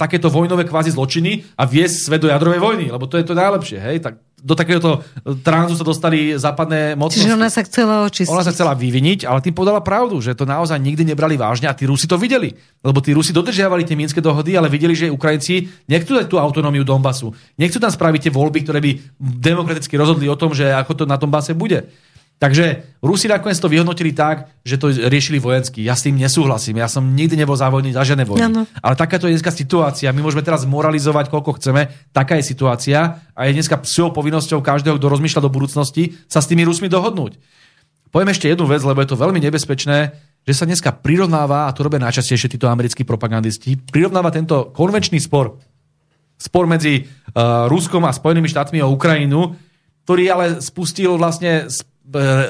takéto vojnové kvázi zločiny a viesť svet do jadrovej vojny, lebo to je to najlepšie. Hej? Tak do takéhoto tranzu sa dostali západné mocnosti. Čiže ona sa chcela očistiť. Ona sa chcela vyviniť, ale tým podala pravdu, že to naozaj nikdy nebrali vážne a tí Rusi to videli. Lebo tí Rusi dodržiavali tie minské dohody, ale videli, že Ukrajinci nechcú dať tú autonómiu Donbasu. Nechcú tam spraviť tie voľby, ktoré by demokraticky rozhodli o tom, že ako to na Donbase bude. Takže Rusi nakoniec to vyhodnotili tak, že to riešili vojensky. Ja s tým nesúhlasím. Ja som nikdy nebol za vojny, za žiadne vojny. Ano. Ale takáto je dneska situácia. My môžeme teraz moralizovať, koľko chceme. Taká je situácia a je dneska psou povinnosťou každého, kto rozmýšľa do budúcnosti, sa s tými Rusmi dohodnúť. Poviem ešte jednu vec, lebo je to veľmi nebezpečné, že sa dneska prirovnáva, a to robia najčastejšie títo americkí propagandisti, prirovnáva tento konvenčný spor, spor medzi uh, Ruskom a Spojenými štátmi o Ukrajinu, ktorý ale spustil vlastne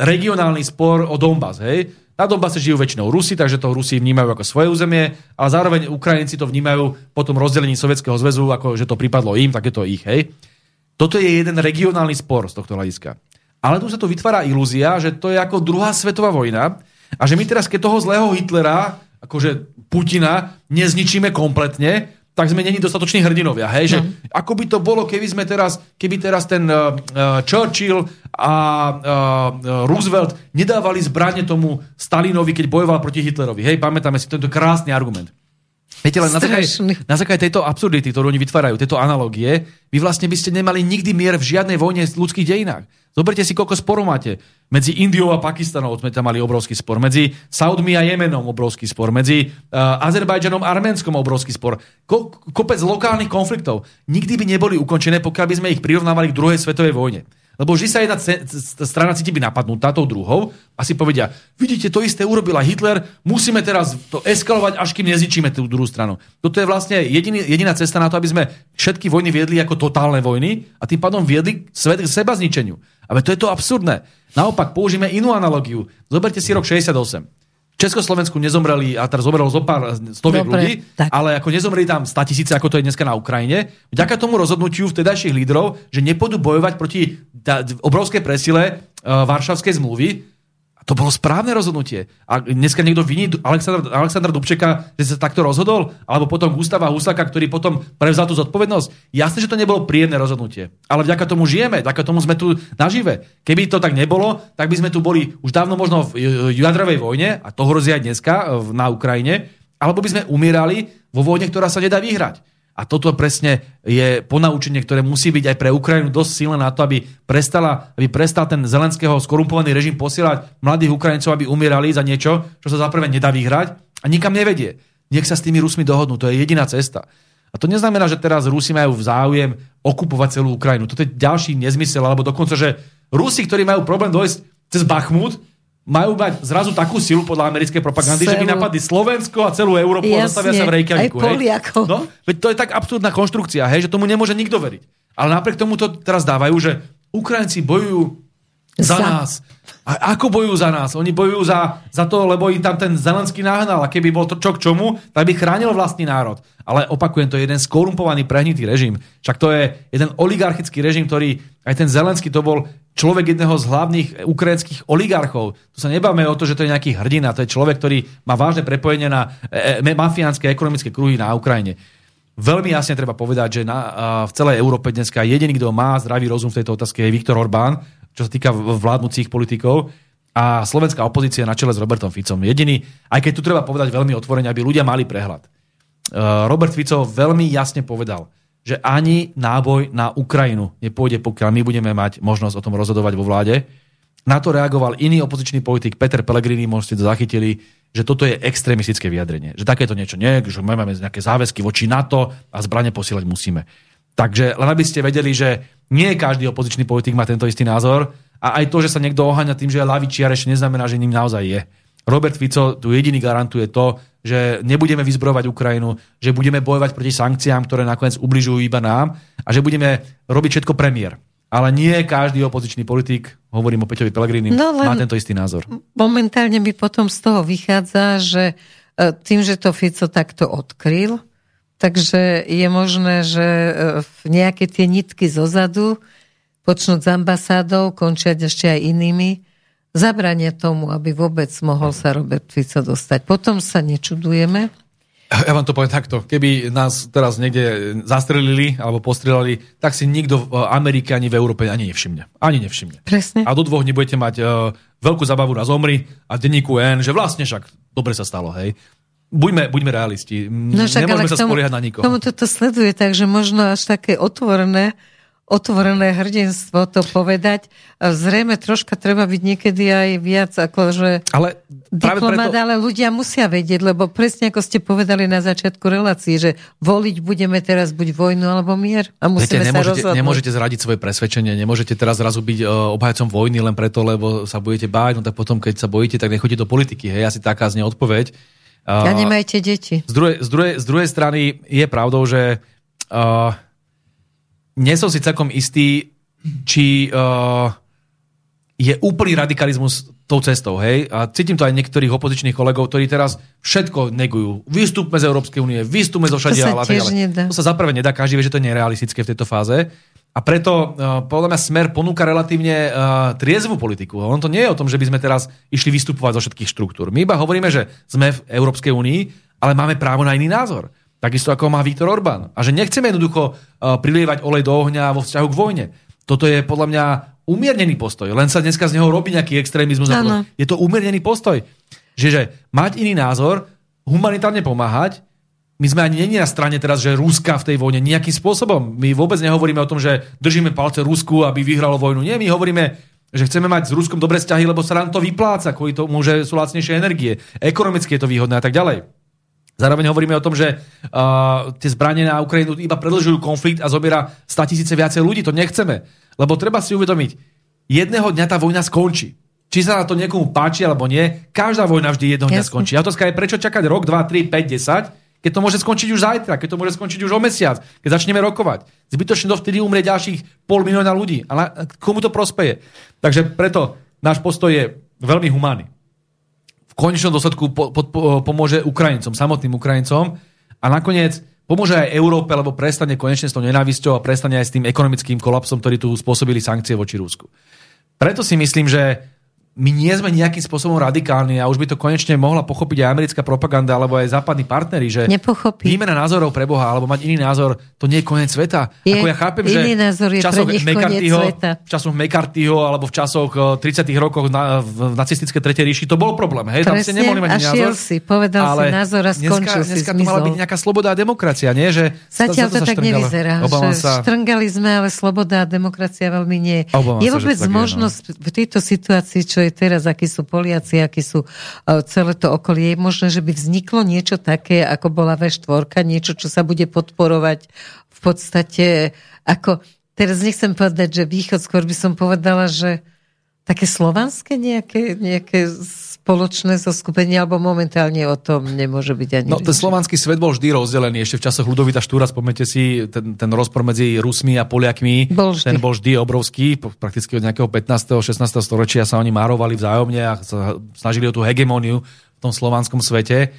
regionálny spor o Donbass, hej? Na Donbase žijú väčšinou Rusi, takže to Rusi vnímajú ako svoje územie, ale zároveň Ukrajinci to vnímajú po tom rozdelení Sovietskeho zväzu, ako že to pripadlo im, tak je to ich, hej? Toto je jeden regionálny spor z tohto hľadiska. Ale tu sa tu vytvára ilúzia, že to je ako druhá svetová vojna a že my teraz, keď toho zlého Hitlera, akože Putina, nezničíme kompletne, tak sme není dostatoční hrdinovia. Hej? Že, no. Ako by to bolo, keby sme teraz, keby teraz ten uh, Churchill a uh, Roosevelt nedávali zbranie tomu Stalinovi, keď bojoval proti Hitlerovi. Hej, pamätáme si tento krásny argument. Viete, len na základe, na základe tejto absurdity, ktorú oni vytvárajú, tejto analogie, vy vlastne by ste nemali nikdy mier v žiadnej vojne v ľudských dejinách. Zoberte si, koľko sporov máte. Medzi Indiou a Pakistanom sme tam mali obrovský spor. Medzi Saudmi a Jemenom obrovský spor. Medzi uh, Azerbajdžanom a Arménskom obrovský spor. Ko- kopec lokálnych konfliktov. Nikdy by neboli ukončené, pokiaľ by sme ich prirovnávali k druhej svetovej vojne. Lebo vždy sa jedna strana cíti byť napadnutá tou druhou a si povedia, vidíte, to isté urobila Hitler, musíme teraz to eskalovať, až kým nezničíme tú druhú stranu. Toto je vlastne jediný, jediná cesta na to, aby sme všetky vojny viedli ako totálne vojny a tým pádom viedli svet k seba zničeniu. Ale to je to absurdné. Naopak, použijeme inú analogiu. Zoberte si rok 68. Československu nezomreli, a teraz zomrelo zo pár stoviek ľudí, tak. ale ako nezomreli tam 100 tisíce, ako to je dneska na Ukrajine, vďaka tomu rozhodnutiu vtedajších lídrov, že nepôjdu bojovať proti obrovskej presile uh, Varšavskej zmluvy, to bolo správne rozhodnutie. A dneska niekto viní Aleksandra, Dubčeka, že sa takto rozhodol, alebo potom Gustava Husaka, ktorý potom prevzal tú zodpovednosť. Jasné, že to nebolo príjemné rozhodnutie. Ale vďaka tomu žijeme, vďaka tomu sme tu nažive. Keby to tak nebolo, tak by sme tu boli už dávno možno v jadrovej vojne, a to hrozí aj dneska na Ukrajine, alebo by sme umierali vo vojne, ktorá sa nedá vyhrať. A toto presne je ponaučenie, ktoré musí byť aj pre Ukrajinu dosť silné na to, aby, prestala, aby prestal ten zelenského skorumpovaný režim posielať mladých Ukrajincov, aby umierali za niečo, čo sa zaprvé nedá vyhrať a nikam nevedie. Nech sa s tými Rusmi dohodnú, to je jediná cesta. A to neznamená, že teraz Rusi majú záujem okupovať celú Ukrajinu. Toto je ďalší nezmysel, alebo dokonca, že Rusi, ktorí majú problém dojsť cez Bachmut, majú mať zrazu takú silu podľa americkej propagandy, celú... že by napadli Slovensko a celú Európu Jasne, a zastavia sa v Reykjaviku. Aj No, veď to je tak absurdná konštrukcia, hej, že tomu nemôže nikto veriť. Ale napriek tomu to teraz dávajú, že Ukrajinci bojujú za, za nás. A ako bojujú za nás? Oni bojujú za, za to, lebo im tam ten Zelenský nahnal a keby bol to čo k čomu, tak by chránil vlastný národ. Ale opakujem, to je jeden skorumpovaný, prehnitý režim. Však to je jeden oligarchický režim, ktorý, aj ten Zelenský to bol človek jedného z hlavných ukrajinských oligarchov. Tu sa nebáme o to, že to je nejaký hrdina, to je človek, ktorý má vážne prepojenie na e, e, mafiánske ekonomické kruhy na Ukrajine. Veľmi jasne treba povedať, že na, v celej Európe dneska jediný, kto má zdravý rozum v tejto otázke je Viktor Orbán, čo sa týka vládnúcich politikov a slovenská opozícia na čele s Robertom Ficom. Jediný, aj keď tu treba povedať veľmi otvorene, aby ľudia mali prehľad. Uh, Robert Fico veľmi jasne povedal, že ani náboj na Ukrajinu nepôjde, pokiaľ my budeme mať možnosť o tom rozhodovať vo vláde. Na to reagoval iný opozičný politik Peter Pellegrini, možno ste to zachytili, že toto je extrémistické vyjadrenie. Že takéto niečo nie, že máme nejaké záväzky voči NATO a zbranie posielať musíme. Takže len aby ste vedeli, že nie každý opozičný politik má tento istý názor a aj to, že sa niekto oháňa tým, že je lavičiar, ešte neznamená, že ním naozaj je. Robert Fico tu jediný garantuje to, že nebudeme vyzbrojovať Ukrajinu, že budeme bojovať proti sankciám, ktoré nakoniec ubližujú iba nám a že budeme robiť všetko premiér. Ale nie každý opozičný politik, hovorím o Peťovi Pelegrini, no, má tento istý názor. Momentálne mi potom z toho vychádza, že e, tým, že to Fico takto odkryl, takže je možné, že e, nejaké tie nitky zozadu počnúť s ambasádou, končiať ešte aj inými, zabrania tomu, aby vôbec mohol sa Robert Fico dostať. Potom sa nečudujeme, ja vám to poviem takto. Keby nás teraz niekde zastrelili alebo postrelali, tak si nikto v Amerike ani v Európe ani nevšimne. Ani nevšimne. Presne. A do dvoch budete mať uh, veľkú zabavu na zomri a denníku N, že vlastne však dobre sa stalo, hej. Buďme, buďme realisti. No však, Nemôžeme sa tomu, spoliehať na nikoho. Tomu toto sleduje, takže možno až také otvorené otvorené hrdinstvo to povedať. Zrejme troška treba byť niekedy aj viac ako, že ale diplomat, preto... ale ľudia musia vedieť, lebo presne ako ste povedali na začiatku relácie, že voliť budeme teraz buď vojnu alebo mier a musíme Viete, nemôžete, sa rozhodnúť. Nemôžete zradiť svoje presvedčenie, nemôžete teraz zrazu byť uh, obhajcom vojny len preto, lebo sa budete báť, no tak potom, keď sa bojíte, tak nechoďte do politiky. Hej, asi taká znie odpoveď. A nemajte deti. Z druhej, z, druhej, z druhej strany je pravdou, že uh, nie som si celkom istý, či uh, je úplný radikalizmus tou cestou, hej? A cítim to aj niektorých opozičných kolegov, ktorí teraz všetko negujú. Vystúpme z Európskej únie, vystúpme zo všade. To sa tiež nedá. To sa zaprvé nedá, každý vie, že to je nerealistické v tejto fáze. A preto uh, podľa mňa Smer ponúka relatívne uh, triezvú politiku. On to nie je o tom, že by sme teraz išli vystupovať zo všetkých štruktúr. My iba hovoríme, že sme v Európskej únii, ale máme právo na iný názor. Takisto ako má Viktor Orbán. A že nechceme jednoducho uh, prilievať olej do ohňa vo vzťahu k vojne. Toto je podľa mňa umiernený postoj. Len sa dneska z neho robí nejaký extrémizmus. Ano. Je to umiernený postoj. Čiže mať iný názor, humanitárne pomáhať, my sme ani není na strane teraz, že Ruska v tej vojne nejakým spôsobom. My vôbec nehovoríme o tom, že držíme palce Rusku, aby vyhralo vojnu. Nie, my hovoríme, že chceme mať s Ruskom dobré vzťahy, lebo sa nám to vypláca kvôli tomu, že sú lacnejšie energie. Ekonomicky je to výhodné a tak ďalej. Zároveň hovoríme o tom, že uh, tie zbranie na Ukrajinu iba predlžujú konflikt a zobiera 100 tisíce viacej ľudí. To nechceme. Lebo treba si uvedomiť, jedného dňa tá vojna skončí. Či sa na to niekomu páči alebo nie, každá vojna vždy jedného dňa Jasne. skončí. A otázka je, prečo čakať rok, 2, 3, 5, 10, keď to môže skončiť už zajtra, keď to môže skončiť už o mesiac, keď začneme rokovať. Zbytočne dovtedy umrie ďalších pol milióna ľudí. Ale komu to prospeje? Takže preto náš postoj je veľmi humánny v konečnom dôsledku po, po, po, pomôže Ukrajincom, samotným Ukrajincom a nakoniec pomôže aj Európe, lebo prestane konečne s tou nenávisťou a prestane aj s tým ekonomickým kolapsom, ktorý tu spôsobili sankcie voči Rusku. Preto si myslím, že my nie sme nejakým spôsobom radikálni a už by to konečne mohla pochopiť aj americká propaganda alebo aj západní partnery, že Nepochopí. výmena názorov pre Boha alebo mať iný názor, to nie je koniec sveta. Je, Ako ja chápem, že názor je v časoch McCarthyho, v časoch McCarthyho alebo v časoch 30 eh, rokoch na, v nacistické tretej ríši to bol problém. Hej? Tam ste nemohli mať a názor. si, povedal ale si názor a skončil dneska, dneska si to mala byť nejaká sloboda a demokracia, nie? Že Zatiaľ to, to tak nevyzerá. Že sa... Štrngali sme, ale sloboda a demokracia veľmi nie. je vôbec možnosť v tejto situácii, čo je teraz, aký sú Poliaci, akí sú e, celé to okolie. Je možné, že by vzniklo niečo také, ako bola V4, niečo, čo sa bude podporovať v podstate ako, teraz nechcem povedať, že východ, skôr by som povedala, že také slovanské nejaké, nejaké spoločné zoskupenie, alebo momentálne o tom nemôže byť ani No, ten slovanský svet bol vždy rozdelený. Ešte v časoch Ludovita Štúra, spomnite si, ten, ten rozpor medzi Rusmi a Poliakmi, bol vždy. ten bol vždy obrovský. Prakticky od nejakého 15. 16. storočia sa oni márovali vzájomne a snažili o tú hegemóniu v tom slovanskom svete.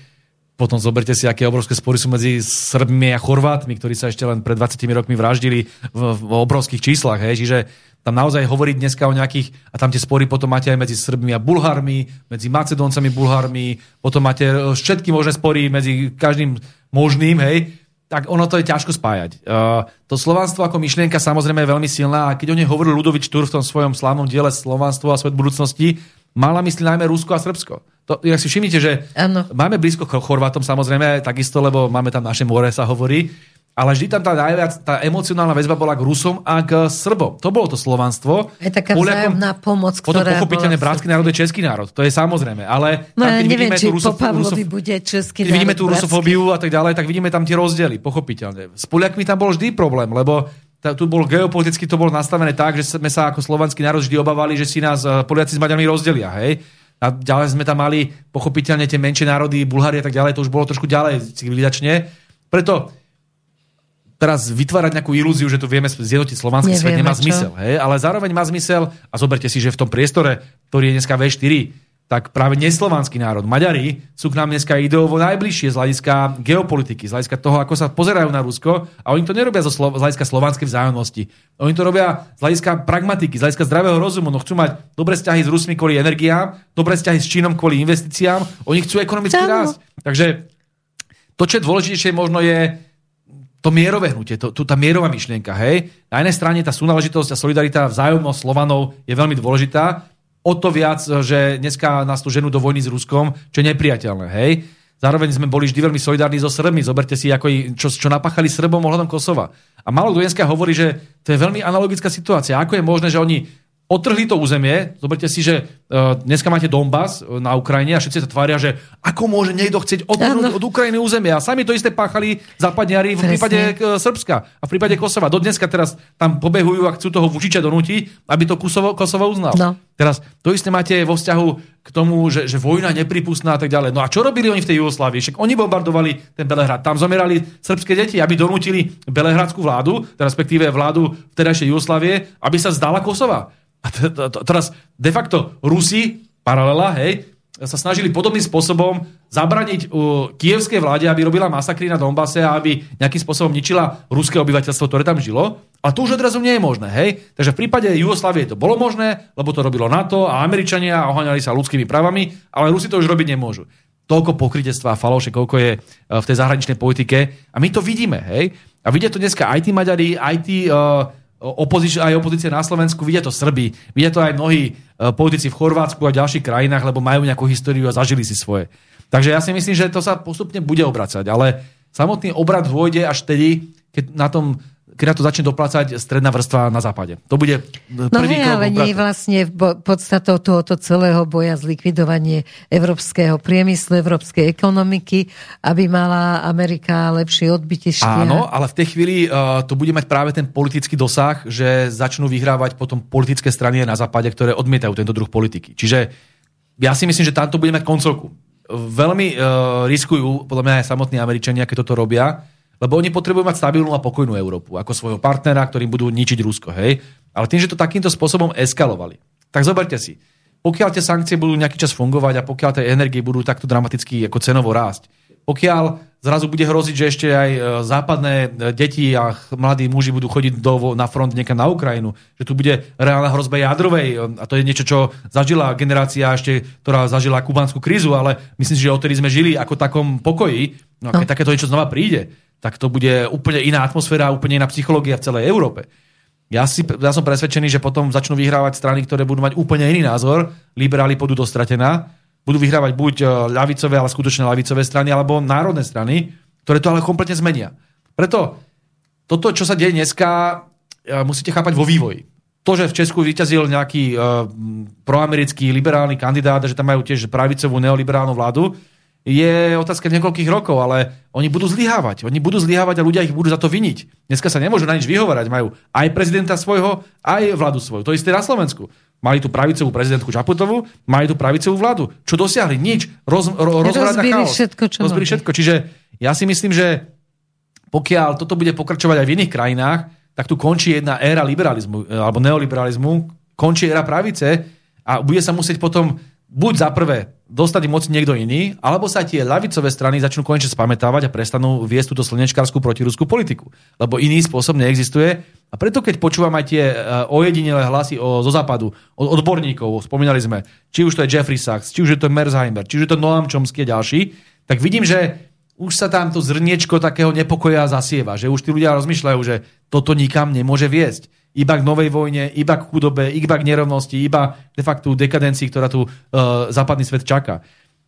Potom zoberte si, aké obrovské spory sú medzi Srbmi a Chorvátmi, ktorí sa ešte len pred 20 rokmi vraždili v, v obrovských číslach. Hej. Čiže tam naozaj hovoriť dneska o nejakých, a tam tie spory potom máte aj medzi Srbmi a Bulharmi, medzi Macedóncami, Bulharmi, potom máte e, všetky možné spory medzi každým možným, hej, tak ono to je ťažko spájať. Uh, to slovanstvo ako myšlienka samozrejme je veľmi silná a keď o nej hovoril Ludovič Tur v tom svojom slávnom diele Slovanstvo a svet budúcnosti, mala mysli najmä Rusko a Srbsko. To, ja si všimnite, že ano. máme blízko k Chorvátom samozrejme takisto, lebo máme tam naše more, sa hovorí, ale vždy tam tá najviac, tá emocionálna väzba bola k Rusom a k Srbom. To bolo to slovanstvo. Je taká Poliakom, vzájomná pomoc, ktorá Potom pochopiteľne bratský národ je český národ. To je samozrejme. Ale no, tam, keď neviem, vidíme či tú Rusof, Rusof, bude český keď vidíme tú rusofóbiu a tak ďalej, tak vidíme tam tie rozdiely, pochopiteľne. S Poliakmi tam bol vždy problém, lebo tu bol geopoliticky to bolo nastavené tak, že sme sa ako slovanský národ vždy obávali, že si nás eh, Poliaci s Maďarmi rozdelia. Hej? A ďalej sme tam mali pochopiteľne tie menšie národy, Bulhárie a tak ďalej, to už bolo trošku ďalej civilizačne. Preto teraz vytvárať nejakú ilúziu, že tu vieme zjednotiť slovanský Nevieme, svet, nemá čo? zmysel. Hej? Ale zároveň má zmysel, a zoberte si, že v tom priestore, ktorý je dneska V4, tak práve neslovanský národ, Maďari, sú k nám dneska ideovo najbližšie z hľadiska geopolitiky, z hľadiska toho, ako sa pozerajú na Rusko a oni to nerobia zo slo- z hľadiska slovanskej vzájomnosti. Oni to robia z hľadiska pragmatiky, z hľadiska zdravého rozumu. No chcú mať dobré vzťahy s Rusmi kvôli energiám, dobré vzťahy s Čínom kvôli investíciám, oni chcú ekonomický rast. Takže to, čo je dôležitejšie, možno je to mierové hnutie, to, to, tá mierová myšlienka. Hej? Na jednej strane tá súnáležitosť a solidarita, vzájomnosť Slovanov je veľmi dôležitá. O to viac, že dneska nás tu ženú do vojny s Ruskom, čo je nepriateľné. Hej? Zároveň sme boli vždy veľmi solidárni so Srbmi. Zoberte si, ako, čo, čo napáchali Srbom ohľadom Kosova. A málo kto dneska hovorí, že to je veľmi analogická situácia. Ako je možné, že oni otrhli to územie. Zoberte si, že uh, dneska máte Donbass e, na Ukrajine a všetci sa tvária, že ako môže niekto chcieť odtrhnúť od Ukrajiny územie. A sami to isté páchali západniari v prípade uh, Srbska a v prípade Kosova. Do dneska teraz tam pobehujú a chcú toho Vučiča donútiť, aby to Kosovo, Kosovo uznal. No. Teraz to isté máte vo vzťahu k tomu, že, že vojna nepripustná a tak ďalej. No a čo robili oni v tej Jugoslávii? Však oni bombardovali ten Belehrad. Tam zomierali srbské deti, aby donútili belehradskú vládu, respektíve vládu vtedajšej Jugoslávie, aby sa zdala Kosova. A teraz de facto Rusi, paralela, hej, sa snažili podobným spôsobom zabraniť uh, kievskej vláde, aby robila masakry na Donbase a aby nejakým spôsobom ničila ruské obyvateľstvo, ktoré tam žilo. A to už odrazu nie je možné. Hej? Takže v prípade Jugoslávie to bolo možné, lebo to robilo NATO a Američania oháňali sa ľudskými právami, ale Rusi to už robiť nemôžu. Toľko pokrytectva a faloše, koľko je uh, v tej zahraničnej politike. A my to vidíme. Hej? A vidia to dneska aj tí Maďari, aj tí uh, opozič, aj opozícia na Slovensku, vidia to Srby, vidia to aj mnohí e, politici v Chorvátsku a ďalších krajinách, lebo majú nejakú históriu a zažili si svoje. Takže ja si myslím, že to sa postupne bude obracať, ale samotný obrad dôjde až tedy, keď na tom keď na to začne doplácať stredná vrstva na západe. To bude prvý no, ale nie vlastne podstatou tohoto celého boja zlikvidovanie európskeho priemyslu, európskej ekonomiky, aby mala Amerika lepšie odbytište. Áno, ale v tej chvíli uh, to bude mať práve ten politický dosah, že začnú vyhrávať potom politické strany na západe, ktoré odmietajú tento druh politiky. Čiže ja si myslím, že tamto bude mať koncovku. Veľmi uh, riskujú, podľa mňa aj samotní Američania, keď toto robia, lebo oni potrebujú mať stabilnú a pokojnú Európu ako svojho partnera, ktorým budú ničiť Rusko. Hej? Ale tým, že to takýmto spôsobom eskalovali, tak zoberte si, pokiaľ tie sankcie budú nejaký čas fungovať a pokiaľ tie energie budú takto dramaticky ako cenovo rásť, pokiaľ zrazu bude hroziť, že ešte aj e, západné e, deti a mladí muži budú chodiť do, na front niekam na Ukrajinu, že tu bude reálna hrozba jadrovej e, a to je niečo, čo zažila generácia ešte, ktorá zažila kubanskú krízu, ale myslím si, že odtedy sme žili ako takom pokoji. No a keď no. takéto niečo znova príde, tak to bude úplne iná atmosféra, úplne iná psychológia v celej Európe. Ja, si, ja som presvedčený, že potom začnú vyhrávať strany, ktoré budú mať úplne iný názor. Liberáli pôjdu do stratená. Budú vyhrávať buď e, ľavicové, ale skutočne ľavicové strany, alebo národné strany, ktoré to ale kompletne zmenia. Preto toto, čo sa deje dneska, e, musíte chápať vo vývoji. To, že v Česku vyťazil nejaký uh, proamerický liberálny kandidát, že tam majú tiež pravicovú neoliberálnu vládu, je otázka niekoľkých rokov, ale oni budú zlyhávať. Oni budú zlyhávať a ľudia ich budú za to viniť. Dneska sa nemôžu na nič vyhovárať. Majú aj prezidenta svojho, aj vládu svoju. To isté na Slovensku. Mali tu pravicovú prezidentku Čaputovú, mali tu pravicovú vládu. Čo dosiahli? Nič. Roz, ro, rozbili chaos. všetko, čo Rozbili všetko. Čiže ja si myslím, že pokiaľ toto bude pokračovať aj v iných krajinách, tak tu končí jedna éra liberalizmu, alebo neoliberalizmu, končí éra pravice a bude sa musieť potom buď za prvé dostať moc niekto iný, alebo sa tie ľavicové strany začnú konečne spamätávať a prestanú viesť túto slnečkárskú protiruskú politiku. Lebo iný spôsob neexistuje. A preto, keď počúvam aj tie e, ojedinelé hlasy o, zo západu, od odborníkov, spomínali sme, či už to je Jeffrey Sachs, či už je to Merzheimer, či už je to Noam Chomsky a ďalší, tak vidím, že už sa tam to zrniečko takého nepokoja zasieva, že už tí ľudia rozmýšľajú, že toto nikam nemôže viesť iba k novej vojne, iba k chudobe, iba k nerovnosti, iba de facto dekadencii, ktorá tu uh, západný svet čaká.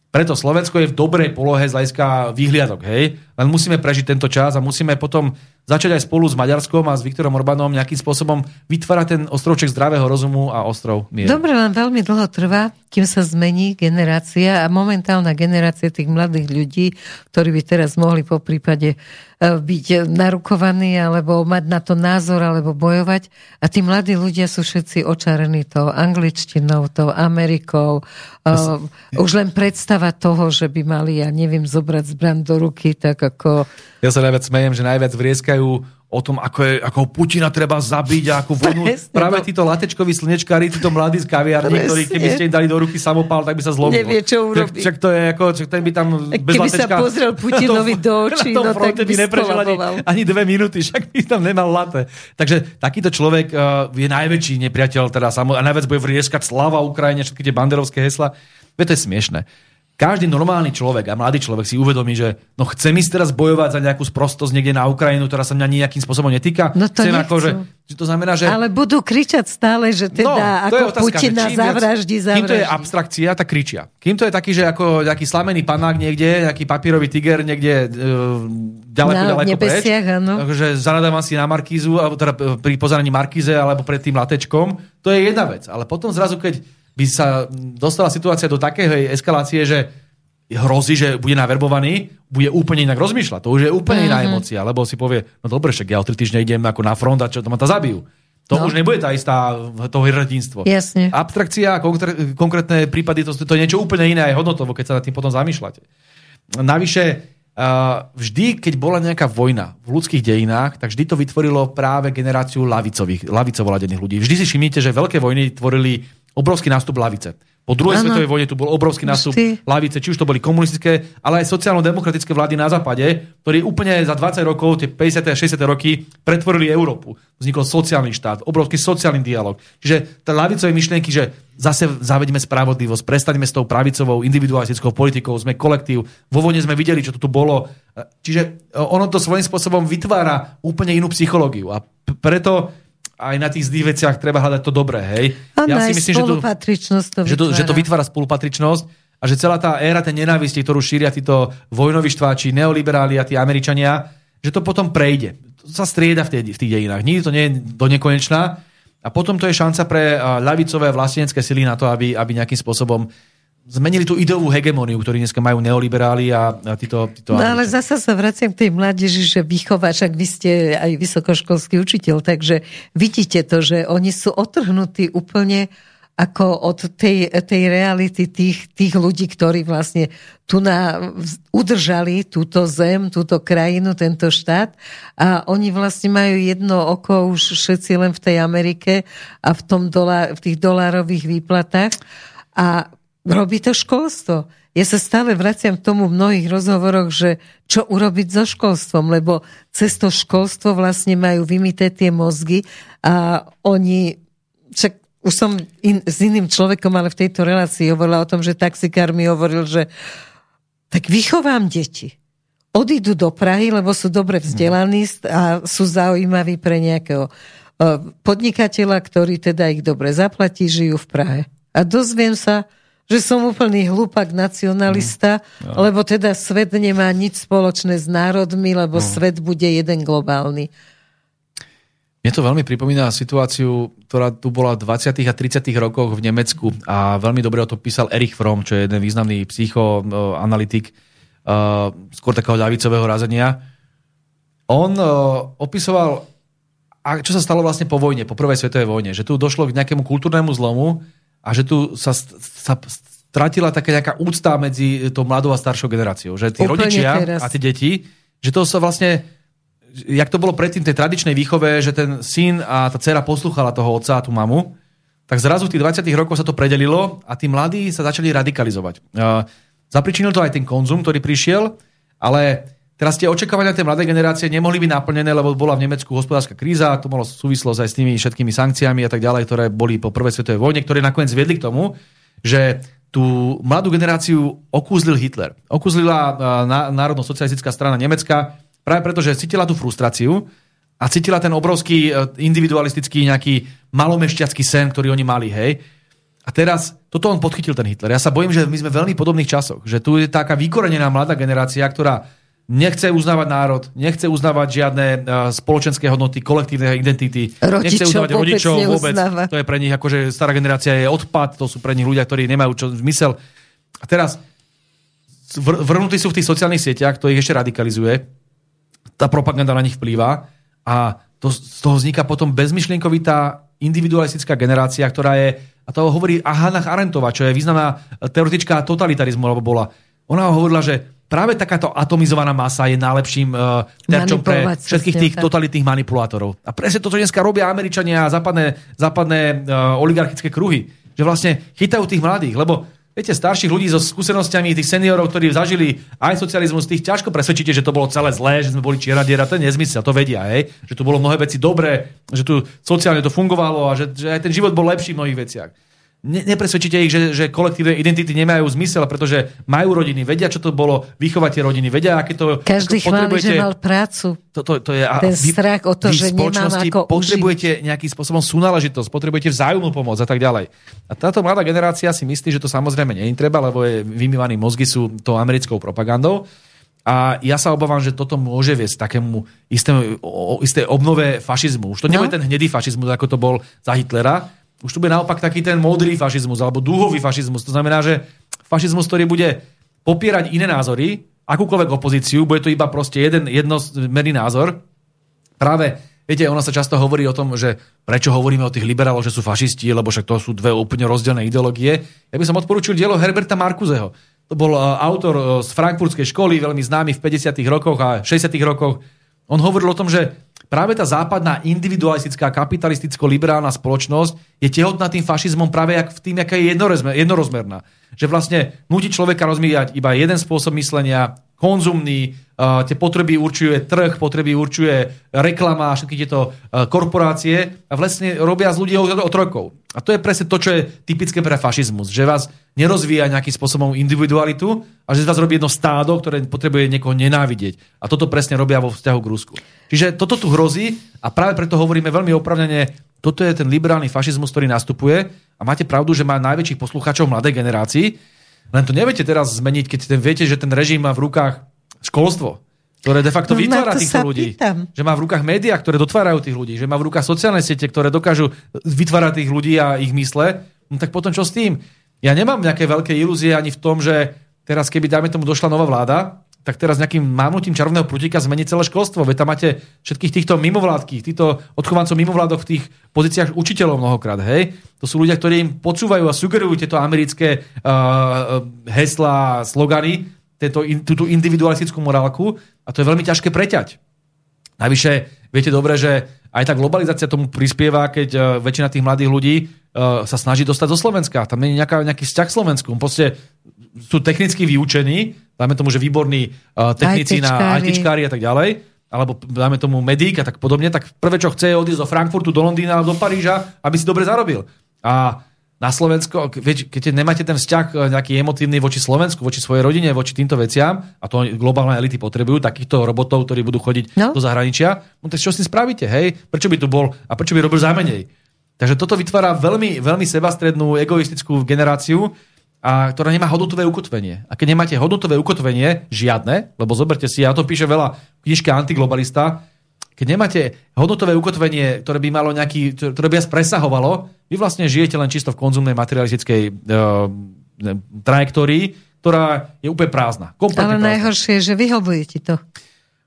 Preto Slovensko je v dobrej polohe z hľadiska výhliadok, hej? len musíme prežiť tento čas a musíme potom začať aj spolu s Maďarskom a s Viktorom Orbánom nejakým spôsobom vytvárať ten ostrovček zdravého rozumu a ostrov mieru. Dobre, len veľmi dlho trvá, kým sa zmení generácia a momentálna generácia tých mladých ľudí, ktorí by teraz mohli po prípade E, byť narukovaný alebo mať na to názor alebo bojovať. A tí mladí ľudia sú všetci očarení tou angličtinou, tou Amerikou. Uh, už len predstava toho, že by mali, ja neviem, zobrať zbran do ruky, tak ako... Ja sa najviac smejem, že najviac vrieskajú o tom, ako, je, ako Putina treba zabiť a ako vojnu. Presne, Práve no. títo latečkoví slnečkári, títo mladí z kaviarní, ktorí keby ste im dali do ruky samopál, tak by sa zlomil. Nevie, čo urobí. Čak, to je ako, čak ten by tam bez Keby latečka, sa pozrel [LAUGHS] Putinovi do očí, no tak by neprežil ani, ani dve minúty, [LAUGHS] však by tam nemal late. Takže takýto človek uh, je najväčší nepriateľ teda samo, a najviac bude vrieskať slava Ukrajine, všetky tie banderovské hesla. Veď to je smiešne každý normálny človek a mladý človek si uvedomí, že no chcem ísť teraz bojovať za nejakú sprostosť niekde na Ukrajinu, ktorá sa mňa nejakým spôsobom netýka. No to chcem ako, že, že to znamená, že... Ale budú kričať stále, že teda No, ako otázka, Putina čím viac- zavraždí, Kým to je zavraždí. abstrakcia, tak kričia. Kým to je taký, že ako nejaký slamený panák niekde, nejaký papírový tiger niekde uh, ďaleko, Na ďaleko preč. áno. Takže zanadávam si na Markízu, alebo teda e, pri pozeraní Markíze, alebo pred tým latečkom. To je jedna vec. Ale potom zrazu, keď by sa dostala situácia do takej eskalácie, že hrozí, že bude naverbovaný, bude úplne inak rozmýšľať. To už je úplne iná Mhm. emócia, lebo si povie, no dobre, však ja o tri týždne idem ako na front a čo to ma to zabijú. To No. už nebude tá istá to hrdinstvo. Jasne. Abstrakcia a konkré- konkrétne prípady, to, to je niečo úplne iné aj hodnotovo, keď sa nad tým potom zamýšľate. Navyše, uh, vždy, keď bola nejaká vojna v ľudských dejinách, tak vždy to vytvorilo práve generáciu lavicových, lavicovo ladených ľudí. Vždy si všimnite, že veľké vojny tvorili obrovský nástup lavice. Po druhej svetovej vojne tu bol obrovský nástup Vždy. lavice, či už to boli komunistické, ale aj sociálno-demokratické vlády na západe, ktorí úplne za 20 rokov, tie 50. a 60. roky, pretvorili Európu. Vznikol sociálny štát, obrovský sociálny dialog. Čiže tá lavicové myšlienky, že zase zavedeme spravodlivosť, prestaňme s tou pravicovou individualistickou politikou, sme kolektív. Vo vojne sme videli, čo to tu bolo. Čiže ono to svojím spôsobom vytvára úplne inú psychológiu. A preto aj na tých zlých veciach treba hľadať to dobré, hej? Áno, ja si myslím, že to, to že to, že to vytvára spolupatričnosť a že celá tá éra tej nenávisti, ktorú šíria títo vojnoví štváči, neoliberáli a tí Američania, že to potom prejde. To sa strieda v, tej, v tých dejinách. Nikdy to nie je do nekonečná. A potom to je šanca pre ľavicové vlastenecké sily na to, aby, aby nejakým spôsobom zmenili tú ideovú hegemóniu, ktorú dneska majú neoliberáli a, a títo, títo No ale zasa sa vraciam k tej mládeži, že vychová, však vy ste aj vysokoškolský učiteľ, takže vidíte to, že oni sú otrhnutí úplne ako od tej, tej reality tých, tých ľudí, ktorí vlastne tu na, udržali túto zem, túto krajinu, tento štát. A oni vlastne majú jedno oko už všetci len v tej Amerike a v, tom dolá, v tých dolárových výplatách. A robí to školstvo. Ja sa stále vraciam k tomu v mnohých rozhovoroch, že čo urobiť so školstvom, lebo cez to školstvo vlastne majú vymité tie mozgy a oni, však už som in, s iným človekom, ale v tejto relácii hovorila o tom, že taxikár mi hovoril, že tak vychovám deti. Odídu do Prahy, lebo sú dobre vzdelaní a sú zaujímaví pre nejakého eh, podnikateľa, ktorý teda ich dobre zaplatí, žijú v Prahe. A dozviem sa, že som úplný hlupak nacionalista, lebo teda svet nemá nič spoločné s národmi, lebo svet bude jeden globálny. Mne to veľmi pripomína situáciu, ktorá tu bola v 20. a 30. rokoch v Nemecku a veľmi dobre o tom písal Erich Fromm, čo je jeden významný psychoanalytik, uh, skôr takého ľavicového razenia. On uh, opisoval, čo sa stalo vlastne po vojne, po prvej svetovej vojne, že tu došlo k nejakému kultúrnemu zlomu a že tu sa, sa stratila taká nejaká úcta medzi tou mladou a staršou generáciou. Že tí Úplne rodičia teraz. a tie deti, že to sa vlastne jak to bolo predtým tej tradičnej výchove, že ten syn a tá dcera poslúchala toho otca a tú mamu, tak zrazu v tých 20 rokoch sa to predelilo a tí mladí sa začali radikalizovať. Uh, zapričinil to aj ten konzum, ktorý prišiel, ale teraz tie očakávania tej mladej generácie nemohli byť naplnené, lebo bola v Nemecku hospodárska kríza, to malo súvislosť aj s tými všetkými sankciami a tak ďalej, ktoré boli po prvej svetovej vojne, ktoré nakoniec viedli k tomu, že tú mladú generáciu okúzlil Hitler. Okúzlila uh, Národno-socialistická strana Nemecka, Práve preto, že cítila tú frustráciu a cítila ten obrovský e, individualistický nejaký malomešťacký sen, ktorý oni mali, hej. A teraz, toto on podchytil ten Hitler. Ja sa bojím, že my sme v veľmi podobných časoch. Že tu je taká vykorenená mladá generácia, ktorá nechce uznávať národ, nechce uznávať žiadne uh, spoločenské hodnoty, kolektívne identity, nechce Rodičov uznávať vôbec rodičov vôbec. neuznáva. To je pre nich akože stará generácia je odpad, to sú pre nich ľudia, ktorí nemajú čo zmysel. A teraz vr- vrhnutí sú v tých sociálnych sieťach, to ich ešte radikalizuje. Tá propaganda na nich vplýva a to, z toho vzniká potom bezmyšlienkovitá individualistická generácia, ktorá je, a to hovorí Hannah Arendtová, čo je významná teoretička totalitarizmu, alebo bola. Ona hovorila, že práve takáto atomizovaná masa je najlepším uh, terčom pre všetkých tých tak. totalitných manipulátorov. A presne toto dneska robia Američania a západné, západné uh, oligarchické kruhy. Že vlastne chytajú tých mladých, lebo viete, starších ľudí so skúsenostiami, tých seniorov, ktorí zažili aj socializmus, tých ťažko presvedčíte, že to bolo celé zlé, že sme boli čieradiera, to je nezmysel, to vedia, hej? že tu bolo mnohé veci dobré, že tu sociálne to fungovalo a že, že aj ten život bol lepší v mnohých veciach. Ne, nepresvedčíte ich, že, že kolektívne identity nemajú zmysel, pretože majú rodiny, vedia, čo to bolo, vychovať tie rodiny, vedia, aké to... Každý chváli, že mal prácu. to, to, to je, Ten vy- strach o to, že nemám ako potrebujete nejakým spôsobom súnáležitosť, potrebujete vzájomnú pomoc a tak ďalej. A táto mladá generácia si myslí, že to samozrejme nie je treba, lebo je vymývaní mozgy sú to americkou propagandou. A ja sa obávam, že toto môže viesť takému istému, o, o, isté obnove fašizmu. Už to nebude No. ten hnedý fašizmus, ako to bol za Hitlera. Už tu bude naopak taký ten modrý fašizmus alebo dúhový fašizmus. To znamená, že fašizmus, ktorý bude popierať iné názory, akúkoľvek opozíciu, bude to iba proste jeden jednomerný názor. Práve, viete, ono sa často hovorí o tom, že prečo hovoríme o tých liberáloch, že sú fašisti, lebo však to sú dve úplne rozdielne ideológie. Ja by som odporúčil dielo Herberta Markuzeho. To bol uh, autor uh, z frankfurtskej školy, veľmi známy v 50. rokoch a 60. rokoch. On hovoril o tom, že práve tá západná individualistická kapitalisticko-liberálna spoločnosť je tehotná tým fašizmom práve jak v tým, aká je jednorozmer, jednorozmerná. Že vlastne nutí človeka rozvíjať iba jeden spôsob myslenia, konzumný, uh, tie potreby určuje trh, potreby určuje reklama, všetky tieto uh, korporácie a vlastne robia z ľudí otrokov. A to je presne to, čo je typické pre fašizmus, že vás nerozvíja nejakým spôsobom individualitu a že z vás robí jedno stádo, ktoré potrebuje niekoho nenávidieť. A toto presne robia vo vzťahu k Rusku. Čiže toto tu hrozí a práve preto hovoríme veľmi opravnene, toto je ten liberálny fašizmus, ktorý nastupuje a máte pravdu, že má najväčších poslucháčov mladej generácii, len to neviete teraz zmeniť, keď ten, viete, že ten režim má v rukách školstvo, ktoré de facto No, vytvára to týchto ľudí. pýtam. Že má v rukách médiá, ktoré dotvárajú tých ľudí, že má v rukách sociálne siete, ktoré dokážu vytvárať tých ľudí a ich mysle, no tak potom čo s tým? Ja nemám nejaké veľké ilúzie ani v tom, že teraz keby, dáme tomu, došla nová vláda, tak teraz nejakým mávnutím čarovného prútika zmení celé školstvo. Veď tam máte všetkých týchto mimovládky, týchto odchovancov mimovládok v tých pozíciách učiteľov mnohokrát. Hej? To sú ľudia, ktorí im podsúvajú a sugerujú tieto americké uh, heslá, slogany, tento, in, túto individualistickú morálku a to je veľmi ťažké preťať. Navyše, viete dobre, že aj tá globalizácia tomu prispieva, keď uh, väčšina tých mladých ľudí uh, sa snaží dostať zo Slovenska. Tam nie je nejaká, nejaký vzťah k Slovensku. Proste sú technicky vyučení, dáme tomu, že výborní uh, technici na ITčkári. ITčkári a tak ďalej, alebo dáme tomu medík a tak podobne, tak prvé, čo chce, je odísť do Frankfurtu, do Londýna, do Paríža, aby si dobre zarobil. A na Slovensko, keď, nemáte ten vzťah e, nejaký emotívny voči Slovensku, voči svojej rodine, voči týmto veciam, a to globálne elity potrebujú, takýchto robotov, ktorí budú chodiť No. do zahraničia, no tak čo s tým spravíte, hej? Prečo by tu bol a prečo by robil za menej? Takže toto vytvára veľmi, veľmi sebastrednú, egoistickú generáciu, a ktorá nemá hodnotové ukotvenie. A keď nemáte hodnotové ukotvenie, žiadne, lebo zoberte si, ja to píše veľa v knižke Antiglobalista, keď nemáte hodnotové ukotvenie, ktoré by malo nejaký, ktoré by vás presahovalo, vy vlastne žijete len čisto v konzumnej materialistickej uh, trajektórii, ktorá je úplne prázdna. Ale prázdna. najhoršie je, že vyhovuje ti to.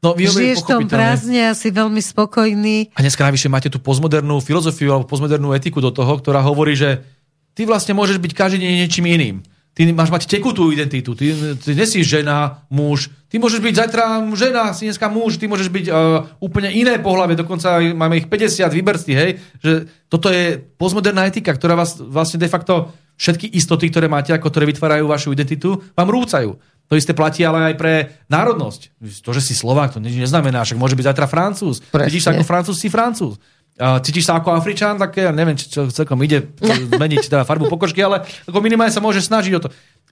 No, vy Žiješ v tom prázdne a si veľmi spokojný. A dneska navyše máte tú postmodernú filozofiu alebo postmodernú etiku do toho, ktorá hovorí, že ty vlastne môžeš byť každý deň niečím iným. Ty máš mať tekutú identitu. Ty, ty nesi žena, muž. Ty môžeš byť zajtra žena, si dneska muž. Ty môžeš byť uh, úplne iné pohľavie. Dokonca máme ich 50 vyberstí, hej. Že toto je postmoderná etika, ktorá vás vlastne de facto všetky istoty, ktoré máte, ako ktoré vytvárajú vašu identitu, vám rúcajú. To isté platí ale aj pre národnosť. To, že si Slovák, to nič neznamená, však môže byť zajtra Francúz. Presne. Vidíš sa ako Francúz, si Francúz. Cítiš sa ako Afričan, tak ja neviem, čo celkom ide [LAUGHS] zmeniť teda farbu pokožky, ale ako minimálne sa môže snažiť o to.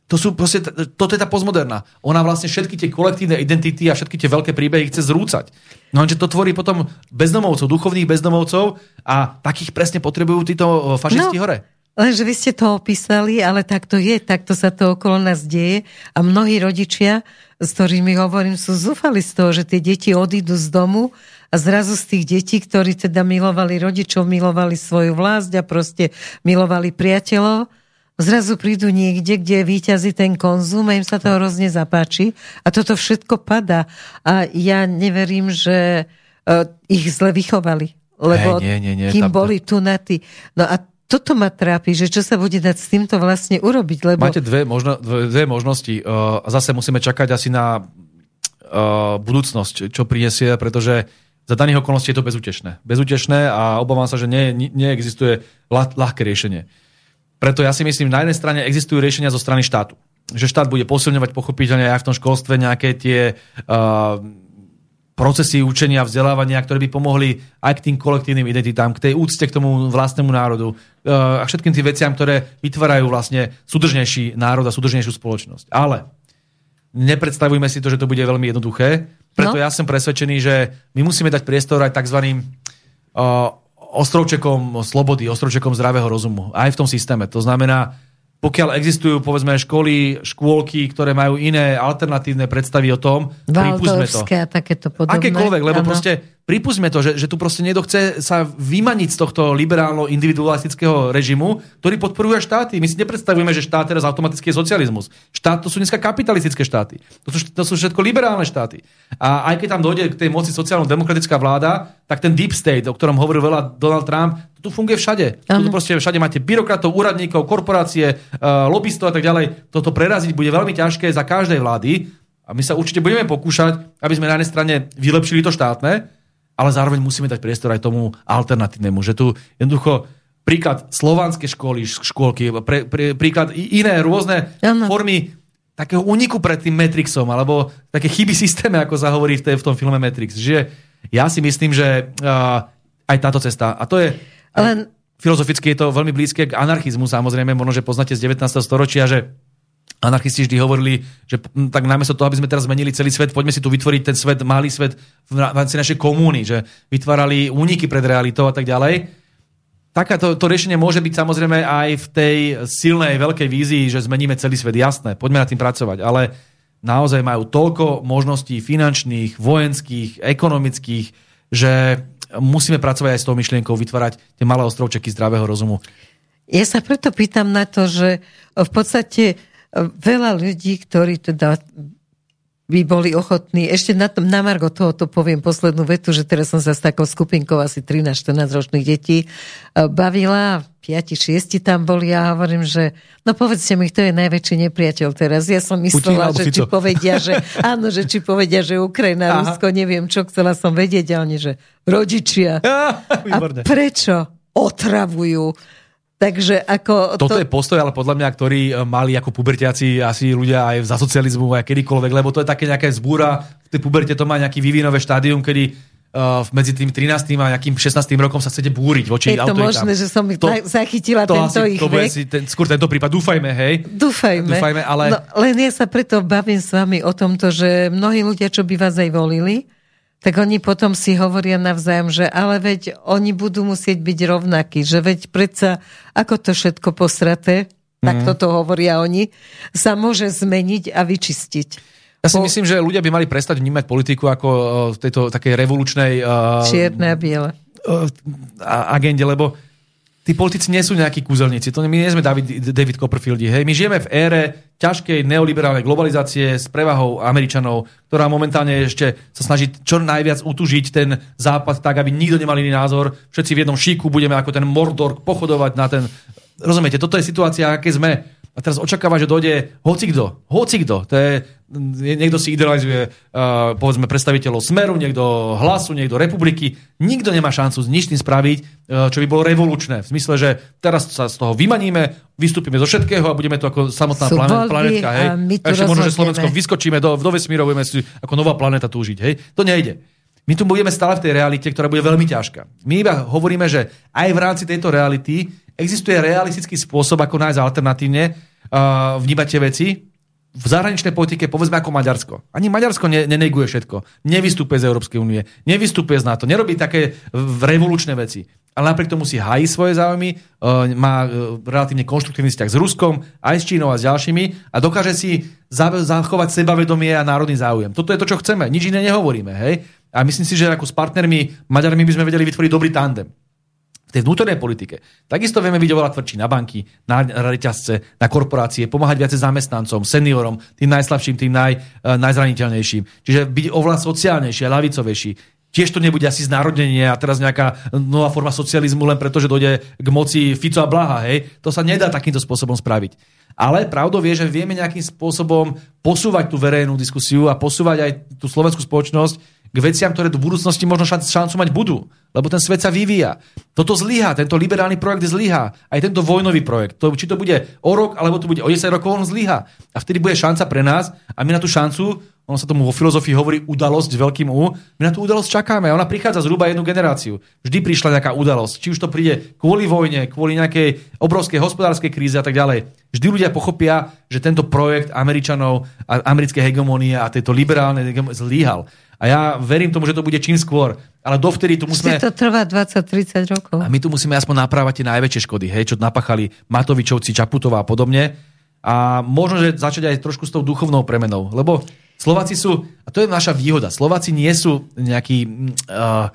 To sú proste, toto je tá postmoderná. Ona vlastne všetky tie kolektívne identity a všetky tie veľké príbehy chce zrúcať. No lenže to tvorí potom bezdomovcov, duchovných bezdomovcov a takých presne potrebujú títo o, fašisti No. hore. Lenže vy ste to opísali, ale tak to je, takto sa to okolo nás deje a mnohí rodičia, s ktorými hovorím, sú zúfali z toho, že tie deti odídu z domu a zrazu z tých detí, ktorí teda milovali rodičov, milovali svoju vlast a proste milovali priateľov, zrazu prídu niekde, kde víťazí ten konzum a im sa to hrozne zapáči a toto všetko padá. A ja neverím, že uh, ich zle vychovali. Lebo hey, nie, nie, nie, kým tam... boli tu na tí. No a toto ma trápi, že čo sa bude dať s týmto vlastne urobiť, lebo... Máte dve, možno, dve, dve možnosti. Uh, zase musíme čakať asi na uh, budúcnosť, čo prinesie, pretože za daných okolností je to bezútešné. Bezútešné a obávam sa, že nie, neexistuje ľah, ľahké riešenie. Preto ja si myslím, na jednej strane existujú riešenia zo strany štátu. Že štát bude posilňovať pochopiteľne aj v tom školstve nejaké tie uh, procesy učenia, vzdelávania, ktoré by pomohli aj k tým kolektívnym identitám, k tej úcte k tomu vlastnému národu eh, a všetkým tým veciam, ktoré vytvárajú vlastne súdržnejší národ a súdržnejšiu spoločnosť. Ale nepredstavujme si to, že to bude veľmi jednoduché, preto no. ja som presvedčený, že my musíme dať priestor aj tzv. Uh, ostrovčekom slobody, ostrovčekom zdravého rozumu. Aj v tom systéme. To znamená, pokiaľ existujú povedzme školy, škôlky, ktoré majú iné alternatívne predstavy o tom, pripustme to. a takéto podobné. Akékoľvek, lebo ano. proste pripustme to, že, že tu proste niekto chce sa vymaniť z tohto liberálno-individualistického režimu, ktorý podporuje štáty. My si nepredstavujeme, že štát teraz automaticky je socializmus. Štát to sú dneska kapitalistické štáty. To sú, to sú všetko liberálne štáty. A aj keď tam dojde k tej moci sociálno-demokratická vláda, tak ten deep state, o ktorom hovoril veľa Donald Trump, to tu funguje všade. Tu proste všade máte byrokratov, úradníkov, korporácie, uh, lobbystov a tak ďalej. Toto preraziť bude veľmi ťažké za každej vlády. A my sa určite budeme pokúšať, aby sme na jednej strane vylepšili to štátne, ale zároveň musíme dať priestor aj tomu alternatívnemu, že tu jednoducho príklad slovanské školy, škôlky, pre, pre, príklad iné rôzne ano. formy takého úniku pred tým Matrixom, alebo také chyby systéme, ako sa hovorí v, tej, v tom filme Matrix. Že ja si myslím, že uh, aj táto cesta, a to je Len... filozoficky je to veľmi blízke k anarchizmu, samozrejme, možno, že poznáte z 19. storočia, že anarchisti vždy hovorili, že tak namiesto toho, aby sme teraz zmenili celý svet, poďme si tu vytvoriť ten svet, malý svet v rámci našej komúny, že vytvárali úniky pred realitou a tak ďalej. Takáto to riešenie môže byť samozrejme aj v tej silnej, veľkej vízii, že zmeníme celý svet. Jasné, poďme na tým pracovať, ale naozaj majú toľko možností finančných, vojenských, ekonomických, že musíme pracovať aj s tou myšlienkou vytvárať tie malé ostrovčeky zdravého rozumu. Ja sa preto pýtam na to, že v podstate veľa ľudí, ktorí teda by boli ochotní. Ešte na, tom, na Margo tohoto poviem poslednú vetu, že teraz som sa s takou skupinkou asi 13-14 ročných detí e, bavila, 5-6 tam boli a hovorím, že no povedzte mi, kto je najväčší nepriateľ teraz. Ja som myslela, že či povedia, že [LAUGHS] áno, že či povedia, že Ukrajina, Aha. Rusko, neviem čo, chcela som vedieť, a oni, že rodičia. [LAUGHS] a prečo otravujú Takže ako... Toto to... je postoj, ale podľa mňa, ktorý e, mali ako pubertiaci asi ľudia aj za socializmu, aj kedykoľvek, lebo to je také nejaké zbúra, v tej puberte to má nejaký vývinové štádium, kedy uh, medzi tým 13. a nejakým 16. rokom sa chcete búriť voči Je to autoritám. možné, že som to, zachytila to tento asi, ich to vek. Si, ten, skôr tento prípad, dúfajme, hej. Dúfajme. Dúfajme ale... No, len ja sa preto bavím s vami o tomto, že mnohí ľudia, čo by vás aj volili, tak oni potom si hovoria navzájom, že ale veď oni budú musieť byť rovnakí, že veď predsa, ako to všetko posraté, mm. tak mhm. toto hovoria oni, sa môže zmeniť a vyčistiť. Ja si po... myslím, že ľudia by mali prestať vnímať politiku ako v tejto takej revolučnej... Uh, Čierne a biele. Uh, agende, lebo tí politici nie sú nejakí kúzelníci. To my nie sme David, David Copperfieldi. Hej. My žijeme v ére ťažkej neoliberálnej globalizácie s prevahou Američanov, ktorá momentálne ešte sa snaží čo najviac utužiť ten západ tak, aby nikto nemal iný názor. Všetci v jednom šíku budeme ako ten Mordor pochodovať na ten... Rozumiete, toto je situácia, aké sme a teraz očakáva, že dojde hocikto. Hocikto. To je, niekto si idealizuje, uh, povedzme, predstaviteľov Smeru, niekto Hlasu, niekto Republiky. Nikto nemá šancu s ničným spraviť, uh, čo by bolo revolučné. V zmysle, že teraz sa z toho vymaníme, vystúpime zo všetkého a budeme to ako samotná Sú planet, planetka. Hej. A, ešte možno, že Slovensko vyskočíme do, do vesmíru, budeme si ako nová planéta túžiť. Hej. To nejde. My tu budeme stále v tej realite, ktorá bude veľmi ťažká. My iba hovoríme, že aj v rámci tejto reality existuje realistický spôsob, ako nájsť alternatívne uh, vnímať tie veci. v zahraničnej politike, povedzme ako Maďarsko. Ani Maďarsko ne, neneguje všetko. Nevystupuje z Európskej únie, nevystupuje z NATO, nerobí také revolučné veci. Ale napriek tomu si hají svoje záujmy, e, má e, relatívne konštruktívny vzťah s Ruskom, aj s Čínou a s ďalšími a dokáže si zachovať sebavedomie a národný záujem. Toto je to, čo chceme. Nič iné nehovoríme. Hej? A myslím si, že ako s partnermi Maďarmi by sme vedeli vytvoriť dobrý tandem v tej vnútornej politike. Takisto vieme byť oveľa tvrdší na banky, na reťazce, na korporácie, pomáhať viacej zamestnancom, seniorom, tým najslabším, tým naj, eh, najzraniteľnejším. Čiže byť oveľa sociálnejší a ľavicovejší. Tiež to nebude asi znárodnenie a teraz nejaká nová forma socializmu len preto, že dojde k moci Fico a Blaha. Hej? To sa nedá takýmto spôsobom spraviť. Ale pravdou je, že vieme nejakým spôsobom posúvať tú verejnú diskusiu a posúvať aj tú slovenskú spoločnosť k veciam, ktoré do budúcnosti možno šancu mať budú. Lebo ten svet sa vyvíja. Toto zlyha, tento liberálny projekt zlyha. Aj tento vojnový projekt. To, či to bude o rok, alebo to bude o 10 rokov, on zlyha. A vtedy bude šanca pre nás a my na tú šancu, ono sa tomu vo filozofii hovorí udalosť veľkým U, my na tú udalosť čakáme. Ona prichádza zhruba jednu generáciu. Vždy prišla nejaká udalosť. Či už to príde kvôli vojne, kvôli nejakej obrovskej hospodárskej kríze a tak ďalej. Vždy ľudia pochopia, že tento projekt Američanov a americké hegemonie a tieto liberálne zlyhal. A ja verím tomu, že to bude čím skôr. Ale dovtedy tu musíme... to trvá 20-30 rokov. A my tu musíme aspoň naprávať tie najväčšie škody, hej, čo napachali Matovičovci, Čaputová a podobne. A možno, že začať aj trošku s tou duchovnou premenou. Lebo Slováci sú, a to je naša výhoda, Slováci nie sú nejaký uh,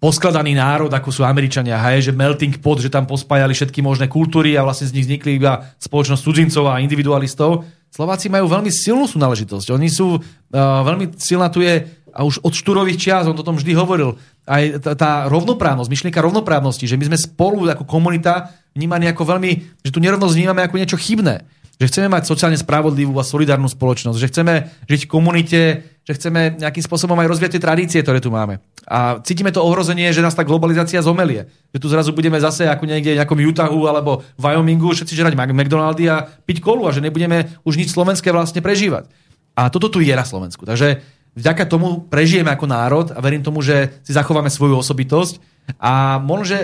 poskladaný národ, ako sú Američania, hej, že melting pot, že tam pospájali všetky možné kultúry a vlastne z nich vznikli iba spoločnosť cudzincov a individualistov. Slováci majú veľmi silnú súnáležitosť. Oni sú, uh, veľmi silná tu je a už od štúrových čias, on o tom vždy hovoril, aj tá, tá rovnoprávnosť, myšlienka rovnoprávnosti, že my sme spolu ako komunita vnímaní ako veľmi, že tu nerovnosť vnímame ako niečo chybné. Že chceme mať sociálne spravodlivú a solidárnu spoločnosť, že chceme žiť v komunite, že chceme nejakým spôsobom aj rozvíjať tie tradície, ktoré tu máme. A cítime to ohrozenie, že nás tá globalizácia zomelie. Že tu zrazu budeme zase ako niekde v nejakom Utahu alebo Wyomingu všetci žerať McDonaldy a piť kolu a že nebudeme už nič slovenské vlastne prežívať. A toto tu je na Slovensku. Takže vďaka tomu prežijeme ako národ a verím tomu, že si zachováme svoju osobitosť. A možno, že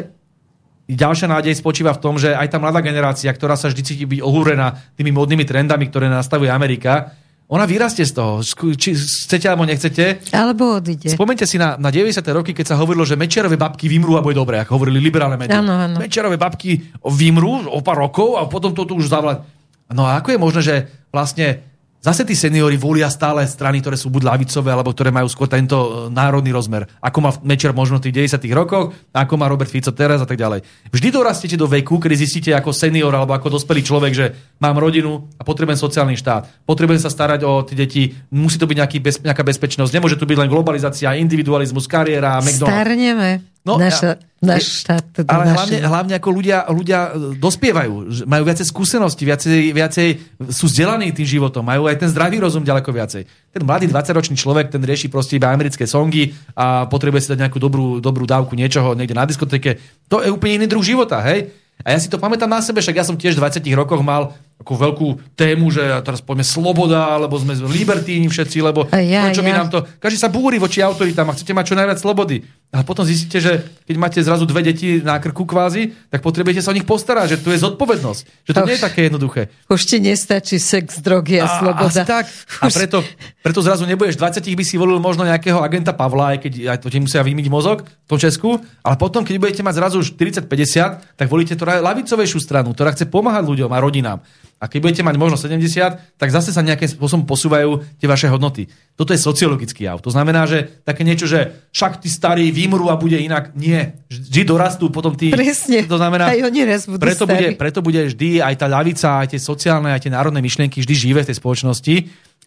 ďalšia nádej spočíva v tom, že aj tá mladá generácia, ktorá sa vždy cíti byť ohúrená tými modnými trendami, ktoré nastavuje Amerika, ona vyrastie z toho, či chcete alebo nechcete. Alebo odíde. Spomente si na, na 90. roky, keď sa hovorilo, že Mečerové babky vymrú a bude dobre, ako hovorili liberálne médiá. Áno, áno. Mečerové babky vymrú o pár rokov a potom to tu už zavlať. No a ako je možné, že vlastne Zase tí seniori volia stále strany, ktoré sú buď lavicové, alebo ktoré majú skôr tento e, národný rozmer. Ako má Mečer možno v tých 90 rokoch, ako má Robert Fico teraz a tak ďalej. Vždy dorastiete do veku, kedy zistíte ako senior alebo ako dospelý človek, že mám rodinu a potrebujem sociálny štát. Potrebujem sa starať o tie deti, musí to byť nejaký bez, nejaká bezpečnosť. Nemôže tu byť len globalizácia, individualizmus, kariéra, McDonald's. Starneme. No, Naša, náš štát. Ale naše... hlavne, hlavne ako ľudia, ľudia e, dospievajú, majú viacej skúsenosti, viacej, viacej sú vzdelaní tým životom, majú aj ten zdravý rozum ďaleko viacej. Ten mladý 20-ročný človek, ten rieši proste iba americké songy a potrebuje si dať nejakú dobrú, dobrú dávku niečoho niekde na diskotéke. To je úplne iný druh života, hej? A ja si to pamätám na sebe, však ja som tiež v 20 rokoch mal ako veľkú tému, že teraz poďme sloboda, alebo sme libertíni všetci, lebo ja, prečo ja. by nám to... Každý sa búri voči autoritám a chcete mať čo najviac slobody. A potom zistíte, že keď máte zrazu dve deti na krku kvázi, tak potrebujete sa o nich postarať, že tu je zodpovednosť. Že to Už, nie je také jednoduché. Už ti nestačí sex, drogy a, a sloboda. A, tak. a preto, preto zrazu nebudeš 20 by si volil možno nejakého agenta Pavla, aj keď aj to ti musia vymyť mozog v tom Česku, ale potom, keď budete mať zrazu už 40-50, tak volíte to lavicovejšiu stranu, ktorá chce pomáhať ľuďom a rodinám. A keď budete mať možno 70, tak zase sa nejakým spôsobom posúvajú tie vaše hodnoty. Toto je sociologický jav. To znamená, že také niečo, že však tí starí vymrú a bude inak. Nie. Vždy dorastú potom tí... Presne. To znamená, aj oni raz budú preto, bude, preto bude vždy aj tá ľavica, aj tie sociálne, aj tie národné myšlienky vždy živé v tej spoločnosti.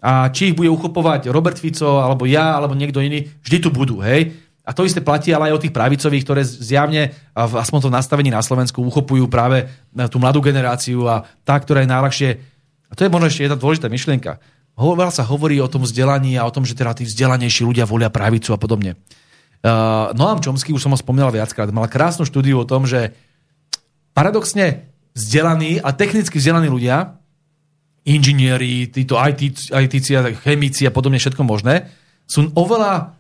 A či ich bude uchopovať Robert Fico, alebo ja, alebo niekto iný, vždy tu budú. Hej? A to isté platí ale aj o tých pravicových, ktoré zjavne, aspoň to nastavení na Slovensku, uchopujú práve tú mladú generáciu a tá, ktorá je najľahšie. A to je možno ešte jedna dôležitá myšlienka. Veľa sa hovorí o tom vzdelaní a o tom, že teda tí vzdelanejší ľudia volia pravicu a podobne. Uh, Noam Chomsky, už som ho spomínal viackrát, mal krásnu štúdiu o tom, že paradoxne vzdelaní a technicky vzdelaní ľudia, inžinieri, títo IT, IT chemici a podobne všetko možné, sú oveľa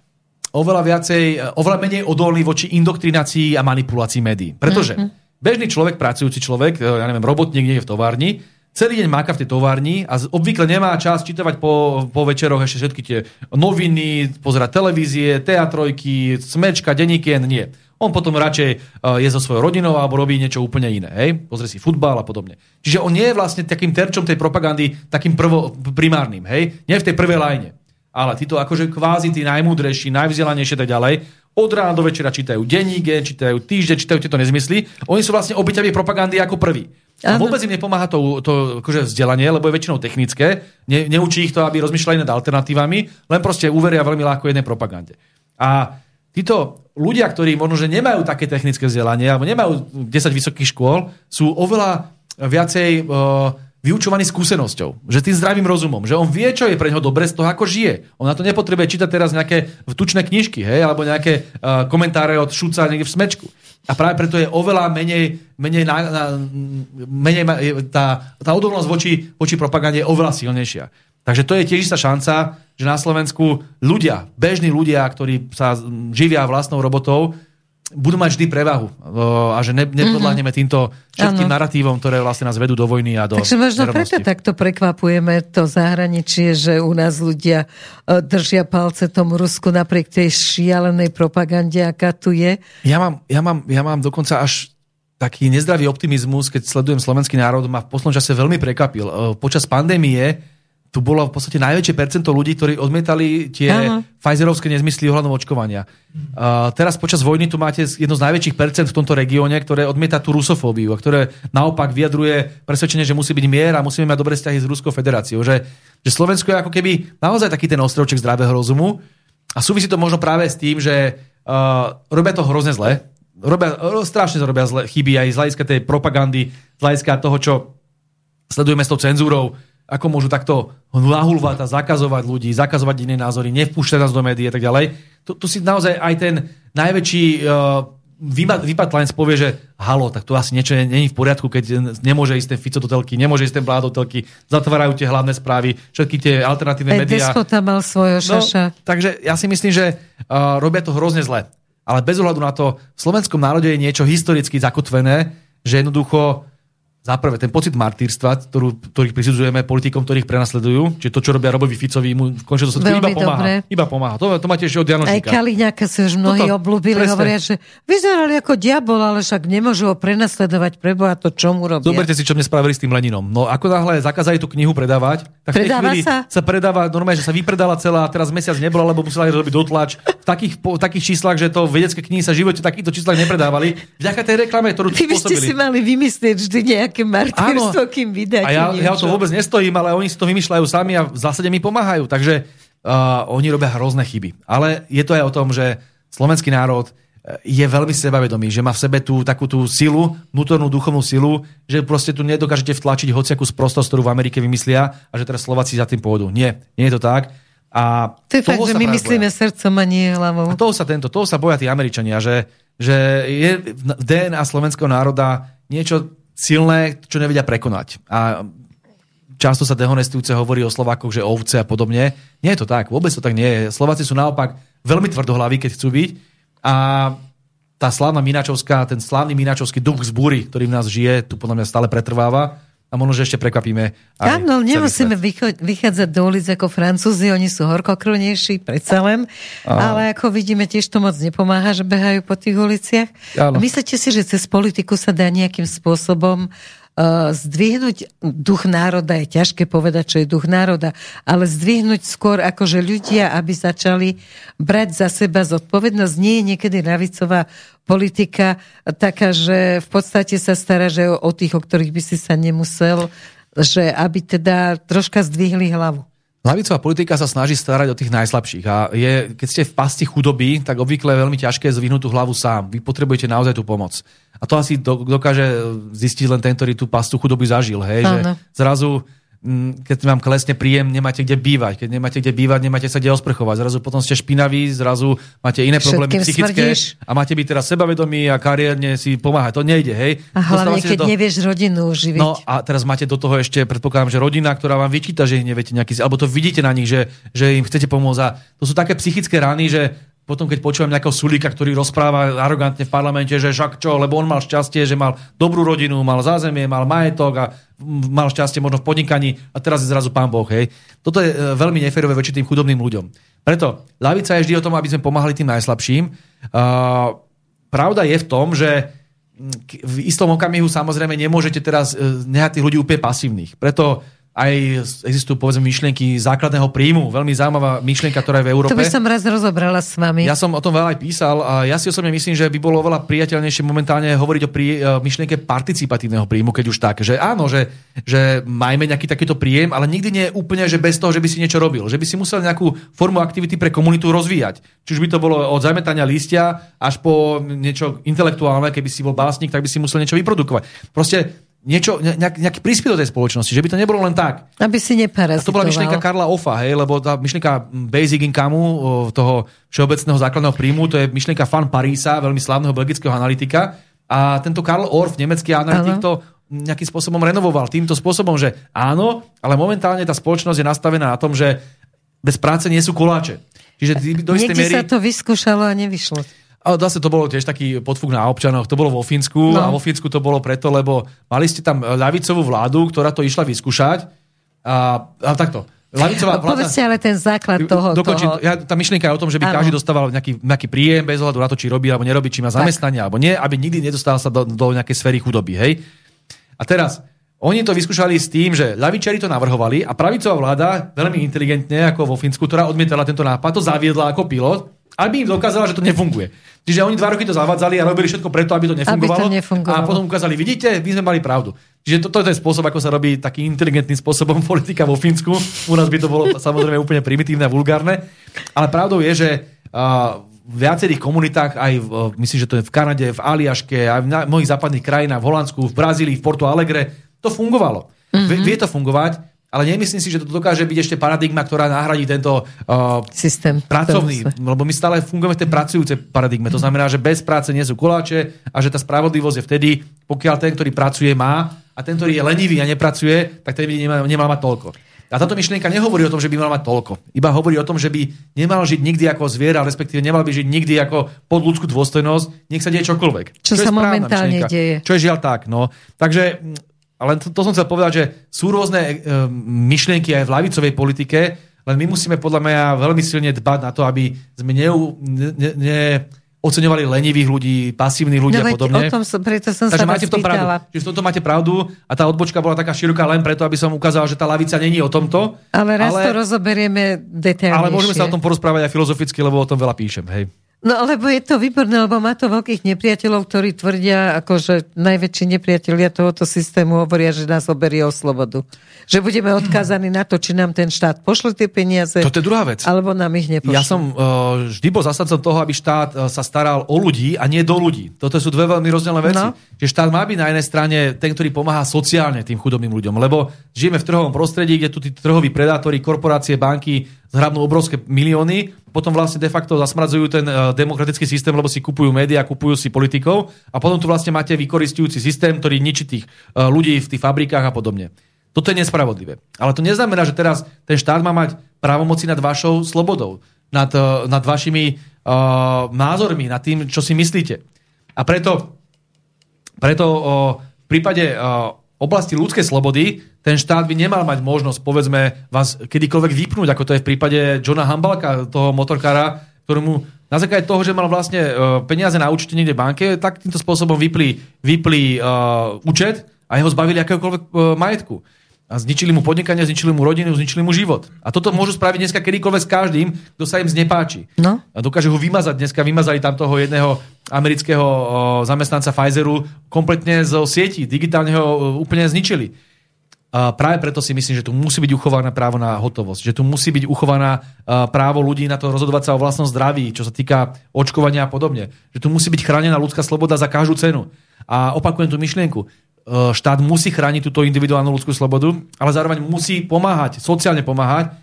oveľa viacej, oveľa menej odolný voči indoktrinácii a manipulácii médií. Pretože mm-hmm. bežný človek, pracujúci človek, e, ja neviem, robotník niekde v továrni, celý deň máka v tej továrni a obvykle nemá čas čítavať po, po večeroch ešte všetky tie noviny, pozerať televízie, teatrojky, smečka, denníky, nie. On potom radšej e, je so svojou rodinou alebo robí niečo úplne iné. Hej? Pozrie si futbal a podobne. Čiže on nie je vlastne takým terčom tej propagandy, takým prvo, primárnym. Hej? Nie v tej prvej lajne. Ale títo akože kvázi tí najmúdrejší, najvzdelanejšie tak ďalej, od rána do večera čítajú denníke, čítajú týždeň, čítajú tieto nezmysly. Oni sú vlastne obyťaví propagandy ako prví. A vôbec im nepomáha to, to akože vzdelanie, lebo je väčšinou technické. Ne, neučí ich to, aby rozmýšľali nad alternatívami, len proste uveria veľmi ľahko jednej propagande. A títo ľudia, ktorí možno, že nemajú také technické vzdelanie, alebo nemajú 10 vysokých škôl, sú oveľa viacej uh, vyučovaný skúsenosťou, že tým zdravým rozumom, že on vie, čo je pre neho dobre z toho, ako žije. On na to nepotrebuje čítať teraz nejaké vtučné knižky, hej, alebo nejaké uh, komentáre od Šuca niekde v smečku. A práve preto je oveľa menej, menej, na, na, menej tá, tá odolnosť voči, voči propagande je oveľa silnejšia. Takže to je tiež istá šanca, že na Slovensku ľudia, bežní ľudia, ktorí sa živia vlastnou robotou, budú mať vždy prevahu a že ne, nepodľahneme mhm. týmto všetkým ano. naratívom, ktoré vlastne nás vedú do vojny a do Takže možno preto takto prekvapujeme to zahraničie, že u nás ľudia e, držia palce tomu Rusku napriek tej šialenej propagande, aká tu je. Ja mám, ja mám, ja mám dokonca až taký nezdravý optimizmus, keď sledujem slovenský národ, ma v poslednom čase veľmi prekvapil. E, počas pandémie tu bolo v podstate najväčšie percento ľudí, ktorí odmietali tie Aha. Pfizerovské nezmysly ohľadom očkovania. Uh, teraz počas vojny tu máte jedno z najväčších percent v tomto regióne, ktoré odmieta tú rusofóbiu a ktoré naopak vyjadruje presvedčenie, že musí byť mier a musíme mať dobré vzťahy s Ruskou federáciou. Že, že Slovensko je ako keby naozaj taký ten ostrovček zdravého rozumu a súvisí to možno práve s tým, že uh, robia to hrozne zle. Robia, strašne robia zle, chyby aj z hľadiska tej propagandy, z hľadiska toho, čo sledujeme s tou cenzúrou ako môžu takto nahulvať a zakazovať ľudí, zakazovať iné názory, nevpúšťať nás do médií a tak ďalej. Tu, tu si naozaj aj ten najväčší uh, vypatlanec povie, že halo, tak tu asi niečo není v poriadku, keď nemôže ísť ten Fico do telky, nemôže ísť ten Vlád do telky, zatvárajú tie hlavné správy, všetky tie alternatívne médiá. Despota mal svojho no, šaša. No, takže ja si myslím, že uh, robia to hrozne zle. Ale bez ohľadu na to, v slovenskom národe je niečo historicky zakotvené, že jednoducho za prvé, ten pocit martýrstva, ktorú, ktorých prisudzujeme politikom, ktorých prenasledujú, čiže to, čo robia Robovi Ficovi, mu v končnom dôsledku iba pomáha. Dobre. Iba pomáha. To, to máte ešte od Janošika. Aj Kaliňáka si už mnohí Toto, oblúbili, presne. hovoria, že vyzerali ako diabol, ale však nemôžu ho prenasledovať preboha to, čo mu robia. Zoberte si, čo mne spravili s tým Leninom. No ako náhle zakázali tú knihu predávať, tak v tej chvíli sa? sa predáva, normálne, že sa vypredala celá, teraz mesiac nebola, lebo musela robiť dotlač v takých, po, takých číslach, že to vedecké knihy sa v živote takýchto číslach nepredávali. Vďaka tej reklame, ktorú Vy by ste si mali vymyslieť vždy nejaké martýrstvo to, kým vydať. A ja, ja to vôbec nestojím, ale oni si to vymýšľajú sami a v zásade mi pomáhajú. Takže uh, oni robia hrozné chyby. Ale je to aj o tom, že slovenský národ uh, je veľmi sebavedomý, že má v sebe tú takú tú silu, vnútornú duchovnú silu, že proste tu nedokážete vtlačiť hociakú sprostosť, ktorú v Amerike vymyslia a že teraz Slováci za tým pôjdu. Nie, nie je to tak. A to je fakt, že my myslíme boja. srdcom a nie hlavou. A toho sa, tento, toho sa boja tí Američania, že, že je v DNA slovenského národa niečo silné, čo nevedia prekonať. A často sa dehonestujúce hovorí o Slovákoch, že ovce a podobne. Nie je to tak, vôbec to tak nie je. Slováci sú naopak veľmi tvrdohlaví, keď chcú byť. A tá slávna Minačovská, ten slávny Minačovský duch z búry, ktorý v nás žije, tu podľa mňa stále pretrváva a možno, že ešte prekvapíme. Áno, nemusíme vychádzať do ulic ako Francúzi, oni sú horkokrvnejší, predsa len, Aha. ale ako vidíme, tiež to moc nepomáha, že behajú po tých uliciach. Áno. Myslíte si, že cez politiku sa dá nejakým spôsobom uh, zdvihnúť duch národa, je ťažké povedať, čo je duch národa, ale zdvihnúť skôr akože ľudia, aby začali brať za seba zodpovednosť. Nie je niekedy ravicová politika taká, že v podstate sa stará, že o tých, o ktorých by si sa nemusel, že aby teda troška zdvihli hlavu. Lavicová politika sa snaží starať o tých najslabších a je, keď ste v pasti chudoby, tak obvykle je veľmi ťažké zvihnúť tú hlavu sám. Vy potrebujete naozaj tú pomoc. A to asi dokáže zistiť len ten, ktorý tú pastu chudoby zažil. Hej? Že zrazu keď vám klesne príjem, nemáte kde bývať. Keď nemáte kde bývať, nemáte sa kde osprchovať. Zrazu potom ste špinaví, zrazu máte iné problémy Všetkým psychické smrdíš. a máte byť teraz sebavedomí a kariérne si pomáhať. To nejde, hej. A hlavne, keď do... nevieš rodinu živiť. No a teraz máte do toho ešte, predpokladám, že rodina, ktorá vám vyčíta, že ich neviete nejaký, alebo to vidíte na nich, že, že im chcete pomôcť. A to sú také psychické rany, že potom keď počúvam nejakého Sulika, ktorý rozpráva arogantne v parlamente, že však čo, lebo on mal šťastie, že mal dobrú rodinu, mal zázemie, mal majetok a mal šťastie možno v podnikaní a teraz je zrazu pán Boh. Hej. Toto je e, veľmi neférové voči tým chudobným ľuďom. Preto lavica je vždy o tom, aby sme pomáhali tým najslabším. Uh, pravda je v tom, že v istom okamihu samozrejme nemôžete teraz e, nehať tých ľudí úplne pasívnych. Preto aj existujú povedzme myšlienky základného príjmu. Veľmi zaujímavá myšlienka, ktorá je v Európe. To by som raz rozobrala s vami. Ja som o tom veľa aj písal a ja si osobne myslím, že by bolo veľa priateľnejšie momentálne hovoriť o prí, e, myšlienke participatívneho príjmu, keď už tak. Že áno, že, že majme nejaký takýto príjem, ale nikdy nie je úplne, že bez toho, že by si niečo robil. Že by si musel nejakú formu aktivity pre komunitu rozvíjať. Či už by to bolo od zametania listia až po niečo intelektuálne, keby si bol básnik, tak by si musel niečo vyprodukovať. Proste niečo, nejak, nejaký príspevok do tej spoločnosti, že by to nebolo len tak. Aby si neparazitoval. A to bola myšlienka Karla Offa, hej, lebo tá myšlienka basic incomu, toho všeobecného základného príjmu, to je myšlienka Fan Parisa, veľmi slavného belgického analytika. A tento Karl Orff, nemecký analytik, to nejakým spôsobom renovoval týmto spôsobom, že áno, ale momentálne tá spoločnosť je nastavená na tom, že bez práce nie sú koláče. Čiže do istej miery... sa to vyskúšalo a nevyšlo. Ale zase to bolo tiež taký podfúk na občanoch. To bolo vo Fínsku no. a vo Fínsku to bolo preto, lebo mali ste tam ľavicovú vládu, ktorá to išla vyskúšať. A, a takto. Lavicová vláda... Povedzte ale ten základ toho... Dokončím, toho... Ja, tá myšlienka je o tom, že by ano. každý dostával nejaký, nejaký príjem bez ohľadu na to, či robí alebo nerobí, či má zamestnanie alebo nie, aby nikdy nedostal sa do, do nejakej sféry chudoby. Hej? A teraz, oni to vyskúšali s tým, že ľavičari to navrhovali a pravicová vláda, veľmi inteligentne ako vo Fínsku, ktorá odmietala tento nápad, to zaviedla ako pilot aby im dokázala, že to nefunguje. Čiže oni dva roky to zavádzali a robili všetko preto, aby to nefungovalo. Aby to nefungovalo. A potom ukázali, vidíte, my sme mali pravdu. Čiže toto to je spôsob, ako sa robí taký inteligentným spôsobom [LAUGHS] politika vo Fínsku. U nás by to bolo samozrejme úplne primitívne a vulgárne. Ale pravdou je, že uh, v viacerých komunitách, aj v, myslím, že to je v Kanade, v Aliaške, aj v mnohých západných krajinách, v Holandsku, v Brazílii, v Porto Alegre, to fungovalo. Mm-hmm. Vie to fungovať ale nemyslím si, že to dokáže byť ešte paradigma, ktorá nahradí tento uh, systém pracovný, lebo my stále fungujeme v tej pracujúcej paradigme. To znamená, že bez práce nie sú koláče a že tá spravodlivosť je vtedy, pokiaľ ten, ktorý pracuje, má a ten, ktorý je lenivý a nepracuje, tak ten by nemal, nemal mať toľko. A táto myšlienka nehovorí o tom, že by mal mať toľko. Iba hovorí o tom, že by nemal žiť nikdy ako zviera, respektíve nemal by žiť nikdy ako pod ľudskú dôstojnosť, nech sa deje čokoľvek. Čo, čo sa momentálne myšlienka. deje. Čo je žiaľ tak. No. Takže ale to, to som chcel povedať, že sú rôzne e, myšlienky aj v lavicovej politike, len my musíme podľa mňa veľmi silne dbať na to, aby sme ne, ne, ne oceňovali lenivých ľudí, pasívnych ľudí no, a podobne. O tom som, preto som Takže sa máte v tom pravdu. Čiže v tomto máte pravdu a tá odbočka bola taká široká len preto, aby som ukázal, že tá lavica není o tomto. Ale raz ale, to rozoberieme detailnejšie. Ale môžeme sa o tom porozprávať aj filozoficky, lebo o tom veľa píšem. Hej. No lebo je to výborné, lebo má to veľkých nepriateľov, ktorí tvrdia, ako že najväčší nepriatelia tohoto systému hovoria, že nás oberie o slobodu. Že budeme odkázaní na to, či nám ten štát pošle tie peniaze. To je druhá vec. Alebo nám ich nepošle. Ja som uh, vždy bol zasadcom toho, aby štát uh, sa staral o ľudí a nie do ľudí. Toto sú dve veľmi rozdielne veci. No. Že štát má byť na jednej strane ten, ktorý pomáha sociálne tým chudobným ľuďom. Lebo žijeme v trhovom prostredí, kde tu tí trhoví predátori, korporácie, banky zhrabnú obrovské milióny, potom vlastne de facto zasmradzujú ten uh, demokratický systém, lebo si kupujú médiá, kupujú si politikov a potom tu vlastne máte vykoristujúci systém, ktorý ničí tých uh, ľudí v tých fabrikách a podobne. Toto je nespravodlivé. Ale to neznamená, že teraz ten štát má mať právomoci nad vašou slobodou, nad, uh, nad vašimi uh, názormi, nad tým, čo si myslíte. A preto, preto uh, v prípade uh, oblasti ľudskej slobody ten štát by nemal mať možnosť, povedzme, vás kedykoľvek vypnúť, ako to je v prípade Johna Hambalka, toho motorkára, ktorému na základe toho, že mal vlastne uh, peniaze na účte niekde v banke, tak týmto spôsobom vypli, vypli uh, účet a jeho zbavili akéhokoľvek uh, majetku. A zničili mu podnikanie, zničili mu rodinu, zničili mu život. A toto môžu spraviť dneska kedykoľvek s každým, kto sa im znepáči. No. A dokážu ho vymazať. Dneska vymazali tam toho jedného amerického zamestnanca Pfizeru kompletne zo sieti. Digitálne ho úplne zničili. A práve preto si myslím, že tu musí byť uchované právo na hotovosť. Že tu musí byť uchovaná právo ľudí na to rozhodovať sa o vlastnom zdraví, čo sa týka očkovania a podobne. Že tu musí byť chránená ľudská sloboda za každú cenu. A opakujem tú myšlienku štát musí chrániť túto individuálnu ľudskú slobodu, ale zároveň musí pomáhať, sociálne pomáhať e,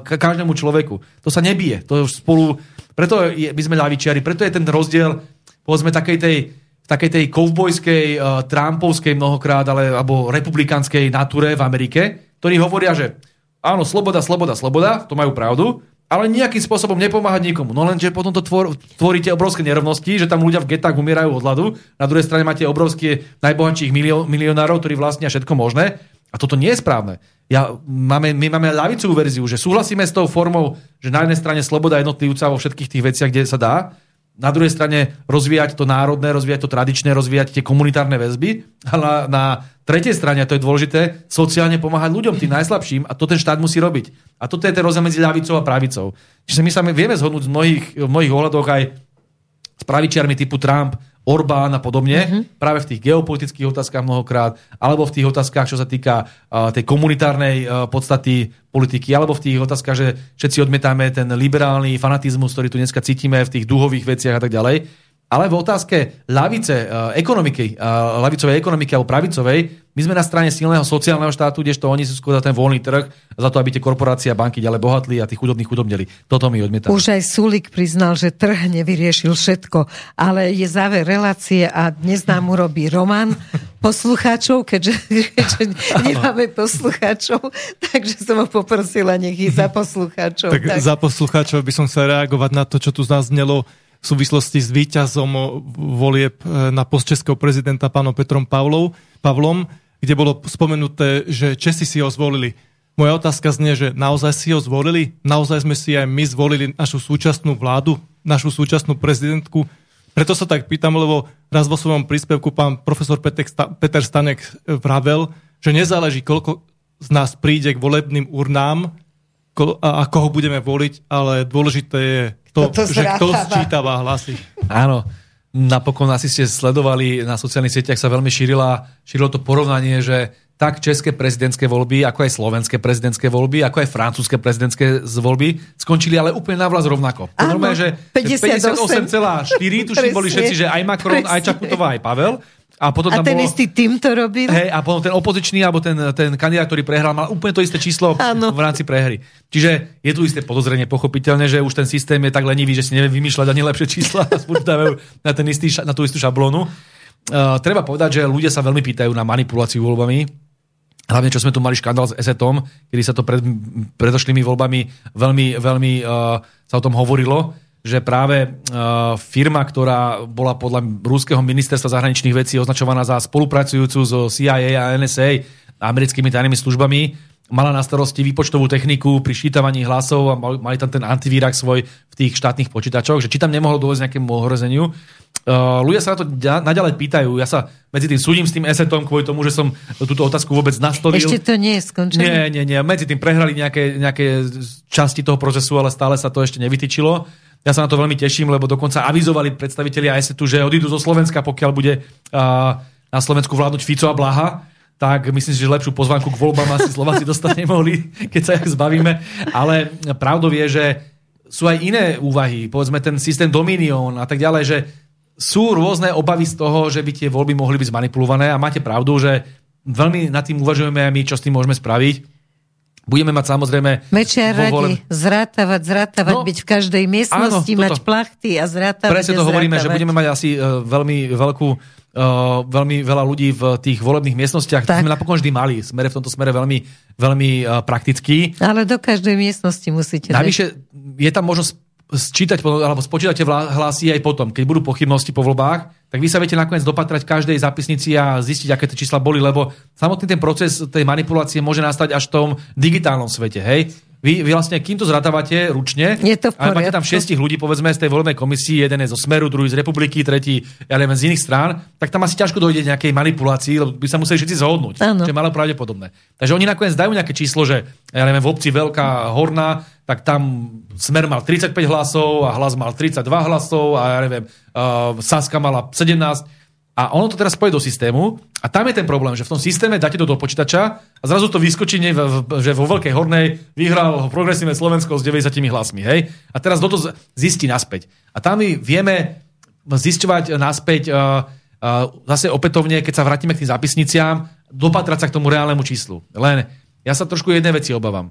každému človeku. To sa nebije. To spolu... Preto je, my sme ľavičiari, preto je ten rozdiel povedzme takej tej, takej tej kovbojskej, uh, trumpovskej mnohokrát, ale, alebo republikánskej natúre v Amerike, ktorí hovoria, že áno, sloboda, sloboda, sloboda, to majú pravdu, ale nejakým spôsobom nepomáhať nikomu. No lenže potom to tvor, tvoríte obrovské nerovnosti, že tam ľudia v getách umierajú od hladu, na druhej strane máte obrovské najbohatších milio, milionárov, ktorí vlastnia všetko možné. A toto nie je správne. Ja, máme, my máme ľavicovú verziu, že súhlasíme s tou formou, že na jednej strane sloboda jednotlivca vo všetkých tých veciach, kde sa dá, na druhej strane rozvíjať to národné, rozvíjať to tradičné, rozvíjať tie komunitárne väzby a na, tretej strane, a to je dôležité, sociálne pomáhať ľuďom, tým najslabším a to ten štát musí robiť. A toto je ten rozdiel medzi ľavicou a pravicou. Čiže my sa vieme zhodnúť v mnohých, v mnohých ohľadoch aj s pravičiarmi typu Trump, Orbán a podobne, mm-hmm. práve v tých geopolitických otázkach mnohokrát, alebo v tých otázkach, čo sa týka uh, tej komunitárnej uh, podstaty politiky, alebo v tých otázkach, že všetci odmetáme ten liberálny fanatizmus, ktorý tu dneska cítime v tých duhových veciach a tak ďalej. Ale v otázke lavice, uh, ekonomiky, lavicovej ekonomiky alebo pravicovej, my sme na strane silného sociálneho štátu, kdežto oni sú skôr za ten voľný trh, za to, aby tie korporácie a banky ďalej bohatli a tí chudobní chudobnili. Toto mi odmietame. Už aj Sulik priznal, že trh nevyriešil všetko, ale je záver relácie a dnes nám urobí Roman poslucháčov, keďže, keďže [LAUGHS] [LAUGHS] nemáme poslucháčov, takže som ho poprosila, nech ich za poslucháčov. Tak, tak za poslucháčov by som sa reagovať na to, čo tu zaznelo v súvislosti s výťazom volieb na post českého prezidenta pánom Petrom Pavlov, Pavlom kde bolo spomenuté, že Česi si ho zvolili. Moja otázka znie, že naozaj si ho zvolili? Naozaj sme si aj my zvolili našu súčasnú vládu, našu súčasnú prezidentku? Preto sa tak pýtam, lebo raz vo svojom príspevku pán profesor Peter Stanek vravel, že nezáleží, koľko z nás príde k volebným urnám a koho budeme voliť, ale dôležité je to, to že kto sčítava hlasy. Áno. Napokon asi ste sledovali, na sociálnych sieťach sa veľmi šírila, šírilo to porovnanie, že tak české prezidentské voľby, ako aj slovenské prezidentské voľby, ako aj francúzske prezidentské voľby skončili ale úplne na vlast rovnako. Áno, normálne, že 58,4, tuším boli všetci, že aj Macron, presne. aj Čaputová, aj Pavel. A, potom a tam ten bolo, istý tým to robil? Hej, a potom ten opozičný, alebo ten, ten kandidát, ktorý prehral, mal úplne to isté číslo ano. v rámci prehry. Čiže je tu isté podozrenie, pochopiteľne, že už ten systém je tak lenivý, že si nevie vymýšľať ani lepšie čísla [LAUGHS] spúšťajú na, ten istý, na tú istú šablónu. Uh, treba povedať, že ľudia sa veľmi pýtajú na manipuláciu voľbami. Hlavne, čo sme tu mali škandál s ESETom, kedy sa to pred predošlými voľbami veľmi, veľmi uh, sa o tom hovorilo že práve uh, firma, ktorá bola podľa ruského ministerstva zahraničných vecí označovaná za spolupracujúcu so CIA a NSA, americkými tajnými službami, mala na starosti výpočtovú techniku pri šítavaní hlasov a mali tam ten antivírak svoj v tých štátnych počítačoch, že či tam nemohlo dôjsť nejakému ohrozeniu. Uh, ľudia sa na to naďalej pýtajú. Ja sa medzi tým súdim s tým esetom kvôli tomu, že som túto otázku vôbec nastolil. Ešte to nie je skončené? Nie, nie, nie. Medzi tým prehrali nejaké, nejaké časti toho procesu, ale stále sa to ešte nevytýčilo. Ja sa na to veľmi teším, lebo dokonca avizovali predstavitelia ISETu, že odídu zo Slovenska, pokiaľ bude na Slovensku vládnuť Fico a Blaha tak myslím si, že lepšiu pozvánku k voľbám asi Slováci [LAUGHS] dostať nemohli, keď sa ich zbavíme. Ale pravdou je, že sú aj iné úvahy, povedzme ten systém Dominion a tak ďalej, že sú rôzne obavy z toho, že by tie voľby mohli byť zmanipulované a máte pravdu, že veľmi nad tým uvažujeme aj my, čo s tým môžeme spraviť. Budeme mať samozrejme... Mečiar radi volem... zrátavať, zrátavať, no, byť v každej miestnosti, áno, mať plachty a zrátavať. Presne to hovoríme, že budeme mať asi uh, veľmi veľkú Uh, veľmi veľa ľudí v tých volebných miestnostiach. Tak. To sme napokon vždy mali. Smere v tomto smere veľmi, veľmi uh, praktický. Ale do každej miestnosti musíte. Navyše je tam možnosť sčítať alebo spočítate hlasy aj potom, keď budú pochybnosti po voľbách, tak vy sa viete nakoniec dopatrať každej zápisnici a zistiť, aké tie čísla boli, lebo samotný ten proces tej manipulácie môže nastať až v tom digitálnom svete. Hej? Vy, vy vlastne, kým to zratávate ručne, je to v a máte tam šiestich ľudí, povedzme, z tej voľnej komisii, jeden je zo Smeru, druhý z Republiky, tretí, ja neviem, z iných strán, tak tam asi ťažko dojde nejakej manipulácii, lebo by sa museli všetci zhodnúť, čo je malo pravdepodobné. Takže oni nakoniec dajú nejaké číslo, že ja neviem, v obci Veľká Horná, tak tam Smer mal 35 hlasov a hlas mal 32 hlasov a ja neviem, uh, Saska mala 17 a ono to teraz spojí do systému a tam je ten problém, že v tom systéme dáte to do počítača a zrazu to vyskočí, že vo Veľkej Hornej vyhral progresívne Slovensko s 90 hlasmi. Hej? A teraz do to zistí naspäť. A tam my vieme zisťovať naspäť uh, uh, zase opätovne, keď sa vrátime k tým zápisniciam, dopatrať sa k tomu reálnemu číslu. Len ja sa trošku jednej veci obávam.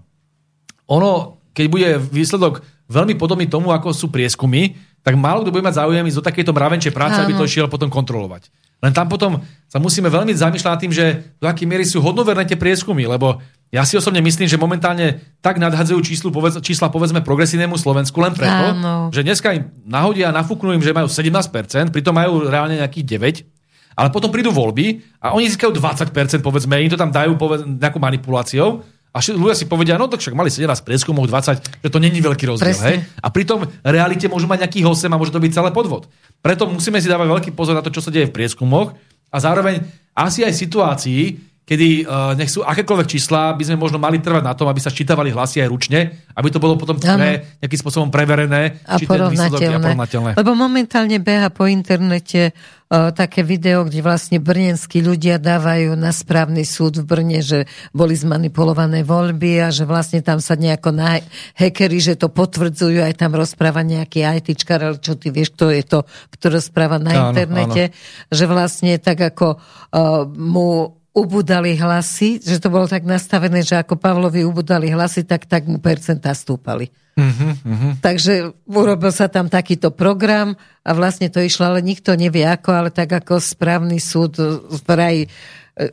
Ono, keď bude výsledok veľmi podobný tomu, ako sú prieskumy, tak málo kto bude mať záujem ísť do takéto mravenčej práce, Áno. aby to išiel potom kontrolovať. Len tam potom sa musíme veľmi zamýšľať tým, že do akej miery sú hodnoverné tie prieskumy, lebo Ja si osobne myslím, že momentálne tak nadhadzujú číslu, povedz, čísla povedzme progresívnemu Slovensku len preto, Áno. že dneska im nahodia a nafúknú im, že majú 17%, pritom majú reálne nejakých 9%, ale potom prídu voľby a oni získajú 20%, povedzme, im to tam dajú povedz, nejakou manipuláciou a ľudia si povedia, no tak však mali 17 prieskumov, 20, že to není veľký rozdiel. Presne. Hej? A pritom realite môžu mať nejakých 8 a môže to byť celé podvod. Preto musíme si dávať veľký pozor na to, čo sa deje v prieskumoch a zároveň asi aj situácii, kedy uh, nech sú akékoľvek čísla, by sme možno mali trvať na tom, aby sa ščítavali hlasy aj ručne, aby to bolo potom pre, nejakým spôsobom preverené, a výsledok je porovnateľné. porovnateľné. Lebo momentálne beha po internete uh, také video, kde vlastne brnenskí ľudia dávajú na správny súd v Brne, že boli zmanipulované voľby a že vlastne tam sa nejako na hackeri, že to potvrdzujú, aj tam rozpráva nejaký ITčkar, ale čo ty vieš, kto je to, kto rozpráva na Áno, internete, že vlastne tak ako uh, mu ubudali hlasy, že to bolo tak nastavené, že ako Pavlovi ubudali hlasy, tak, tak mu percentá stúpali. Takže urobil sa tam takýto program a vlastne to išlo, ale nikto nevie ako, ale tak ako správny súd vraj e,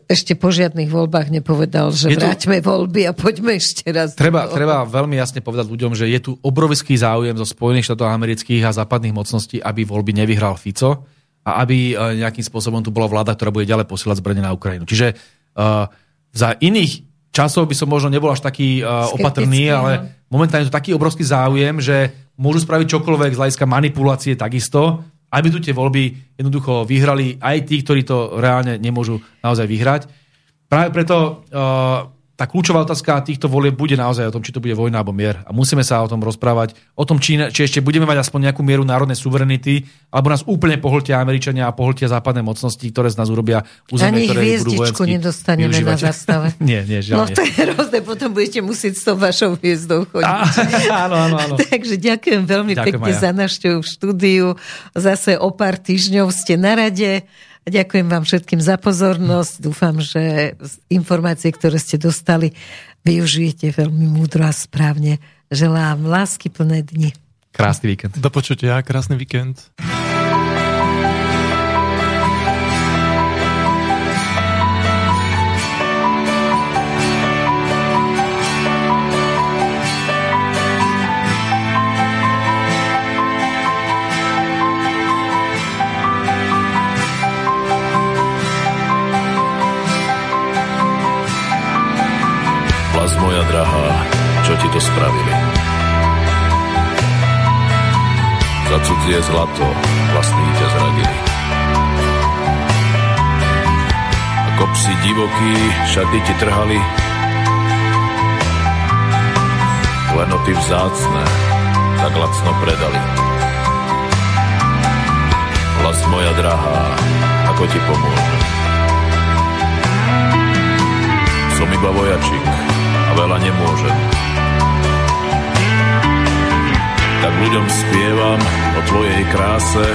ešte po žiadnych voľbách nepovedal, že Je tu- vráťme voľby a poďme ešte raz. Treba, treba veľmi jasne povedať ľuďom, že je tu obrovský záujem zo Spojených štátov amerických a západných mocností, aby voľby nevyhral Fico a aby e, nejakým spôsobom tu bola vláda, ktorá bude ďalej posielať zbrane na Ukrajinu. Čiže uh, za iných časov by som možno nebol až taký uh, opatrný, no. ale momentálne je to taký obrovský záujem, že môžu spraviť čokoľvek z hľadiska manipulácie takisto, aby tu tie voľby jednoducho vyhrali aj tí, ktorí to reálne nemôžu naozaj vyhrať. Práve preto uh, tá kľúčová otázka týchto volieb bude naozaj o tom, či to bude vojna alebo mier. A musíme sa o tom rozprávať, o tom, či, či ešte budeme mať aspoň nejakú mieru národnej suverenity, alebo nás úplne pohltia Američania a pohltia západné mocnosti, ktoré z nás urobia územie, Ani ktoré budú vojensky nedostaneme na využívať. zastave. [LAUGHS] nie, nie, žiaľ No nie. to je hrozné, potom budete musieť s tou vašou hviezdou chodiť. Á, [LAUGHS] áno, áno, áno. [LAUGHS] Takže ďakujem veľmi Ďakujem pekne ja. za návštevu v štúdiu. Zase o pár týždňov ste na rade. A Ďakujem vám všetkým za pozornosť. Dúfam, že informácie, ktoré ste dostali, využijete veľmi múdro a správne. Želám lásky plné dni. Krásny víkend. Do počutia, krásny víkend. Drahá, čo ti to spravili? Za cudzie zlato vlastní ťa zradili. Ako psi divokí šaty ti trhali, klenoty vzácne tak lacno predali. Vlast moja drahá, ako ti pomôžem? Som iba vojačik a veľa nemôžem. Tak ľuďom spievam o tvojej kráse.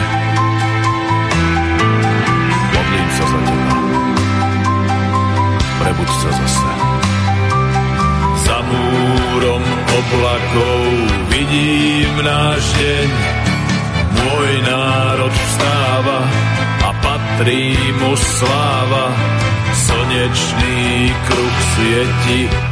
Modlím sa za teba. Prebuď sa zase. Za múrom oblakov vidím náš deň. Môj národ vstáva a patrí mu sláva. Slnečný kruh svieti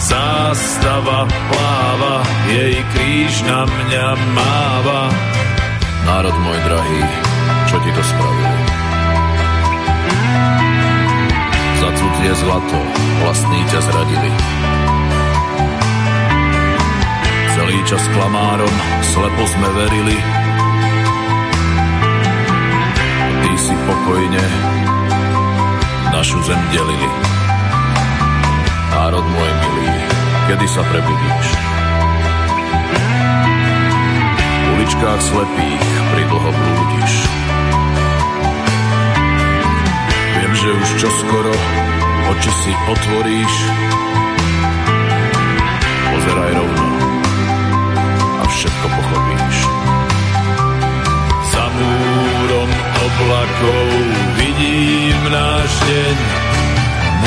Zástava pláva, jej kríž na mňa máva. Národ môj drahý, čo ti to spravili? Za cudzie zlato vlastní ťa zradili. Celý čas klamárom slepo sme verili. Ty si pokojne našu zem delili národ môj milý, kedy sa prebudíš? V uličkách slepých pridlho blúdiš. Viem, že už čoskoro oči si otvoríš. Pozeraj rovno a všetko pochopíš. Za múrom oblakov vidím náš deň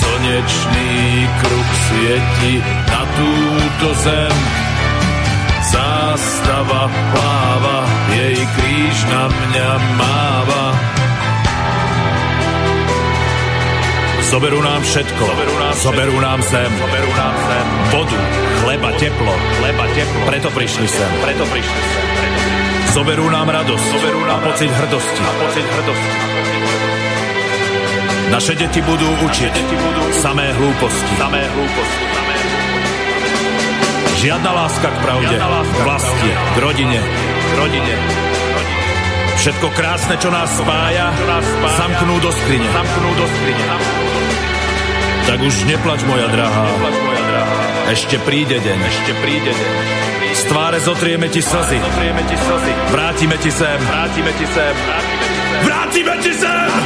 Slnečný kruh svieti na túto zem. Zástava pláva, jej kríž na mňa máva. Zoberú nám všetko, zoberú nám, zoberú nám zem, zoberú nám zem, vodu, chleba, teplo, chleba, teplo. Preto prišli sem, preto prišli sem. Preto prišli. Zoberú nám radosť, zoberú nám a pocit hrdosti, a pocit hrdosti. Naše deti budú učiť samé hlúposti, samé hlúposti. Žiadna láska k pravde, k vlasti, k rodine, k rodine. Všetko krásne, čo nás spája, zamknú do skrine. Zamknú do skrine. Tak už neplač, moja drahá. Ešte príde deň. Ešte príde deň. Z tváre. Zotrieme ti slzy. Vrátime ti sem. Vrátime ti sem. Vrátime ti sem.